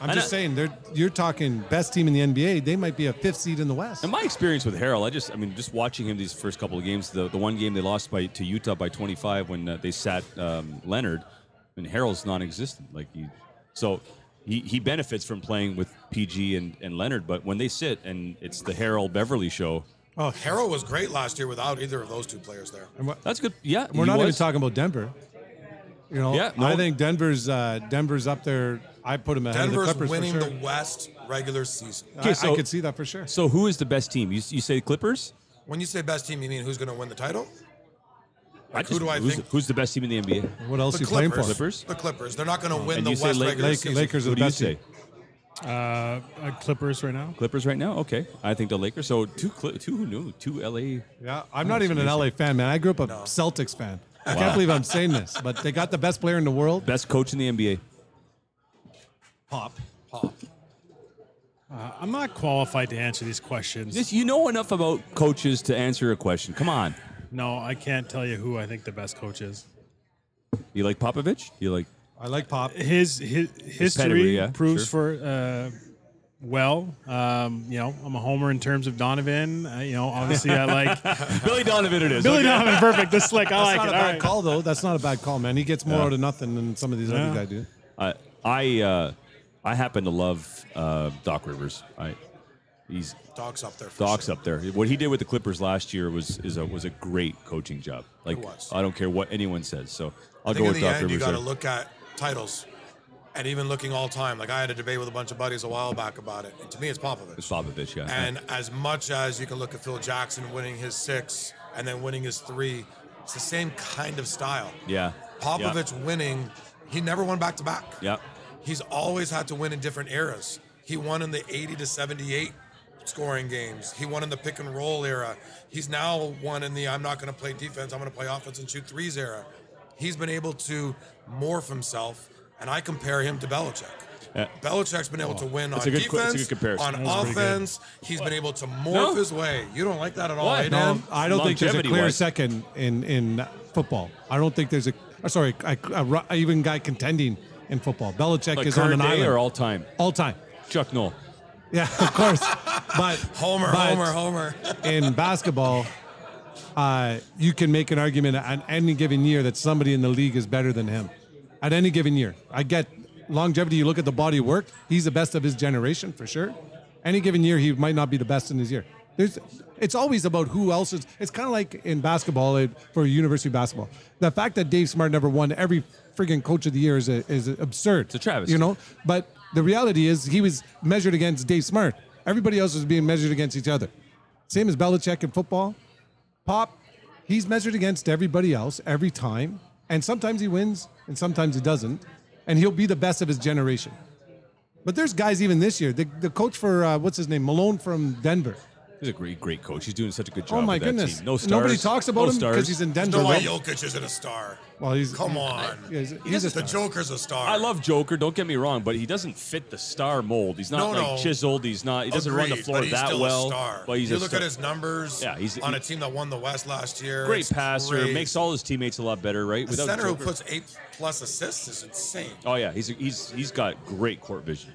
I'm I just know- saying, they're you're talking best team in the NBA. They might be a fifth seed in the West. In my experience with Harrell, I just, I mean, just watching him these first couple of games, the, the one game they lost by to Utah by 25 when uh, they sat um, Leonard, and Harrell's non-existent. Like he, so he, he benefits from playing with PG and, and Leonard, but when they sit and it's the Harrell Beverley show, Oh, Harrell was great last year without either of those two players there. and what- that's good. Yeah, we're he not even talking about Denver. You know, Yeah, no. I think Denver's uh, Denver's up there. I put them ahead Denver's of the Clippers winning for sure. the West regular season. I, so- I could see that for sure. So who is the best team? You, you say Clippers? When you say best team, you mean who's going to win the title? I who do I who's, think- Who's the best team in the NBA? What else The you playing for? Clippers. Clippers? The Clippers. They're not going to win And the you say West Lake- regular Lake- season. Lakers are Who the do you best say? team. Uh, uh, Clippers right now. Clippers right now? Okay, I think the Lakers. So two, Cli- two who knew? Two LA. Yeah, I'm not even an LA fan, man. I grew up a Celtics fan. I can't believe I'm saying this, but they got the best player in the world. Best coach in the NBA. Pop. Pop. Uh, I'm not qualified to answer these questions. Just, you know enough about coaches to answer a question. Come on. No, I can't tell you who I think the best coach is. You like Popovich? You like I like Pop. His his history pedigree, yeah, proves for uh, well. Um, you know, I'm a homer in terms of Donovan. Uh, you know, obviously I like Billy Donovan? It is Billy Donovan. Perfect. This slick. I That's like not it. a All bad right. call, though. That's not a bad call, man. He gets more Yeah. out of nothing than some of these Yeah. other guys do. Uh, I uh, I happen to love uh, Doc Rivers. I he's Doc's up there. For Doc's sure. up there. What he did with the Clippers last year was is a was a great coaching job. Like It was. I don't care what anyone says. So I'll go in with the Doc end, you Rivers. got to look at titles, and even looking all time. Like I had a debate with a bunch of buddies a while back about it. And to me, it's Popovich. It's Popovich, yeah. And as much as you can look at Phil Jackson winning his six and then winning his three, it's the same kind of style. yeah. Popovich winning, he never won back to back. Yeah. He's always had to win in different eras. He won in the 80 to 78 scoring games. He won in the pick and roll era. He's now won in the I'm not going to play defense, I'm going to play offense and shoot threes era. He's been able to morph himself, and I compare him to Belichick. Yeah. Belichick's been able to win on a good- defense, that's a good on That was pretty good. offense. He's been able to morph No. his way. You don't like that at all, What? eh, No. I don't think there's a clear Longevity-wise. second in in football. I don't think there's a sorry, a, a, ru- even guy contending in football. Belichick Like is on current an day island or all time? all time. Chuck Noll. Yeah, of course. but Homer, but Homer, Homer. in basketball, uh, you can make an argument at any given year that somebody in the league is better than him. At any given year, I get longevity. You look at the body of work; he's the best of his generation for sure. Any given year, he might not be the best in his year. There's, it's always about who else is. It's kind of like in basketball it, for university basketball. The fact that Dave Smart never won every friggin' coach of the year is, a, is absurd. It's a travesty. You know, but the reality is he was measured against Dave Smart. Everybody else was being measured against each other. Same as Belichick in football. Pop, he's measured against everybody else every time. And sometimes he wins and sometimes he doesn't. And he'll be the best of his generation. But there's guys even this year. The, the coach for, uh, what's his name? Malone from Denver. He's a great, great coach. He's doing such a good job. Oh my with that goodness. team. No stars. Nobody talks about no him stars. because he's in Denver. No why though. Jokic isn't a star. Well, he's Come on. He's, he's a the star. Joker's a star. I love Joker. Don't get me wrong, but he doesn't fit the star mold. He's not No, like no. chiseled. He's not. He doesn't run the Agreed, floor but he's that still well. A star. But he's you a look star. at his numbers. Yeah, he's- on he- a team that won the West last year. great It's passer. crazy. Makes all his teammates a lot better, right? a center Joker. who puts eight plus assists is insane. Oh yeah, he's he's he's got great court vision.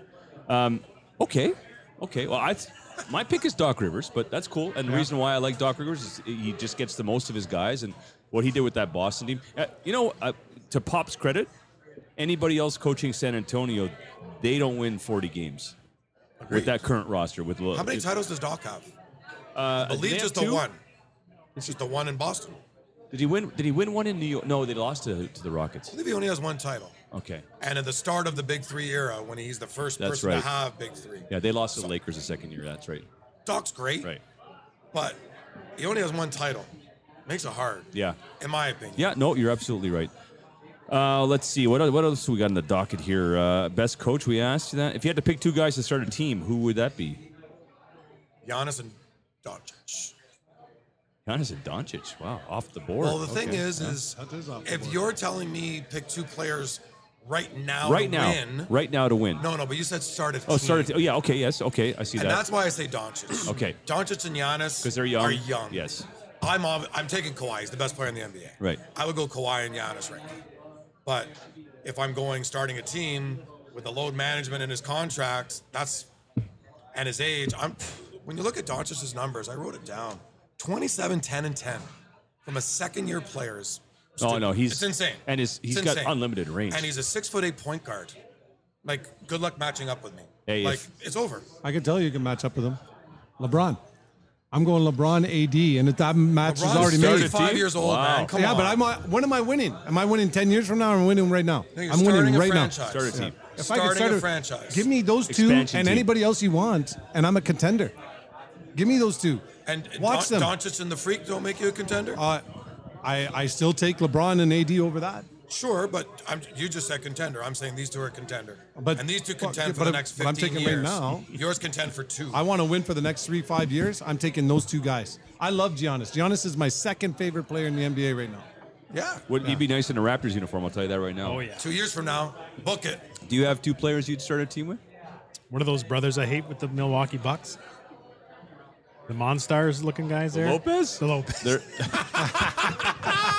Um, okay, okay. Well, I th- my pick is Doc Rivers, but that's cool. And the reason why I like Doc Rivers is he just gets the most of his guys, and what he did with that Boston team. Uh, you know, uh, to Pop's credit, anybody else coaching San Antonio, they don't win 40 games Agreed. with that current roster. With How many titles does Doc have? Uh, I they believe just the one. It's just the one in Boston. Did he win? Did he win one in New York? No, they lost to, to the Rockets. I believe he only has one title. Okay. And at the start of the Big Three era, when he's the first That's person right. to have Big Three, Yeah, they lost to the Lakers the second year. That's right. Doc's great, Right. but he only has one title. Makes it hard, Yeah. in my opinion. Yeah, no, you're absolutely right. Uh, let's see what what else we got in the docket here. Uh, best coach, we asked you that. If you had to pick two guys to start a team, who would that be? Giannis and Doncic. Giannis and Doncic. Wow, off the board. Well, the thing Okay. is, is That is off the if board. you're telling me pick two players right now right now, win, right now to win. no, no, but you said start a Oh, team. started. Oh, yeah. Okay. Yes. Okay. I see and that. that's why I say Doncic. Okay. Doncic and Giannis 'Cause they're young. Are young. Yes. I'm ob- I'm taking Kawhi. He's the best player in the NBA. Right. I would go Kawhi and Giannis right now. But if I'm going starting a team with the load management in his contract, that's and his age. I'm when you look at Doncic's numbers, I wrote it down. 27, 10, and 10 from a second year player is Oh no, he's it's insane. and his, It's he's got insane. unlimited range. And he's a six foot eight point guard. Like, good luck matching up with me. Hey, like, if- it's over. I can tell you, you can match up with him. LeBron. I'm going LeBron AD, and if that match is already made. to- 35 years old, Wow. man. Come yeah, on. but I'm. uh, When am I winning? Am I winning 10 years from now? Or am winning right now? No, you're I'm starting winning a right franchise. Start a team. now. If I Starting could start a franchise. give me those two Expansion and team. anybody else you want, and I'm a contender. Give me those two. And watch Don, them. Doncic and the Freak don't make you a contender? Uh, I I still take LeBron and AD over that. sure, but I'm, you just said contender. I'm saying these two are contender. But- and these two but- contend for the I'm- next but 15 I'm taking right years. now. Yours contend for two. I want to win for the next three five years. I'm taking those two guys. I love Giannis. Giannis is my second favorite player in the NBA right now. yeah. Wouldn't he be nice in a Raptors uniform? I'll tell you that right now. Oh yeah. Two years from now, book it. Do you have two players you'd start a team with? One of those brothers I hate with the Milwaukee Bucks? The Monstars looking guys there. Lopez? The Lopez. They're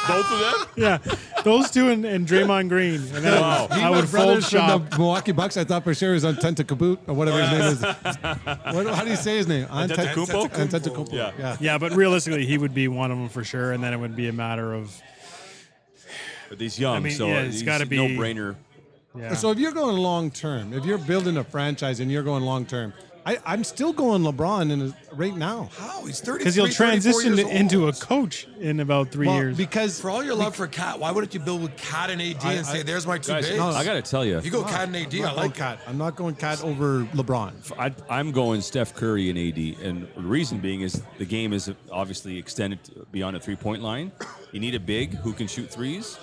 both of them. yeah, those two and, and Draymond Green. And then Wow. I would fold brothers from the Milwaukee Bucks. I thought for sure he was on Tentacabut or whatever his name is. What, how do you say his name? Antetokounmpo? Antetokounmpo. Yeah. yeah. Yeah, but realistically, he would be one of them for sure, and then it would be a matter of But he's young, I mean, so yeah, it's it's gotta be- no brainer. yeah. So if you're going long term, if you're building a franchise and you're going long term, I, I'm still going LeBron in a, right now. How? He's 33, because he'll transition years into a coach in about three Well, years. because For all your love for Cat, why wouldn't you build with Cat and AD and say, there's my two Guys, bigs? I got to tell you, If you go Cat and AD, I'm I not going like it. Cat. I'm not going Cat over LeBron. I, I'm going Steph Curry and AD, and the reason being is the game is obviously extended beyond a three-point line. You need a big who can shoot threes.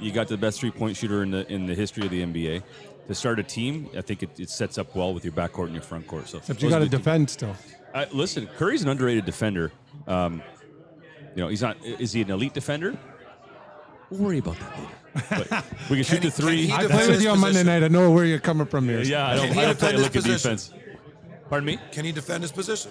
You got the best three-point shooter in the in the history of the NBA. To start a team, I think it, it sets up well with your backcourt and your front court. So, Except you those got to the two- defend still. Uh, listen, Curry's an underrated defender. Um, you know, he's not. Is he an elite defender? We'll worry about that later. But we can shoot Can the three. I defend play with you on Monday night. I know where you're coming from here. yeah, I don't, he I don't play defend his look at position? defense. Pardon me, Can he defend his position?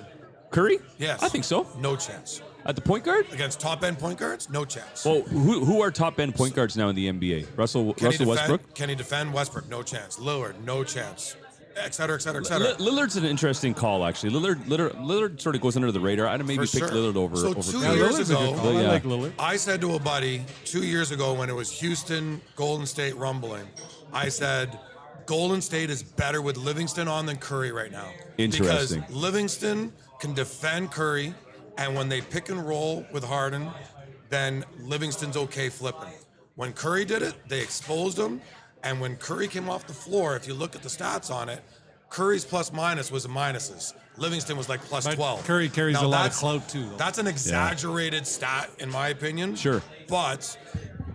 Curry? Yes. I think so. No chance. At the point guard. Against top end point guards? No chance. Well, who, who are top end point guards now in the NBA? Russell Can Russell defend, Westbrook. Can he defend Westbrook? No chance. Lillard? No chance. Et cetera, et cetera, et cetera. Li- Lillard's an interesting call, actually. Lillard, Lillard, Lillard sort of goes under the radar. I'd maybe For pick sure. Lillard over So over two Curry. years Lillard's a good ago- call. Yeah. I like Lillard. I said to a buddy two years ago when it was Houston, Golden State rumbling, I said, Golden State is better with Livingston on than Curry right now. Interesting. Because Livingston can defend Curry, and when they pick and roll with Harden, then Livingston's okay flipping. When Curry did it, they exposed him. And when Curry came off the floor, if you look at the stats on it, Curry's plus minus was a minuses. Livingston was like plus But 12. Curry carries Now a lot of clout, too, though. That's an exaggerated stat, in my opinion. Sure. But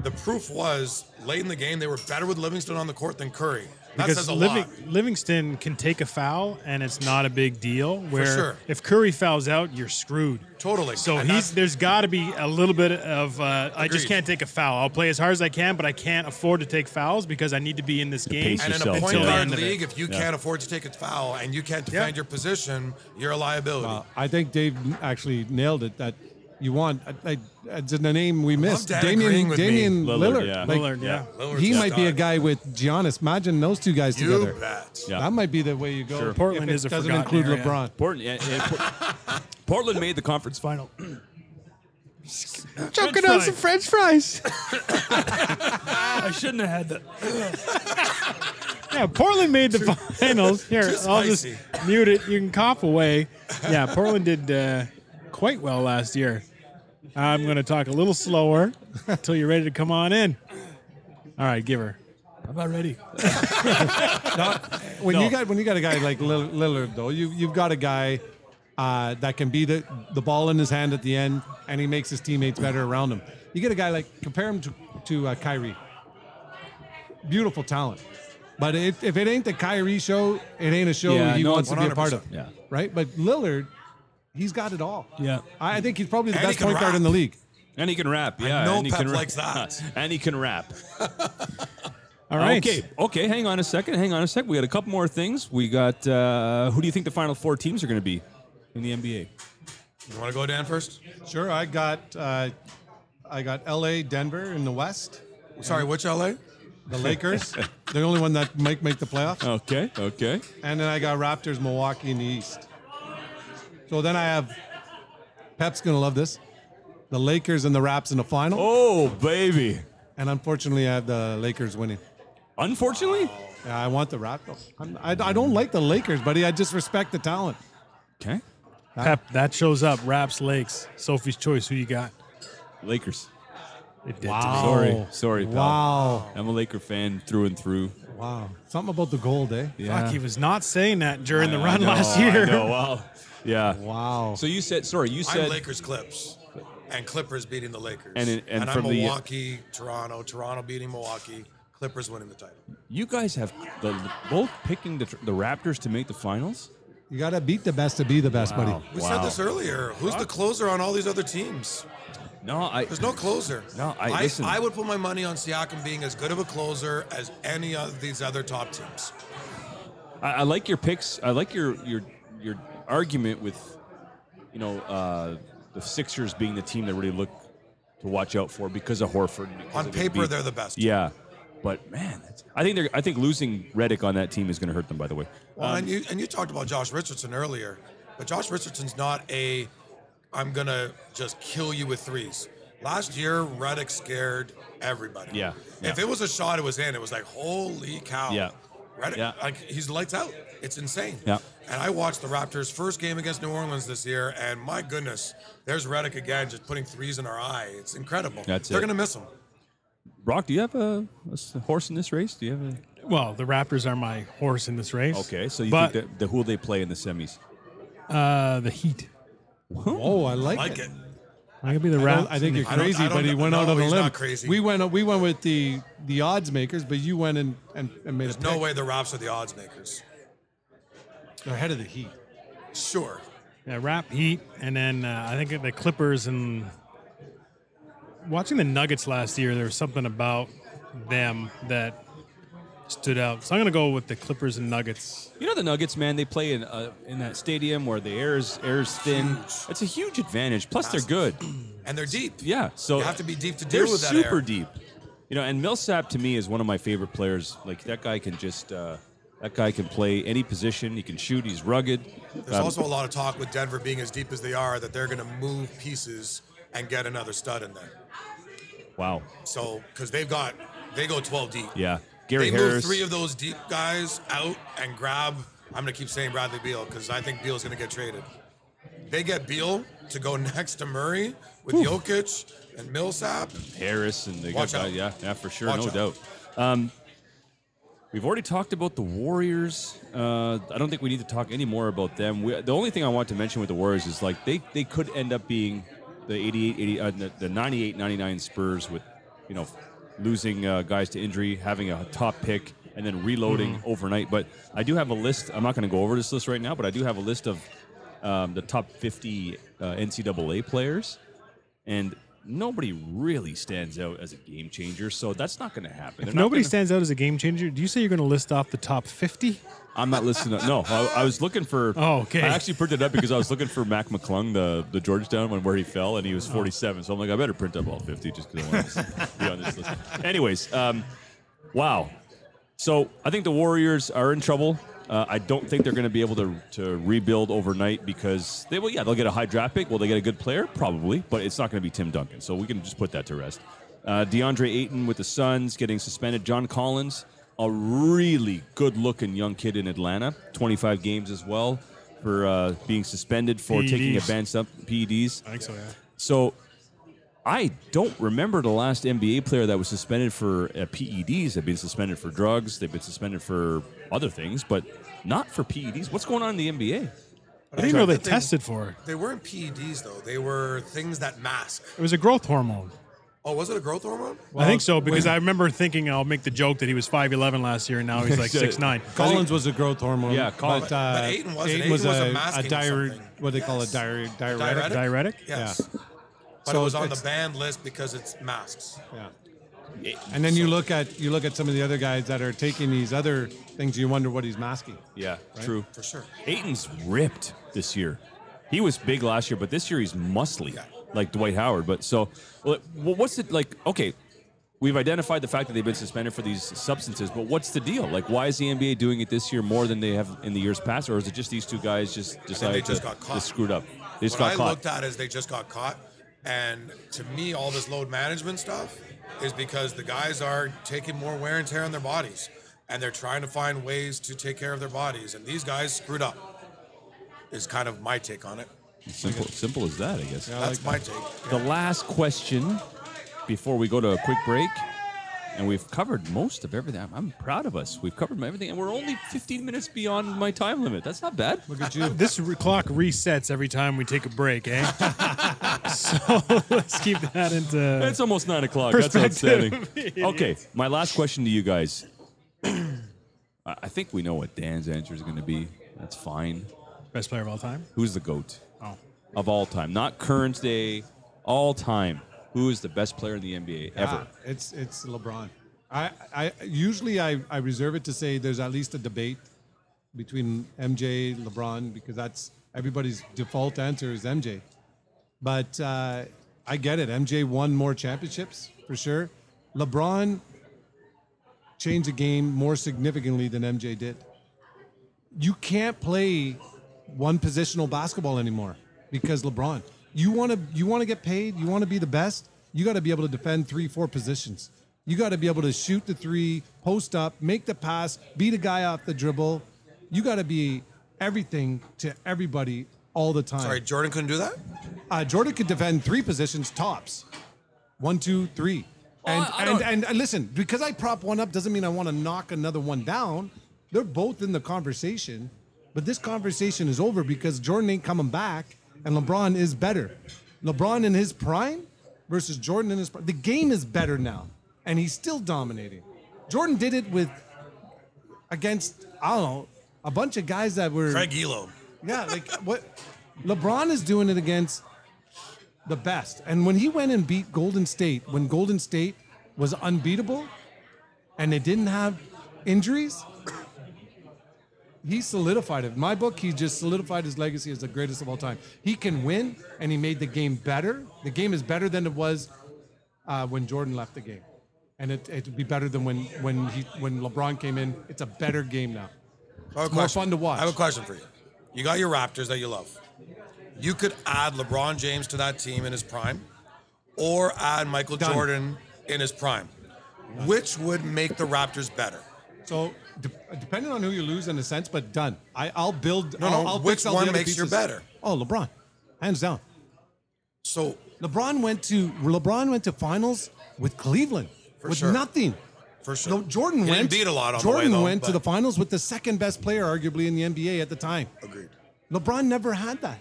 the proof was late in the game, they were better with Livingston on the court than Curry. That because says a Living, lot. Livingston can take a foul and it's not a big deal. Where sure. if Curry fouls out, you're screwed. Totally. So And he's there's got to be a little bit of uh, I just can't take a foul. I'll play as hard as I can, but I can't afford to take fouls because I need to be in this game. pace And in a yourself, point until the guard end of it. league, if you can't afford to take a foul and you can't defend Yeah. your position, you're a liability. Uh, I think Dave actually nailed it. That you want, I, I, it's in the name we missed. Dan agreeing Damian, with me. Damian Lillard, Lillard. yeah. Like, Lillard, yeah. Lillard's he a might be a stud. guy with Giannis. Imagine those two guys You together. bet. Yeah. That might be the way you go. Sure. if Portland it is a doesn't forgotten include area. LeBron. Portland, yeah, yeah, Por- Portland made the conference final. Choking on some French fries. I shouldn't have had that. yeah, Portland made the finals. Here, Too I'll just spicy. mute it. You can cough away. Yeah, Portland did uh, quite well last year. I'm going to talk a little slower until you're ready to come on in. All right, give her. I'm not ready. When No. you got when you got a guy like Lill- Lillard, though, you you've got a guy uh, that can be the the ball in his hand at the end, and he makes his teammates better around him. You get a guy like compare him to to uh, Kyrie. Beautiful talent, but if, if it ain't the Kyrie show, it ain't a show Yeah, he no, wants to be a part 100%. of. Yeah. right. But Lillard, he's got it all. Yeah. I I think he's probably the And he best can point guard rap. in the league. And he can rap, yeah. know and he Pep can rap. likes that. and he can rap. All right. Okay, okay. Hang on a second. Hang on a second. We got a couple more things. We got. Uh, who do you think the final four teams are going to be in the NBA? You want to go Dan first? Sure, I got uh, I got L.A., Denver in the West. Sorry, which LA? The Lakers, the only one that might make the playoffs. Okay, okay. And then I got Raptors, Milwaukee in the East. So then I have Pep's gonna love this. The Lakers and the Raps in the final. Oh, baby. And unfortunately, I have the Lakers winning. Unfortunately. Yeah, I want the Raptors. I'm- I, I don't like the Lakers, buddy. I just respect the talent. Okay. Pep, that shows up. Raps Lakes. Sophie's choice. Who you got? Lakers. It did Sorry, sorry, pal. Wow. I'm a Laker fan through and through. Wow. Something about the gold, eh? Yeah. Fuck, he was not saying that during the run know, last I year. know, wow. Yeah. Wow. So you said, sorry, you I'm said Lakers Clips, and Clippers beating the Lakers. And in- and I'm from the- Milwaukee, Toronto, Toronto beating Milwaukee, Clippers winning the title. you guys have the both picking the, the Raptors to make the finals. You got to beat the best to be the best, buddy. We Wow. said this earlier. Who's the closer on all these other teams? No, I. There's no closer. No, I- I, listen. I would put my money on Siakam being as good of a closer as any of these other top teams. I, I like your picks. I like your your your argument with, you know, uh, the Sixers being the team that really look to watch out for because of Horford. because On paper, they're the best. Yeah, but man, I think they're. I think losing Redick on that team is going to hurt them. By the way, Well, Um, and you and you talked about Josh Richardson earlier, but Josh Richardson's not a I'm gonna just kill you with threes. Last year, Redick scared everybody. Yeah, If it was a shot, it was in. It was like, holy cow. Yeah. Redick, Yeah. like he's lights out. It's insane. Yeah. And I watched the Raptors' first game against New Orleans this year, and my goodness, there's Redick again, just putting threes in our eye. It's incredible. That's They're it. gonna miss him. Brock, do you have a horse in this race? Do you have a? Well, the Raptors are my horse in this race. Okay, so you but think that the who they play in the semis? uh, the Heat. Oh, I like, Like it. it. I'm gonna be the I, Raps. I think you're I don't- crazy, I don't but he know- went out no, on a he's limb. not crazy. We went we went with the the odds makers, but you went and, and, and made There's a no pick. way the Raps are the odds makers. They're ahead of the Heat. Sure. Yeah, Rap Heat, and then uh, I think the Clippers and watching the Nuggets last year, there was something about them that stood out. So I'm gonna go with the Clippers and Nuggets. You know the Nuggets, man. They play in uh, in that stadium where the air is air is thin. Huge. It's a huge advantage. Plus, they're good. And they're deep. Yeah, so You have to be deep to they're deal with that super air. deep. You know, and Millsap to me is one of my favorite players. Like that guy can just uh, that guy can play any position. He can shoot. He's rugged. There's Um, also a lot of talk with Denver being as deep as they are that they're going to move pieces and get another stud in there. wow. So, because they've got, they go 12 deep. Yeah, Gary they Harris. move three of those deep guys out and grab. I'm going to keep saying Bradley Beal because I think Beal's going to get traded. They get Beal to go next to Murray with Jokic and Millsap. Harris and they Watch got out. yeah, yeah, for sure, Watch no out. doubt. Um, we've already talked about the Warriors. Uh, I don't think we need to talk any more about them. We, the only thing I want to mention with the Warriors is like they, they could end up being the 88, 80, uh, the 98, 99 Spurs with, you know, losing uh, guys to injury, having a top pick, and then reloading Mm-hmm. overnight. But I do have a list. I'm not going to go over this list right now, but I do have a list of um, the top 50 uh, NCAA players, and nobody really stands out as a game changer. So that's not going to happen. If They're nobody gonna- stands out as a game changer, do you say you're gonna list off the top 50? I'm not listening. To, no, I, I was looking for. Oh, okay. I actually printed up because I was looking for Mac McClung, the the Georgetown one where he fell, and he was 47. So I'm like, I better print up all 50 just because I want to be on this list. Anyways, um, wow. So I think the Warriors are in trouble. Uh, I don't think they're going to be able to, to rebuild overnight because they will. Yeah, they'll get a high draft pick. Will they get a good player? Probably, but it's not going to be Tim Duncan. So we can just put that to rest. Uh, DeAndre Ayton with the Suns getting suspended. John Collins, a really good-looking young kid in Atlanta, 25 games as well for uh, being suspended for taking PEDs. advanced up PEDs. I think so, yeah. So I don't remember the last NBA player that was suspended for uh, PEDs. They've been suspended for drugs. They've been suspended for other things, but not for PEDs. What's going on in the NBA? I didn't know they they- tested for it. They weren't PEDs though. They were things that mask. It was a growth hormone. Oh, was it a growth hormone? I think so because I remember thinking I'll make the joke that he was 5'11 last year and now he's like six nine. Collins was a growth hormone. Yeah, Collins- but, uh, But Ayton wasn't. Ayton was was a a, a masking diure, something. what they call Yes. a diure, diuretic. Diuretic? Diuretic? Yes. But So it was on the banned list because it's masks. Yeah. And then you look at you look at some of the other guys that are taking these other things. You wonder what he's masking. Yeah, true. For sure. Ayton's ripped this year. He was big last year, but this year he's muscly, like Dwight Howard. But so, well, what's it like? Okay, we've identified the fact that they've been suspended for these substances, but what's the deal? Like, why is the NBA doing it this year more than they have in the years past, or is it just these two guys just decided just to got caught. just screwed up? They just what got I caught. looked at is they just got caught, and to me, all this load management stuff is because the guys are taking more wear and tear on their bodies, and they're trying to find ways to take care of their bodies, and these guys screwed up. Is kind of my take on it. Simple, simple as that, I guess. That's my take. The last question before we go to a quick break, and we've covered most of everything. I'm, I'm proud of us. We've covered everything, and we're only 15 minutes beyond my time limit. That's not bad. Look at you. This re- clock resets every time we take a break, eh? so let's keep that into. It's almost nine o'clock. That's Perspective. outstanding. okay, my last question to you guys. I I think we know what Dan's answer is going to be. That's fine. Best player of all time? Who's the goat Oh. of all time? Not current day, all time. Who is the best player in the NBA ever? Ah, it's it's LeBron. I, I usually I, I reserve it to say there's at least a debate between MJ LeBron because that's everybody's default answer is MJ. But uh, I get it. MJ won more championships for sure. LeBron changed the game more significantly than MJ did. You can't play one positional basketball anymore because LeBron. You want to you want to get paid, you want to be the best, you got to be able to defend 3 4 positions. You got to be able to shoot the 3, post up, make the pass, beat a guy off the dribble. You got to be everything to everybody all the time. Sorry, Jordan couldn't do that. Uh, Jordan could defend three positions tops. One, two, three. And, Well, I and, and and listen, because I prop one up doesn't mean I want to knock another one down. They're both in the conversation, but this conversation is over because Jordan ain't coming back, and LeBron is better. LeBron in his prime versus Jordan in his prime. The game is better now, and he's still dominating. Jordan did it with against I don't know a bunch of guys that were Craig Ehlo. yeah, like what LeBron is doing it against the best. And when he went and beat Golden State, when Golden State was unbeatable and they didn't have injuries, he solidified it. In my book, he just solidified his legacy as the greatest of all time. He can win, and he made the game better. The game is better than it was uh, when Jordan left the game, and it it'd be better than when when he when LeBron came in. It's a better game now. I have a It's more fun to watch. I have a question for you. You got your Raptors that you love. You could add LeBron James to that team in his prime, or add Michael Done. Jordan in his prime. Which would make the Raptors better? So de- depending on who you lose in a sense, but done. I, I'll build. No, I'll, no, I'll which fix all the one other makes you pieces. better? Oh, LeBron, hands down. So LeBron went to LeBron went to finals with Cleveland For with sure. nothing. For sure. No, Jordan He didn't went. beat a lot on the Jordan way, though, went to but- the finals with the second best player, arguably in the NBA at the time. agreed. LeBron never had that,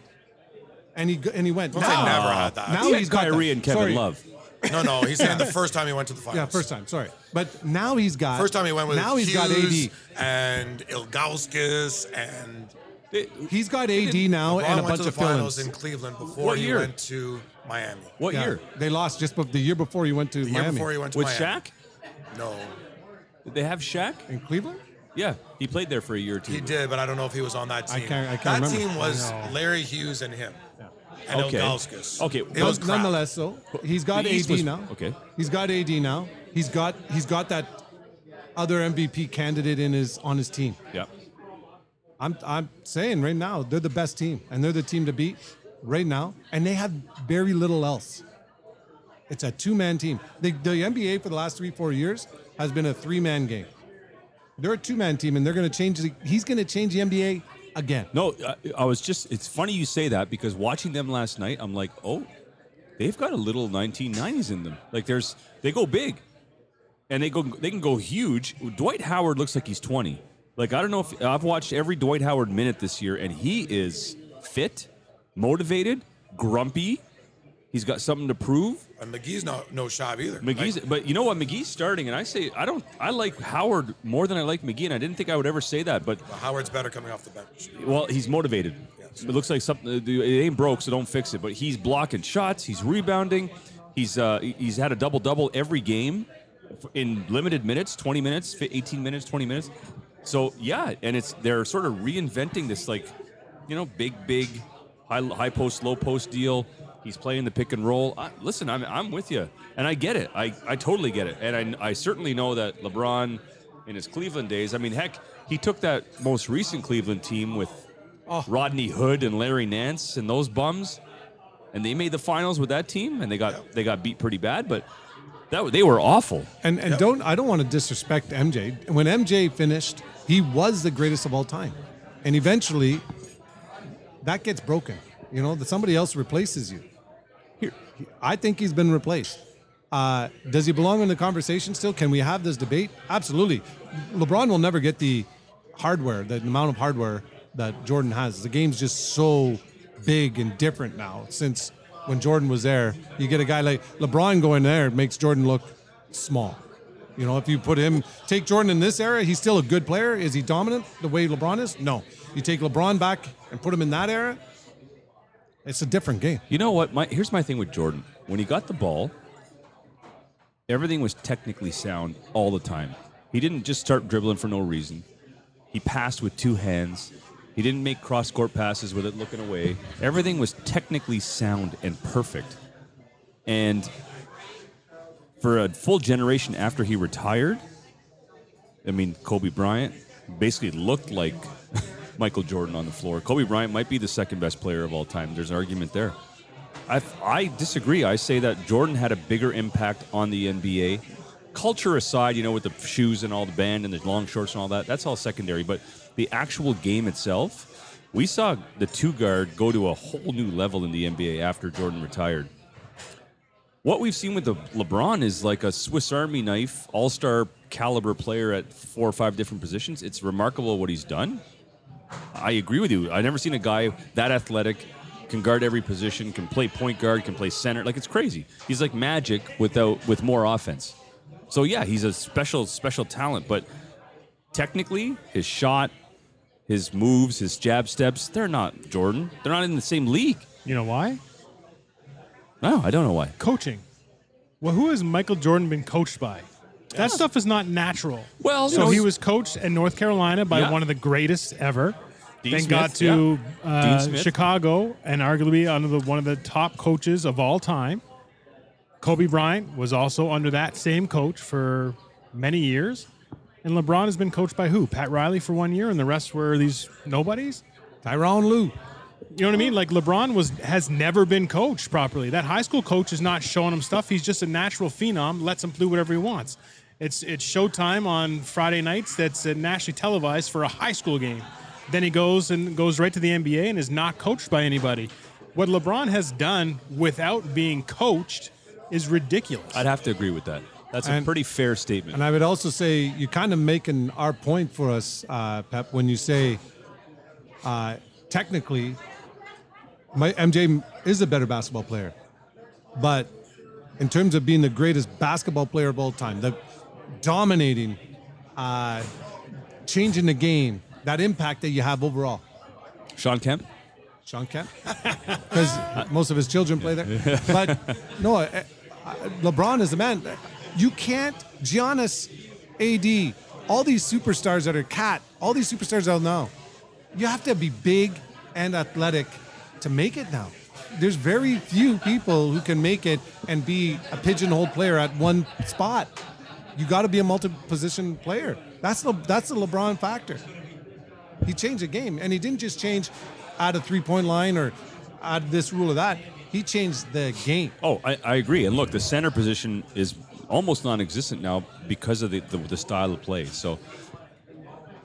and he go- and he went. Don't now, never had that. Now He had he's got Kyrie that. and Kevin Sorry. Love. No, no, he's saying the first time he went to the finals. Yeah, first time. Sorry, but now he's got. First time he went with Now he's Hughes got AD. and Ilgauskas and He's got AD now LeBron and a went bunch to the of finals fill-ins. in Cleveland before What he went to Miami. What Yeah, year? They lost just bef- the year before he went to The year Miami. before he went to With Miami. Shaq? No, Did they have Shaq? in Cleveland. Yeah, he played there for a year or two. he did, but I don't know if he was on that I team. can't- I can't that remember. team was I know. Larry Hughes and him. And Okay. Okay, It was crap. nonetheless, so he's got AD was- now. okay. he's got AD now. He's got he's got that other MVP candidate in his on his team. Yeah. I'm I'm saying right now they're the best team and they're the team to beat right now, and they have very little else. It's a two man team. The, the NBA for the last three four years has been a three man game. They're a two man team, and they're going to change. The, he's going to change the NBA again. No, I, I was just. It's funny you say that because watching them last night, I'm like, oh, they've got a little 1990s in them. Like there's, they go big, and they go, they can go huge. Dwight Howard looks like he's 20. Like I don't know if I've watched every Dwight Howard minute this year, and he is fit, motivated, grumpy. He's got something to prove. And McGee's no no shot either. McGee's, Like, but you know what? McGee's starting, and I say I don't. I like Howard more than I like McGee, and I didn't think I would ever say that, but Howard's better coming off the bench. well, he's motivated. It looks like something. It ain't broke, so don't fix it. But he's blocking shots. He's rebounding. He's uh, he's had a double double every game in limited minutes, 20 minutes, 18 minutes, 20 minutes. So yeah, and it's they're sort of reinventing this like, you know, big big high high post, low post deal. He's playing the pick and roll. I, listen, I'm I'm with you, and I get it. I, I totally get it, and I I certainly know that LeBron in his Cleveland days. I mean, heck, he took that most recent Cleveland team with oh. Rodney Hood and Larry Nance and those bums, and they made the finals with that team, and they got they got beat pretty bad, but that they were awful. And and don't I don't want to disrespect MJ. When MJ finished, he was the greatest of all time, and eventually, that gets broken. You know that somebody else replaces you. I think he's been replaced. Uh, does he belong in the conversation still? Can we have this debate? Absolutely. LeBron will never get the hardware, the amount of hardware that Jordan has. The game's just so big and different now since when Jordan was there. You get a guy like LeBron going there, it makes Jordan look small. You know, if you put him, take Jordan in this era, he's still a good player. Is he dominant the way LeBron is? No. You take LeBron back and put him in that era, it's a different game. You know what? My, here's my thing with Jordan. When he got the ball, everything was technically sound all the time. He didn't just start dribbling for no reason. He passed with two hands. He didn't make cross court passes with it looking away. Everything was technically sound and perfect. And for a full generation after he retired, I mean, Kobe Bryant basically looked like Michael Jordan on the floor. Kobe Bryant might be the second best player of all time. There's an argument there. I, I disagree. I say that Jordan had a bigger impact on the NBA. Culture aside, you know, with the shoes and all the band and the long shorts and all that, that's all secondary. But the actual game itself, we saw the two guard go to a whole new level in the NBA after Jordan retired. What we've seen with the LeBron is like a Swiss Army knife, all star caliber player at four or five different positions. It's remarkable what he's done. I agree with you. I've never seen a guy that athletic, can guard every position, can play point guard, can play center. Like it's crazy. He's like magic without with more offense. So yeah, he's a special special talent, but technically his shot, his moves, his jab steps, they're not Jordan. They're not in the same league. You know why? No, I don't know why. Coaching. Well, who has Michael Jordan been coached by? That stuff is not natural. Well, so no, he was coached in North Carolina by Yeah. one of the greatest ever. Dean then Smith, got to yeah. uh, Chicago and arguably under the, one of the top coaches of all time. Kobe Bryant was also under that same coach for many years. And LeBron has been coached by who? Pat Riley for one year, and the rest were these nobodies. Tyronn Lue. You know what I mean? Like LeBron was has never been coached properly. That high school coach is not showing him stuff. He's just a natural phenom. Lets him do whatever he wants. It's it's Showtime on Friday nights. That's uh, nationally televised for a high school game. Then he goes and goes right to the NBA and is not coached by anybody. What LeBron has done without being coached is ridiculous. I'd have to agree with that. That's a And- pretty fair statement. And I would also say you're kind of making our point for us, uh, Pep, when you say uh, technically, my MJ is a better basketball player, but in terms of being the greatest basketball player of all time, the dominating, uh, changing the game, that impact that you have overall. Shawn Kemp? Shawn Kemp, because most of his children play there. But no, uh, uh, LeBron is the man. You can't Giannis, AD, all these superstars that are cat, all these superstars out now. You have to be big and athletic to make it now. There's very few people who can make it and be a pigeonhole player at one spot. You got to be a multi-position player. That's the that's the LeBron factor. He changed the game, and he didn't just change add a three-point line or add this rule or that. He changed the game. Oh, I, I agree. And look, the center position is almost non-existent now because of the, the, the style of play. So,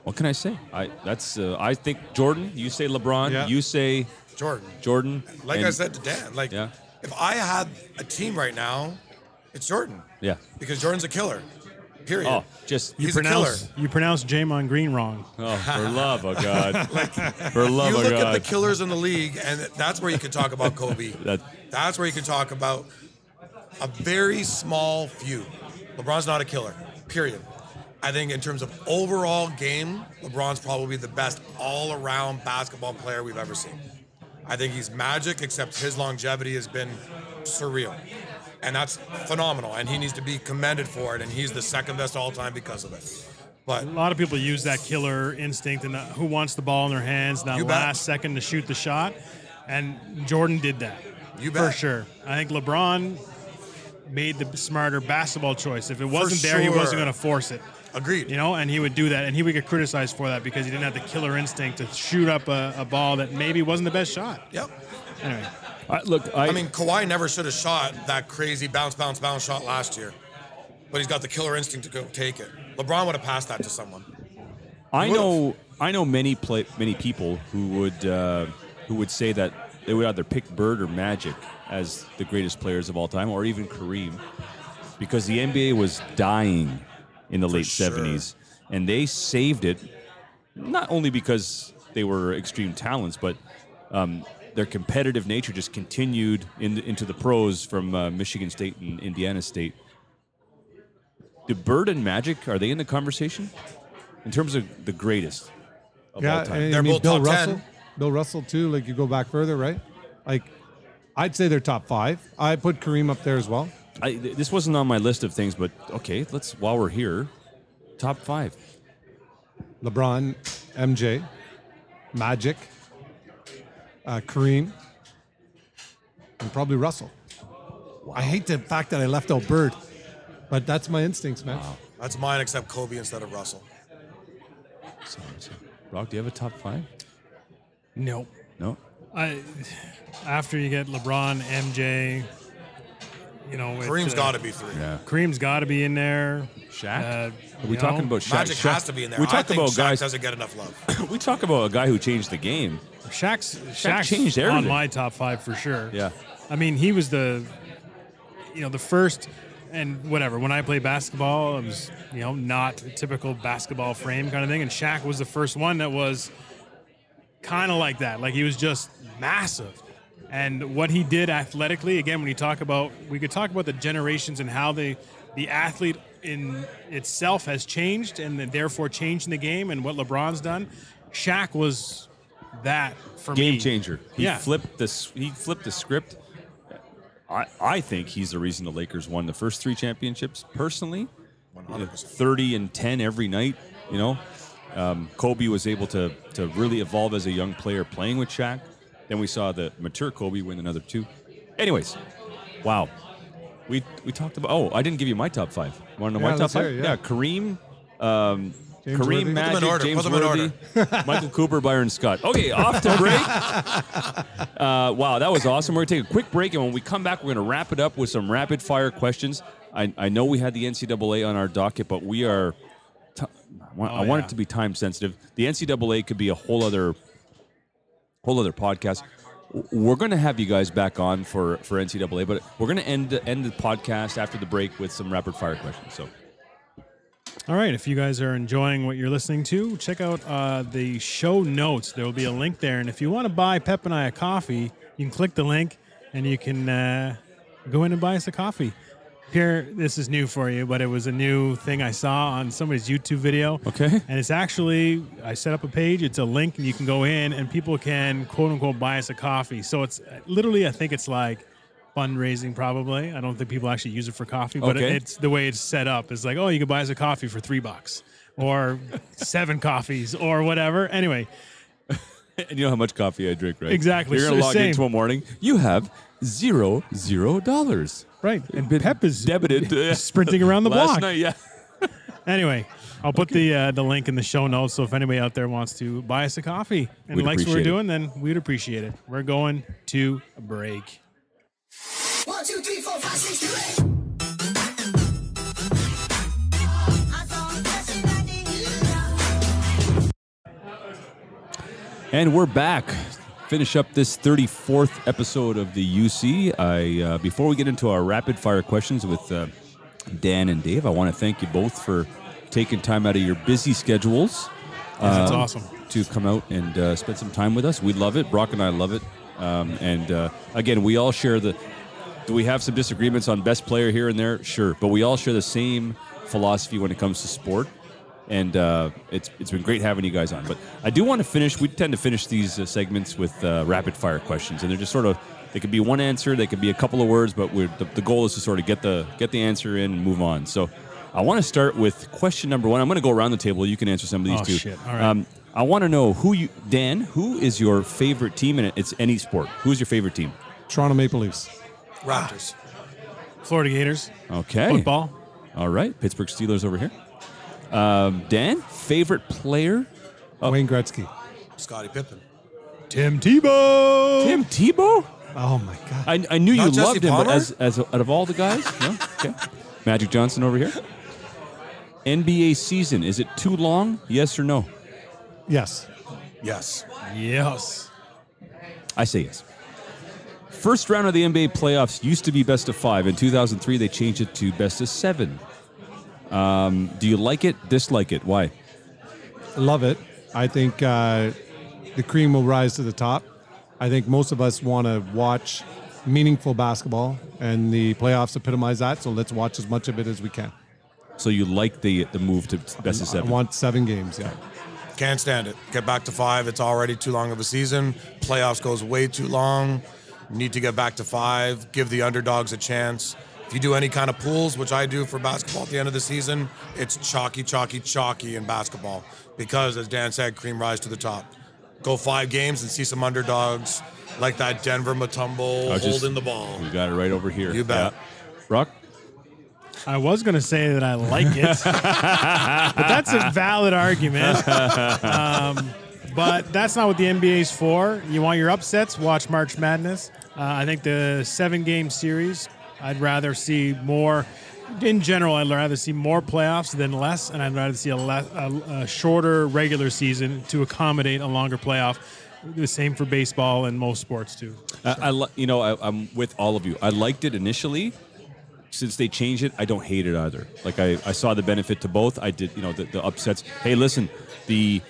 what can I say? I that's uh, I think Jordan. You say LeBron. Yeah. You say Jordan. Jordan. Like and- I said to Dan, like Yeah. if I had a team right now, it's Jordan. Yeah. Because Jordan's a killer. Period. Oh, just He's you a killer. you pronounce Jamon Green wrong. oh, for love of God. for love you of look God. at the killers in the league, and that's where you can talk about Kobe. That- that's where you can talk about a very small few. LeBron's not a killer. Period. I think in terms of overall game, LeBron's probably the best all-around basketball player we've ever seen. I think he's magic, except his longevity has been surreal. And that's phenomenal. And he needs to be commended for it. And he's the second best all time because of it. But A lot of people use that killer instinct and uh, who wants the ball in their hands, that bet. last second to shoot the shot. And Jordan did that. You For sure. I think LeBron made the smarter basketball choice. If it wasn't there, he wasn't going to force it. Agreed. You know, and he would do that, and he would get criticized for that because he didn't have the killer instinct to shoot up a, a ball that maybe wasn't the best shot. Yep. Anyway, I, look, I, I mean, Kawhi never should have shot that crazy bounce, bounce, bounce shot last year, but he's got the killer instinct to go take it. LeBron would have passed that to someone. I know I know many play, many people who would uh, who would say that they would either pick Bird or Magic as the greatest players of all time, or even Kareem, because the NBA was dying in the late sure. '70s, and they saved it not only because they were extreme talents, but um, their competitive nature just continued in into the pros from uh, Michigan State and Indiana State. Do Bird and Magic are they in the conversation in terms of the greatest of yeah, all time? and They're I mean, both Bill top 10. Russell. Bill Russell too. Like you go back further, right? Like I'd say they're top five. I put Kareem up there as well. I, this wasn't on my list of things, but okay, let's while we're here, top five. LeBron, MJ, Magic, uh, Kareem, and probably Russell. I hate the fact that I left out Bird, but that's my instincts, man. That's mine, except Kobe instead of Russell. So, so, Brock, do you have a top five? nope. No. I, after you get LeBron, MJ, you know, it, Kareem's uh, got to be three. Yeah. Kareem's got to be in there. Shaq. Uh, Are we you talking about Shaq? Magic Shaq- has to be in there. We I talk think about Shaq guys. doesn't get enough love. we talk about a guy who changed the game. Shaq's, Shaq's changed everything. on my top five for sure. Yeah. I mean, he was the, you know, the first, and whatever. When I played basketball, it was, you know, not a typical basketball frame kind of thing. And Shaq was the first one that was kind of like that. Like he was just massive. And what he did athletically, again, when you talk about, we could talk about the generations and how the the athlete in itself has changed, and then therefore changing the game, and what LeBron's done. Shaq was that for me. Game changer. He Yeah. flipped this. He flipped the script. I, I think he's the reason the Lakers won the first three championships. Personally, 100%. 30 and 10 every night. You know, um, Kobe was able to to really evolve as a young player playing with Shaq. Then we saw the mature Kobe win another two. Anyways, wow. We we talked about. Oh, I didn't give you my top five. Want to know Yeah, my top let's five? it, yeah. Kareem. Um, James Kareem Worthy. Put them in Magic, order, James put them in Worthy, Michael Cooper, Byron Scott. Okay, off to break. Uh, wow, that was awesome. We're going to take a quick break, and when we come back, we're going to wrap it up with some rapid fire questions. I, I know we had the NCAA on our docket, but we are. T- I want, I want yeah. it to be time sensitive. The NCAA could be a whole other, whole other podcast. We're going to have you guys back on for for NCAA, but we're going to end the- end the podcast after the break with some rapid fire questions. So All right, if you guys are enjoying what you're listening to, check out uh, the show notes. There will be a link there, and if you want to buy Pep and I a coffee, you can click the link and you can uh, go in and buy us a coffee. Here, this is new for you, but it was a new thing I saw on somebody's YouTube video. Okay. And it's actually, I set up a page, it's a link, and you can go in and people can quote unquote buy us a coffee. So it's literally, I think it's like fundraising probably. I don't think people actually use it for coffee, but Okay. it's the way it's set up. It's like, oh, you can buy us a coffee for three bucks or seven coffees or whatever. Anyway, And you know how much coffee I drink, right? Exactly. You're gonna So log same. in tomorrow morning. You have zero zero dollars. Right. And Been Pep is debited uh, sprinting around the last block. night. Yeah. Anyway, I'll put the uh, the link in the show notes. So if anybody out there wants to buy us a coffee and We'd likes what we're appreciate it. doing, then we'd appreciate it. We're going to a break. One, two, three, four, five, six, seven, eight. And we're back. Finish up this 34th episode of the UC. I uh, before we get into our rapid fire questions with uh, Dan and Dave, I want to thank you both for taking time out of your busy schedules That's um, awesome. to come out and uh, spend some time with us. We love it. Brock and I love it. Um, and uh, again, we all share the. Do we have some disagreements on best player here and there? Sure, but we all share the same philosophy when it comes to sport. And uh, it's it's been great having you guys on. But I do want to finish. We tend to finish these uh, segments with uh, rapid fire questions, and they're just sort of. They could be one answer. They could be a couple of words, but we're, the, the goal is to sort of get the get the answer in and move on. So, I want to start with question number one. I'm going to go around the table. You can answer some of these Oh, two. shit. All right. Um, I want to know who you, Dan. Who is your favorite team? And it's any sport. Who's your favorite team? Toronto Maple Leafs. Raptors. Florida Gators, Okay. football. All right. Pittsburgh Steelers over here. Um, Dan, favorite player? Wayne Gretzky. Scottie Pippen. Tim Tebow. Tim Tebow. Oh my God. I, I knew Not you Jesse loved him, but as, as out of all the guys, no. Okay. Magic Johnson over here. NBA season is it too long? Yes or no? Yes. Yes. Yes. I say yes. First round of the NBA playoffs used to be best of five. In 2003, they changed it to best of seven. Um, do you like it? Dislike it? Why? Love it. I think uh, the cream will rise to the top. I think most of us want to watch meaningful basketball, and the playoffs epitomize that. So let's watch as much of it as we can. So you like the the move to best of I want seven games. Yeah. Can't stand it. Get back to five. It's already too long of a season. Playoffs goes way too long. Need to get back to five. Give the underdogs a chance. If you do any kind of pools, which I do for basketball at the end of the season, it's chalky, chalky, chalky in basketball. Because as Dan said, cream rise to the top. Go five games and see some underdogs like that Denver Mutombo I was just- holding the ball. We got it right over here. You bet. Yeah. Rock. I was going to say that I like it, but that's a valid argument. Um, but that's not what the NBA's for. You want your upsets? Watch March Madness. Uh, I think the seven game series, I'd rather see more. In general, I'd rather see more playoffs than less, and I'd rather see a, a, a shorter regular season to accommodate a longer playoff. The same for baseball and most sports too. I, you know, I, I'm with all of you. I liked it initially. Since they changed it, I don't hate it either. Like I, I saw the benefit to both. I did, you know, the, the upsets. Hey, listen, the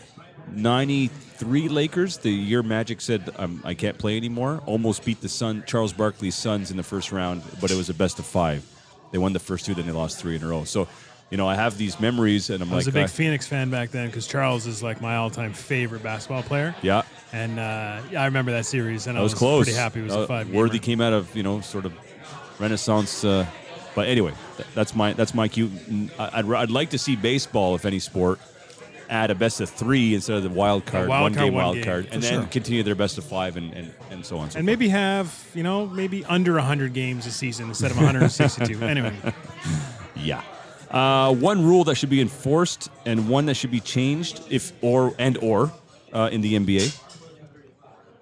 '93 Lakers, the year Magic said um, I can't play anymore, almost beat the Sun, Charles Barkley's Suns in the first round, but it was a best of five. They won the first two, then they lost three in a row. So, you know, I have these memories, and I'm I was like, a big uh, Phoenix fan back then because Charles is like my all-time favorite basketball player. yeah, And uh, I remember that series, and that I was, was, close. pretty happy it was Uh, a five. Worthy came out of you know sort of Renaissance. Uh, but anyway, th- that's my that's my cue. I- I'd, I'd like to see baseball, if any sport, add a best of three instead of the wild card, wild one card, game one wild game, card, for and then sure. continue their best of five and, and, and so on. And, so and maybe have you know maybe under hundred games a season instead of 162. anyway, yeah. Uh, one rule that should be enforced and one that should be changed, if or and or uh, in the NBA.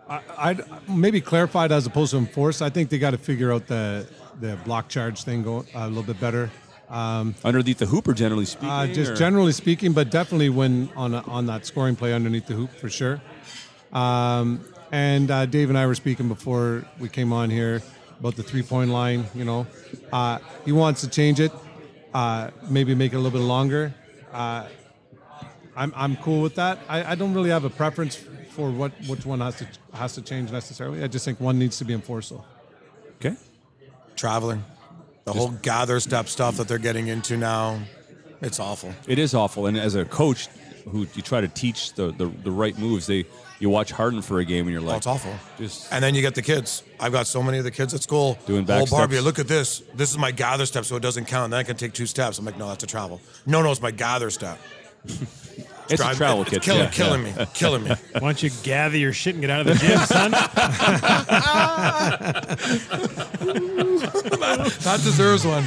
I'd maybe clarified as opposed to enforced. I think they got to figure out the the block charge thing go a little bit better. Underneath the hooper, generally speaking. Uh, just or- generally speaking, but definitely when on a, on that scoring play underneath the hoop for sure. Um, and uh, Dave and I were speaking before we came on here about the three point line. You know, uh, he wants to change it, uh, maybe make it a little bit longer. Uh, I'm I'm cool with that. I, I don't really have a preference for what which one has to has to change necessarily. I just think one needs to be enforced. Okay. Traveling. The whole gather step stuff that they're getting into now, it's awful. It is awful. And as a coach who you try to teach the, the, the right moves, they you watch Harden for a game and you're oh, like, Oh, it's awful. Just And then you get the kids. I've got so many of the kids at school. Doing back Oh, Barbie, steps. look at this. This is my gather step, so it doesn't count. Then I can take two steps. I'm like, no, that's a travel. No, no, it's my gather step. It's a Drive- travel it's kit. Killing, yeah, killing yeah. me, killing me. why don't you gather your shit and get out of the gym, son? that deserves one.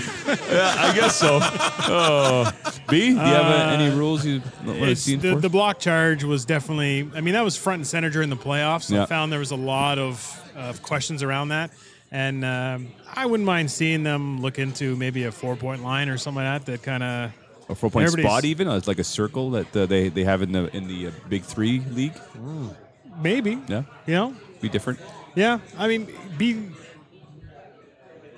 Yeah, I guess so. Oh. B, do you have uh, any rules you want to see the, enforced? the block charge was definitely. I mean, that was front and center during the playoffs. Yeah. I found there was a lot of, of questions around that, and um, I wouldn't mind seeing them look into maybe a four point line or something like that. That kind of a four point everybody's- spot, even? Uh, It's like a circle that uh, they, they have in the in the uh, Big Three league. maybe. Yeah, You know. be different. Yeah. I mean, be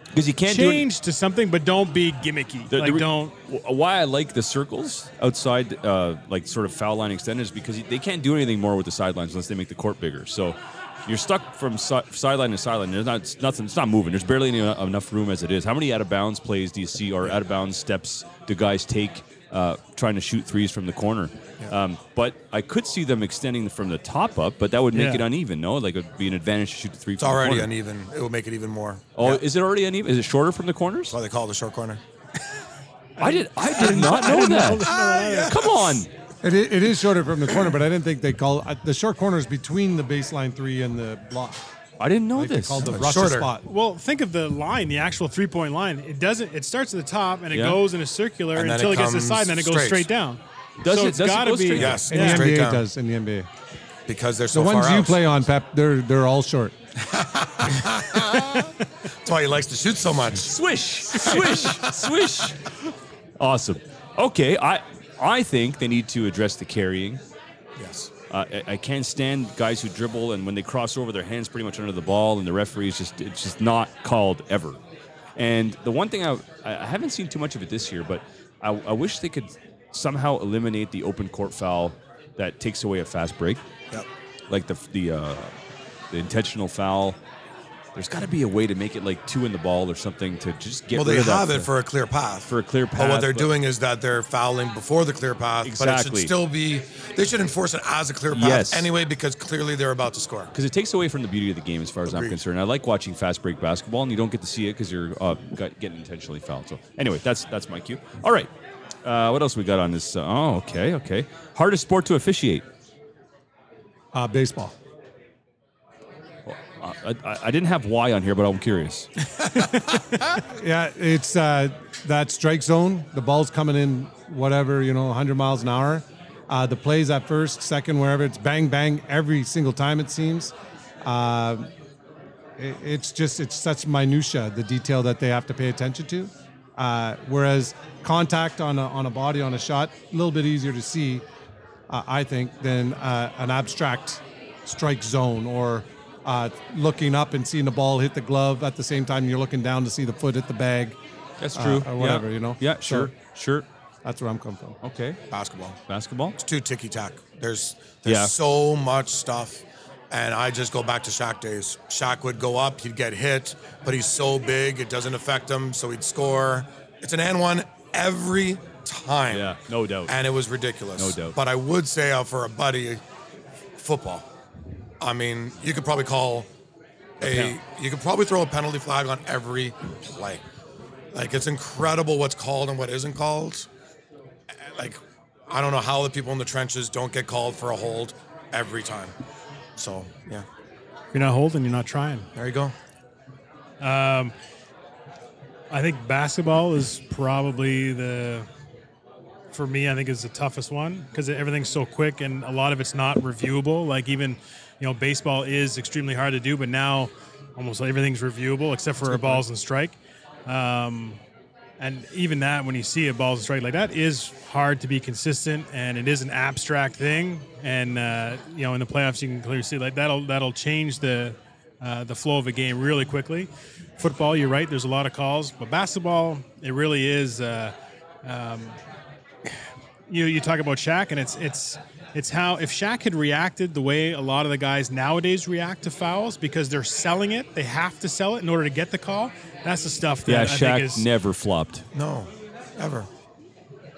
Because you can't do it. change to something, but don't be gimmicky. The- the like re- don't. w- Why I like the circles outside, uh, like sort of foul line extended, is because they can't do anything more with the sidelines unless they make the court bigger. So you're stuck from si- sideline to sideline. There's not it's nothing. It's not moving. There's barely any, enough room as it is. How many out of bounds plays do you see, or out of bounds steps do guys take uh, trying to shoot threes from the corner? Um, but I could see them extending from the top up, but that would make Yeah. it uneven. No, like it would be an advantage to shoot the three. It's from the already uneven. It will make it even more. Oh, Yeah. is it already uneven? Is it shorter from the corners? That's why they call it the short corner. I did. I did not know that. Come on. It, it is shorter from the corner, but I didn't think they call uh, the short corner is between the baseline three and the block. I didn't know Like they this. called the It's Russia shorter. spot. Well, think of the line, the actual three point line. It doesn't. It starts at the top and it Yeah. goes in a circular And then until it it, gets to the comes side, and then it goes straight. straight down. Does so it- it's does it gotta go be. straight down? Yes, In Yeah. the straight NBA down. it does. In the NBA, because they're so the ones far you out. play on, Pep, they're they're all short. That's why he likes to shoot so much. Swish, swish, swish. Awesome. Okay, I I think they need to address the carrying. Yes. Uh, I, I can't stand guys who dribble and when they cross over, their hands pretty much under the ball, and the referee is just it's just not called ever. And the one thing I I haven't seen too much of it this year, but I, I wish they could somehow eliminate the open court foul that takes away a fast break, Yep. like the the uh, the intentional foul. There's got to be a way to make it like two in the ball or something to just get Well, rid they of that have it for a clear path. for a clear But path, what they're but- doing is that they're fouling before the clear path. But it Exactly. should still be. They should enforce it as a clear path Yes. anyway, because clearly they're about to score. because it takes away from the beauty of the game as far as I'm concerned. I like watching fast break basketball, and you don't get to see it because you're uh, getting intentionally fouled. So anyway, that's that's my cue. All right, uh, what else we got on this? Uh, oh, okay, okay. Hardest sport to officiate. Uh, baseball. I, I, I didn't have why on here, but I'm curious. Yeah, it's uh, that strike zone. The ball's coming in, whatever you know, 100 miles an hour. Uh, the plays at first, second, wherever it's bang bang every single time. It seems. Uh, it- it's just it's such minutia, the detail that they have to pay attention to. Uh, whereas contact on a, on a body on a shot, a little bit easier to see, uh, I think, than uh, an abstract strike zone or uh, looking up and seeing the ball hit the glove at the same time you're looking down to see the foot hit the bag. That's Uh, true. or whatever, Yeah. you know? Yeah, So- sure, sure. That's where I'm coming from. Okay, Basketball. basketball. It's too ticky tack. There's there's Yeah. so much stuff. And I just go back to Shaq days. Shaq would go up, he'd get hit, but he's so big, it doesn't affect him, so he'd score. It's an and one every time. Yeah, no doubt. And it was ridiculous. No doubt. But I would say uh, for a buddy, football. I mean, you could probably call a, you could probably throw a penalty flag on every play. Like it's incredible what's called and what isn't called. Like I don't know how the people in the trenches don't get called for a hold every time. So yeah, you're not holding, you're not trying. there you go. Um, I think basketball is probably the for me. I think is the toughest one because everything's so quick and a lot of it's not reviewable. Like even you know baseball is extremely hard to do, but now almost everything's reviewable except for a balls and strike. Um, and even that, when you see a balls and strike like that, is hard to be consistent, and it is an abstract thing. And uh, you know, in the playoffs, you can clearly see like that'll that'll change the uh, the flow of a game really quickly. Football, you're right. There's a lot of calls, but basketball, it really is. Uh, um, you you talk about Shaq, and it's it's it's how if Shaq had reacted the way a lot of the guys nowadays react to fouls because they're selling it, they have to sell it in order to get the call. That's the stuff that Yeah, I Shaq think is never flopped. No, ever.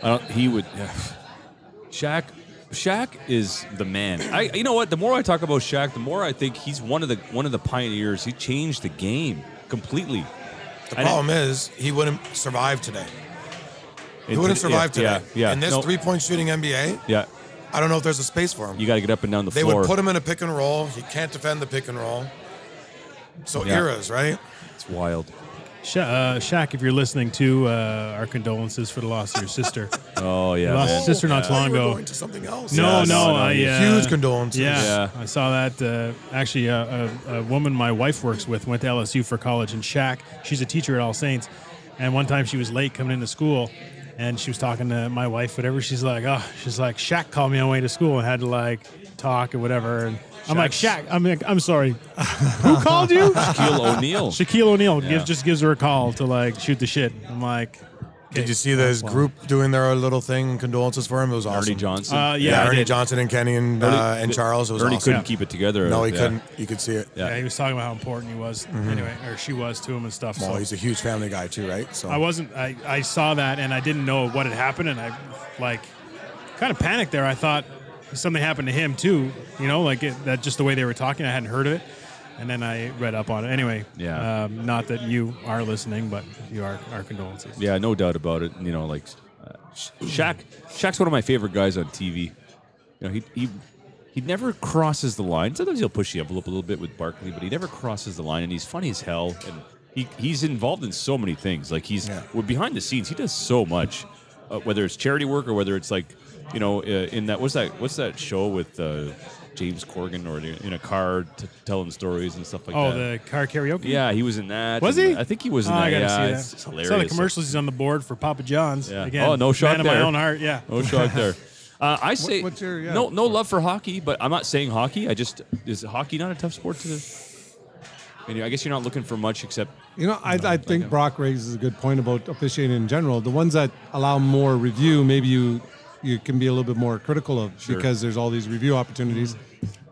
I don't. He would. Yeah. Shaq. Shaq is the man. I. You know what? The more I talk about Shaq, the more I think he's one of the one of the pioneers. He changed the game completely. The I problem is he wouldn't survive today. He wouldn't yeah, survive today. Yeah. Yeah. In this no, three-point shooting NBA, Yeah. I don't know if there's a space for him. You got to get up and down the They floor. They would put him in a pick and roll. He can't defend the pick and roll. So Yeah. eras, right? it's wild. Sha- uh, Shaq, if you're listening to uh, our condolences for the loss of your sister. Oh yeah. Lost man. his sister not too long you ago. Going to something else. No, Yeah, no, no, no, I uh, Huge condolences. Yeah, Yeah. I saw that. Uh, actually, uh, a, a woman my wife works with went to LSU for college, and Shaq, she's a teacher at All Saints. And one time she was late coming into school, and she was talking to my wife, whatever. She's like, oh, she's like, Shaq called me on the way to school and had to like talk or whatever. And I'm like, Shaq, I'm like, I'm sorry, who called you? Shaquille O'Neal. Shaquille O'Neal Yeah. gives, just gives her a call to like shoot the shit. I'm like, Did you see this group doing their little thing? Condolences for him. It was awesome. Ernie Johnson. uh, yeah, Yeah, I Ernie did. Johnson and Kenny and, uh, and Charles. It was Ernie awesome. couldn't keep it together. No, he Yeah. couldn't. You could see it. Yeah. Yeah, he was talking about how important he was anyway, or she was to him and stuff. Well, so he's a huge family guy too, right? So I wasn't. I, I saw that and I didn't know what had happened, and I like kind of panicked there. I thought something happened to him too. You know, like it, that just the way they were talking. I hadn't heard of it, and then I read up on it. Anyway, Yeah. Um, not that you are listening, but you are. Our condolences. Yeah, no doubt about it. You know, like Shaq, Shaq's one of my favorite guys on TV. You know, he he he never crosses the line. Sometimes he'll push the envelope a little bit with Barkley, but he never crosses the line. And he's funny as hell. And he, he's involved in so many things. Like he's well, behind the scenes. He does so much, uh, whether it's charity work or whether it's like, you know, uh, in that what's that what's that show with uh, James Corden or in a car t- telling stories and stuff like Oh, that. Oh, the car karaoke. yeah, he was in that. Was and he? I think he was in Oh, that. I gotta yeah, see it's, that. it's I hilarious. saw the commercials. He's on the board for Papa John's. Yeah. Again, Oh, no shock Man of my own heart. Yeah. No shock there. Uh, I say what's your- yeah. no no love for hockey, but I'm not saying hockey. I just is hockey not a tough sport to? And I guess you're not looking for much except You know, I, I think Brock raises a good point about officiating in general. The ones that allow more review, maybe you you can be a little bit more critical of because there's all these review opportunities.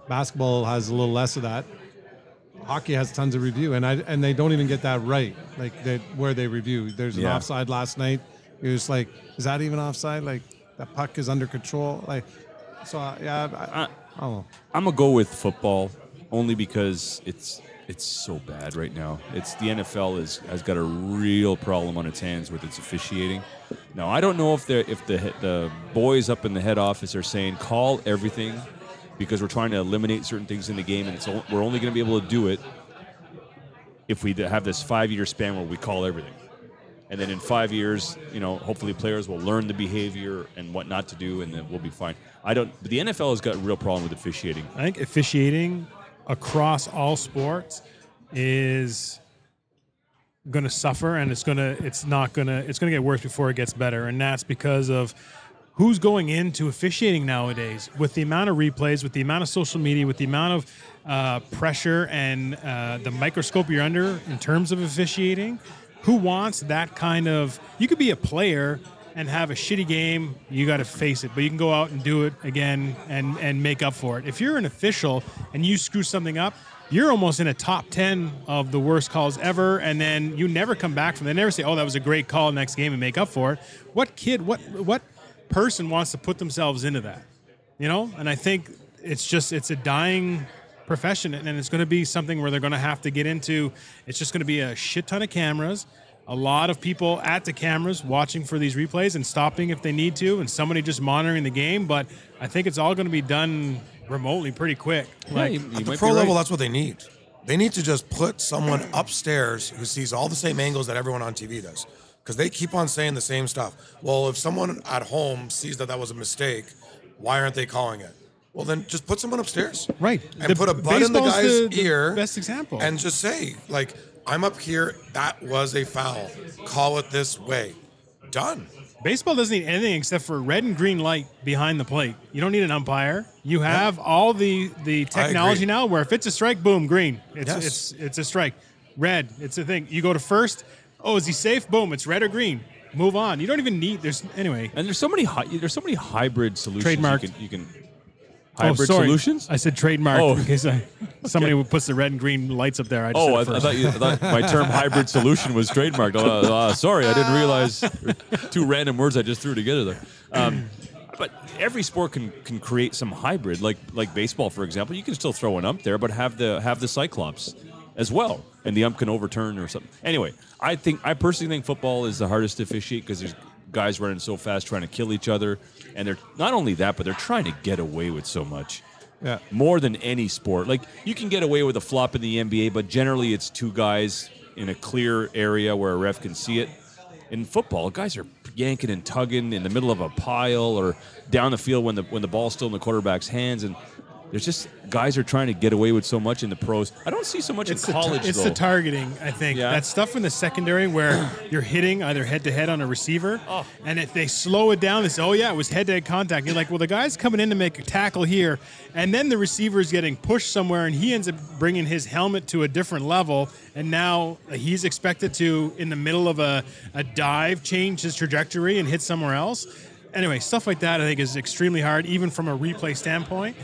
Basketball has a little less of that. Hockey has tons of review, and I and they don't even get that right. Like they, where they review, there's an Yeah. offside last night. You're just like, is that even offside? Like that puck is under control. Like, so yeah, I, I, I don't know. I'm gonna go with football only because it's it's so bad right now. It's the NFL is has got a real problem on its hands with its officiating. Now I don't know if the if the the boys up in the head office are saying call everything because we're trying to eliminate certain things in the game and it's we're only going to be able to do it if we have this five year span where we call everything. And then in five years, you know, hopefully players will learn the behavior and what not to do, and then we'll be fine. I don't. But the NFL has got a real problem with officiating. I think officiating across all sports is going to suffer, and it's going to it's not going to it's going to get worse before it gets better, and that's because of who's going into officiating nowadays with the amount of replays, with the amount of social media, with the amount of uh, pressure and uh, the microscope you're under in terms of officiating. Who wants that kind of? You could be a player and have a shitty game. You got to face it, but you can go out and do it again and and make up for it. If you're an official and you screw something up, you're almost in a top 10 of the worst calls ever and then you never come back from they never say oh that was a great call next game and make up for it. What kid what what person wants to put themselves into that? You know? And i think it's just it's a dying profession and it's going to be something where they're going to have to get into. It's just going to be a shit ton of cameras a lot of people at the cameras watching for these replays and stopping if they need to and somebody just monitoring the game but i think it's all going to be done remotely pretty quick like you- you At the pro be level, that's what they need. They need to just put someone upstairs who sees all the same angles that everyone on TV does. Because they keep on saying the same stuff. Well, if someone at home sees that that was a mistake, why aren't they calling it? Well, then just put someone upstairs. Right. And The- put a bud in the guy's the- the ear. best example. And just say, like, I'm up here. That was a foul. Call it this way. Done. Baseball doesn't need anything except for red and green light behind the plate. You don't need an umpire. You have all the the technology now where if it's a strike, boom, green. It's Yes. it's it's a strike. Red, it's a thing. You go to first. Oh, is he safe? Boom, it's red or green. Move on. You don't even need. There's anyway. And there's so many hi- there's so many hybrid solutions. Trademarked. You can, you can hybrid oh, sorry. solutions. I said trademark Oh. in case I, somebody puts the red and green lights up there. I just Oh, I, said I thought, you, I thought my term hybrid solution was trademarked. Uh, uh, sorry, I didn't realize two random words I just threw together there. Um, but every sport can, can create some hybrid, like like baseball, for example. You can still throw an ump there, but have the have the cyclops as well, and the ump can overturn or something. Anyway, I think I personally think football is the hardest to officiate because there's guys running so fast trying to kill each other, and they're not only that, but they're trying to get away with so much Yeah. more than any sport. Like you can get away with a flop in the NBA, but generally it's two guys in a clear area where a ref can see it. In football, guys are yanking and tugging in the middle of a pile or down the field when the when the ball's still in the quarterback's hands, and there's just guys are trying to get away with so much in the pros. I don't see so much It's in the, college tar- it's though. the targeting, I think. Yeah. That stuff in the secondary where you're hitting either head to head on a receiver, Oh. and if they slow it down, they say, "Oh yeah, it was head to head contact." You're like, "Well, the guy's coming in to make a tackle here, and then the receiver's getting pushed somewhere, and he ends up bringing his helmet to a different level, and now he's expected to, in the middle of a, a dive, change his trajectory and hit somewhere else." Anyway, stuff like that I think is extremely hard, even from a replay standpoint.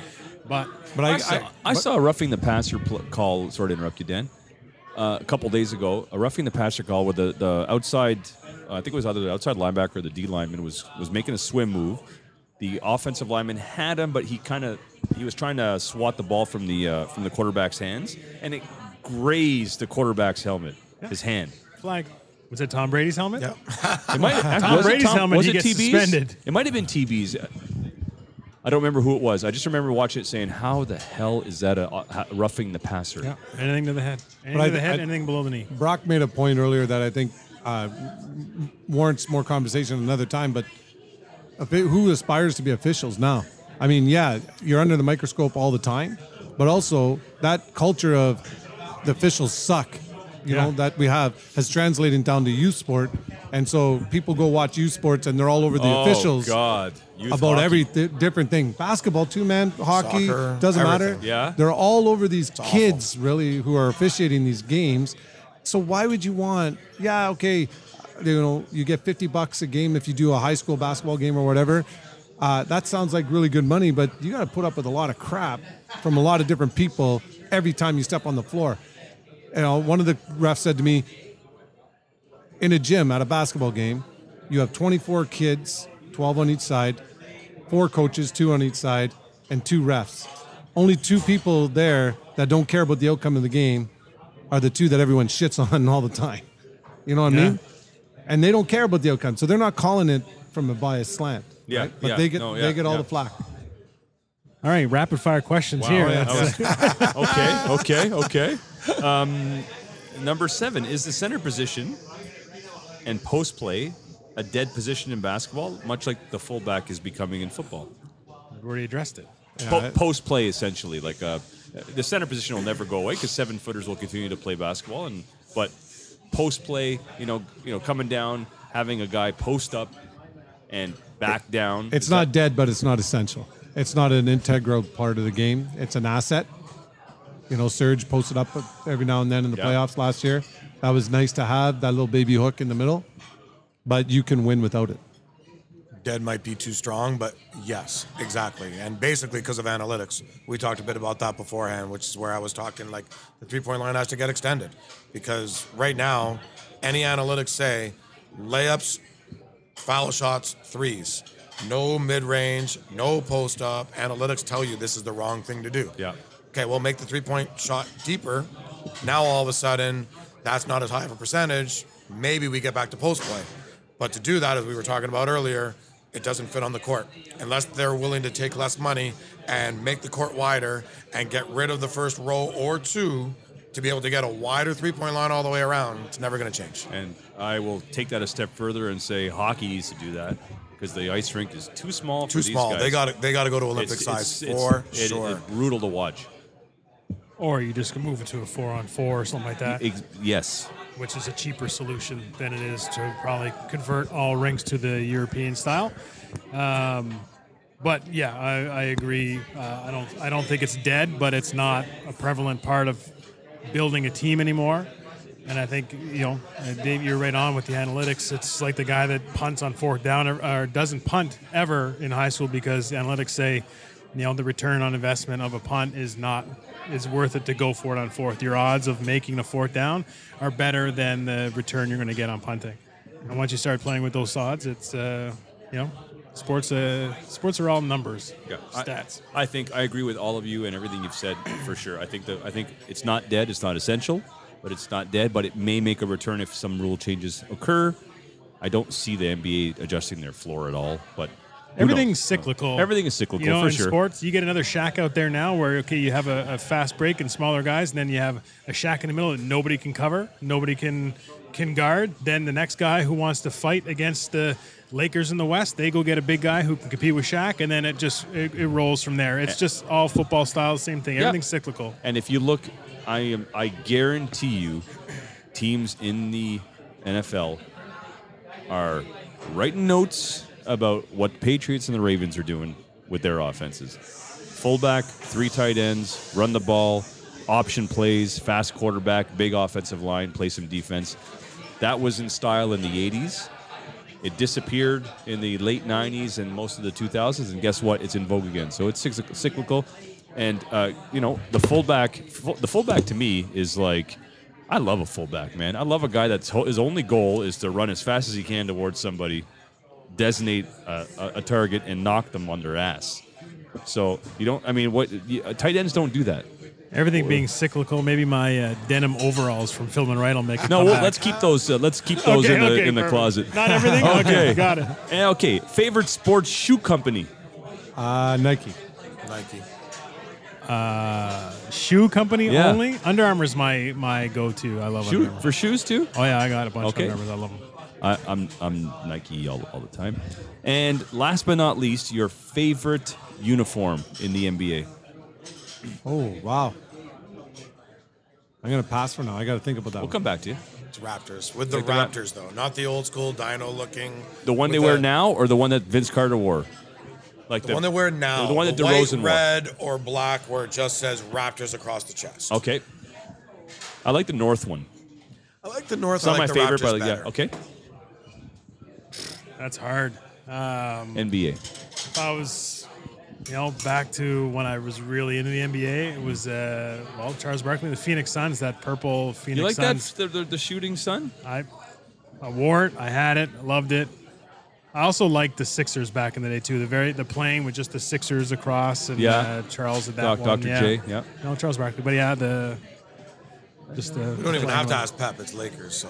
But But I, I, saw, I, I saw a roughing the passer pl- call. Sorry to interrupt you, Dan. Uh, a couple days ago, a roughing the passer call where the the outside, uh, I think it was either the outside linebacker or the D lineman was was making a swim move. The offensive lineman had him, but he kind of he was trying to swat the ball from the uh, from the quarterback's hands, and it grazed the quarterback's helmet, his hand. flag. Was it Tom Brady's helmet? Yeah. It might, Tom was it Brady's helmet, was he it gets TBs? suspended. It might have been TBs. I don't remember who it was. I just remember watching it saying, "How the hell is that a, a roughing the passer?" Yeah. Anything to the head. Anything I- to the head, I- anything below the knee. Brock made a point earlier that I think uh, warrants more conversation another time. But who aspires to be officials now? I mean, yeah, you're under the microscope all the time, but also that culture of the officials suck. You Yeah. know that we have has translated down to youth sport, and so people go watch youth sports and they're all over the oh officials God! Youth about hockey. every th- different thing. Basketball too, man. Hockey Soccer, doesn't matter. Yeah? they're all over these awful. kids really who are officiating these games. So why would you want? Yeah, okay, you know, you get fifty bucks a game if you do a high school basketball game or whatever. Uh, that sounds like really good money, but you got to put up with a lot of crap from a lot of different people every time you step on the floor. You know, one of the refs said to me, in a gym at a basketball game, you have 24 kids, 12 on each side, four coaches, two on each side, and two refs. Only two people there that don't care about the outcome of the game are the two that everyone shits on all the time. You know what I mean? And they don't care about the outcome, so they're not calling it from a biased slant. Yeah, right? but yeah, they get no, yeah, they get all the flack. All right, rapid fire questions here. yeah, was- okay, okay, okay. Um, number seven is the center position and post play a dead position in basketball, much like the fullback is becoming in football. We've already addressed it. Po- post play, essentially, like uh, the center position will never go away because seven footers will continue to play basketball, and but post play, you know, you know, coming down, having a guy post up and back down. It's not that- dead, but it's not essential. It's not an integral part of the game. It's an asset. You know, Serge posted up every now and then in the Yeah. playoffs last year. That was nice to have that little baby hook in the middle, but you can win without it. Dead might be too strong, but yes, exactly. And basically, because of analytics, we talked a bit about that beforehand, which is where I was talking like the three point line has to get extended. Because right now, any analytics say layups, foul shots, threes, no mid range, no post up. Analytics tell you this is the wrong thing to do. Yeah. Okay, well, make the three point shot deeper. Now, all of a sudden, that's not as high of a percentage. Maybe we get back to post play. But to do that, as we were talking about earlier, it doesn't fit on the court. Unless they're willing to take less money and make the court wider and get rid of the first row or two to be able to get a wider three point line all the way around, it's never going to change. And I will take that a step further and say hockey needs to do that because the ice rink is too small. Too for these small. guys. They got they got to go to Olympic It's- size it's- for it's- it- sure. it's brutal to watch. Or you just can move it to a four on four or something like that, Ex- yes. which is a cheaper solution than it is to probably convert all rinks to the European style. Um, but yeah, I, I agree. Uh, I don't. I don't think it's dead, but it's not a prevalent part of building a team anymore. And I think you know, Dave, you're right on with the analytics. It's like the guy that punts on fourth down or, or doesn't punt ever in high school because analytics say, you know, the return on investment of a punt is not is worth it to go for it on fourth. Your odds of making the fourth down are better than the return you're going to get on punting. And once you start playing with those odds, it's uh, you know, sports. Uh, sports are all numbers, Yeah, stats. I, think I agree with all of you and everything you've said for sure. I think that I think it's not dead. It's not essential, but it's not dead. But it may make a return if some rule changes occur. I don't see the NBA adjusting their floor at all. But Everything's cyclical. Everything is cyclical You know, for in sure. sports, you get another Shaq out there now where okay, you have a, a fast break and smaller guys, and then you have a Shaq in the middle that nobody can cover, nobody can can guard. Then the next guy who wants to fight against the Lakers in the West, they go get a big guy who can compete with Shaq, and then it just it, it rolls from there. It's just all football style, same thing. Everything's cyclical. And if you look, I am I guarantee you, teams in the NFL are writing notes about what Patriots and the Ravens are doing with their offenses. Fullback, three tight ends, run the ball, option plays, fast quarterback, big offensive line, play some defense. That was in style in the 80s. It disappeared in the late 90s and most of the 2000s, and guess what? It's in vogue again. So it's cyclical. And, uh, you know, the fullback, the fullback to me is like, I love a fullback, man. I love a guy that's his only goal is to run as fast as he can towards somebody, designate a, a, a target, and knock them on their ass. So you don't. I mean, what you, uh, tight ends don't do that. Everything being cyclical, maybe my uh, denim overalls from Philemon Wright will make a No, well, let's keep those. Uh, let's keep those Okay, in the okay, in the perfect. closet. Not everything. okay. Okay. got it. Eh, okay, favorite sports shoe company. Uh, Nike. Nike. Shoe company Yeah. only. Under Armour's my my go-to. I love Shoe Under Armour. for shoes too. Oh yeah, I got a bunch Okay. of Under Armours. I love them. I, I'm I'm Nike all, all the time. And last but not least, your favorite uniform in the NBA. Oh wow. I'm gonna pass for now. I got to think about that. We'll one. come back to you. It's Raptors with the Like the Raptors though, not the old school Dino looking. The one they with wear the- now, or the one that Vince Carter wore. Like The, one they wear now. The one that white, DeRozan wore. red or black, where it just says Raptors across the chest. Okay. I like the North one. I like the North. It's not I like my the favorite, Raptors but like- better. yeah. Okay. That's hard. Um, NBA. if I was, you know, back to when I was really into the NBA, it was uh, well Charles Barkley, the Phoenix Suns, that purple Phoenix You like Suns. that the, the, the shooting sun? I, I wore it. I had it. Loved it. I also liked the Sixers back in the day too. The very the playing with just the Sixers across and Yeah. uh, Charles at that Doc, one. Dr. yeah. J. Yeah. No, Charles Barkley, but yeah, the just the. We don't even have to ask Pep. It's Lakers. So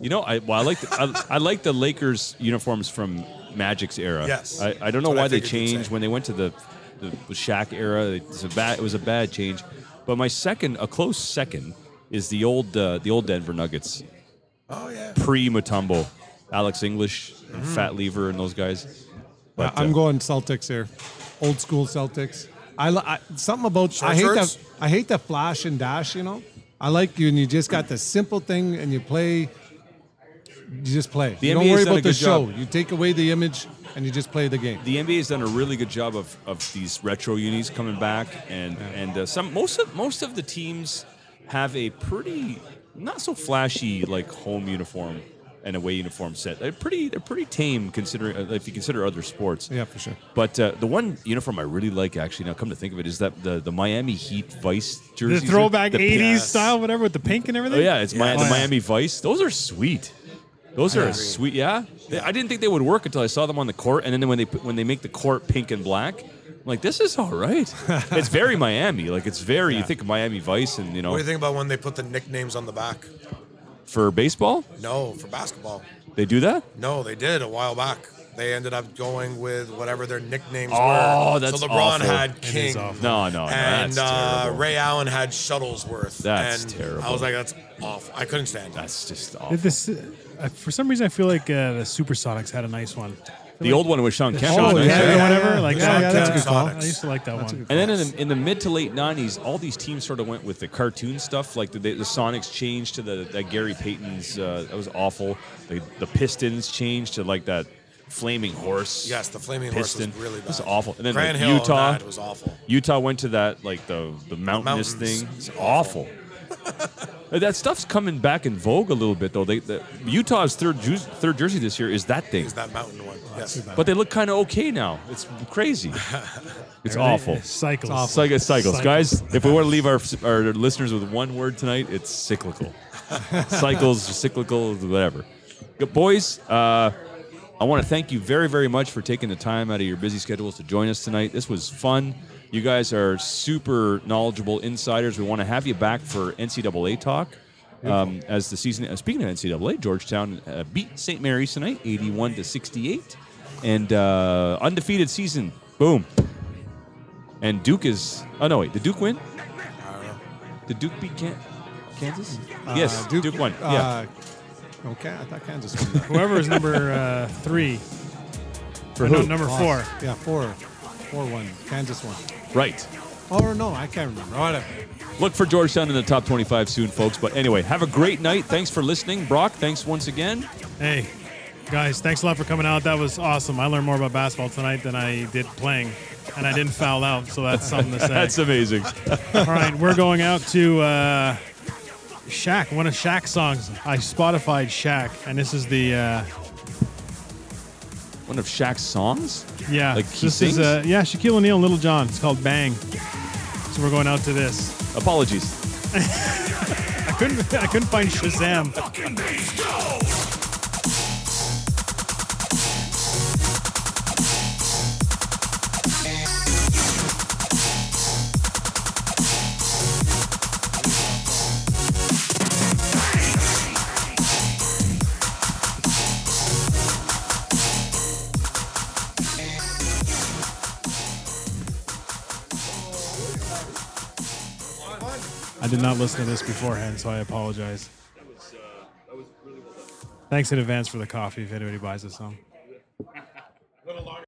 You know, I well, I like the, I, I like the Lakers uniforms from Magic's era. Yes. I, I don't know That's what I why they figured you'd changed say. when they went to the the, the Shaq era. It was a bad it was a bad change. But my second, a close second, is the old uh, the old Denver Nuggets oh yeah. pre Mutombo, Alex English, Mm-hmm. Fat Lever, and those guys. But, I'm uh, going Celtics here. Old school Celtics. I, li- I something about Short I hate shorts? that I hate the flash and dash. You know, I like you and you just got the simple thing and you play. You just play. The you NBA don't worry about the show. job. You take away the image and you just play the game. the NBA has done a really good job of, of these retro unis coming back, and and uh, some most of most of the teams have a pretty not so flashy like home uniform and away uniform set. They're pretty they're pretty tame considering uh, if you consider other sports. Yeah, for sure. But uh, the one uniform I really like, actually, now come to think of it, is that the, the Miami Heat Vice jersey. The throwback The- '80s Yes. style, whatever, with the pink and everything. Oh yeah, it's Mi- Oh, the yeah. Miami Vice. Those are sweet. Those are sweet. Yeah, They- I didn't think they would work until I saw them on the court, and then when they put- when they make the court pink and black, I'm like, this is all right. it's very Miami. Like it's very. You think of Miami Vice, and you know, What do you think about when they put the nicknames on the back? for baseball, No, for basketball. they do that. No, they did a while back. They ended up going with whatever their nicknames Oh, were. that's so LeBron awful. had is King. awful. No, no, no, and that's uh, terrible. Ray Allen had Shuttlesworth. That's and terrible. I was like, that's awful. I couldn't stand it. That's just Did awful. This, uh, for some reason, I feel like uh, the Supersonics had a nice one. The old one with Shawn Kemp. Shawn on it. Kemp yeah, yeah, whatever. Like Yeah, that. yeah, that's a good call. I used to like that one. And then in the, in the mid to late '90s, all these teams sort of went with the cartoon stuff. Like the, the, the Sonics changed to the that Gary Payton's. Uh, that was awful. The, the Pistons changed to like that flaming horse. Yes, the flaming piston. horse was really bad. It was awful. And then Grant like, Hill Utah, was awful. Utah went to that like the the mountainous mountains. thing. It's awful. Uh, that stuff's coming back in vogue a little bit though. They the, Utah's third ju- third jersey this year is that thing, Is that mountain one? Yes. but they look kind of okay now. It's crazy. It's awful. Cycles. Cycle, cycles. Guys, if we want to leave our, our listeners with one word tonight, it's cyclical. Cycles, cyclical, whatever. Good boys, uh, I want to thank you very, very much for taking the time out of your busy schedules to join us tonight. This was fun. You guys are super knowledgeable insiders. We want to have you back for NCAA talk. Um, as the season, uh, speaking of NCAA, Georgetown uh, beat St. Mary's tonight, 81 to 68, and uh, undefeated season. Boom. And Duke is. Oh no, wait. Did Duke win? Did Duke beat Can- Kansas? yes, Uh, Duke, won. yeah. Uh, okay, I thought Kansas won that. Whoever is number uh, three. For or no, who? number four. Yeah, four. Four one. Kansas won. Right. Or no, I can't remember. Whatever. Look for Georgetown in the top 25 soon, folks. But anyway, have a great night. Thanks for listening. Brock, thanks once again. Hey, guys, thanks a lot for coming out. That was awesome. I learned more about basketball tonight than I did playing, and I didn't foul out, so that's something to say. That's amazing. All right, we're going out to uh, Shaq, one of Shaq's songs. I Spotified Shaq, and this is the uh, One of Shaq's songs? yeah. Like he this sings? is uh, yeah, Shaquille O'Neal and Little John. It's called Bang. So we're going out to this. Apologies. I couldn't I couldn't find Shazam. I did not listen to this beforehand, so I apologize. Thanks in advance for the coffee if anybody buys us some. a little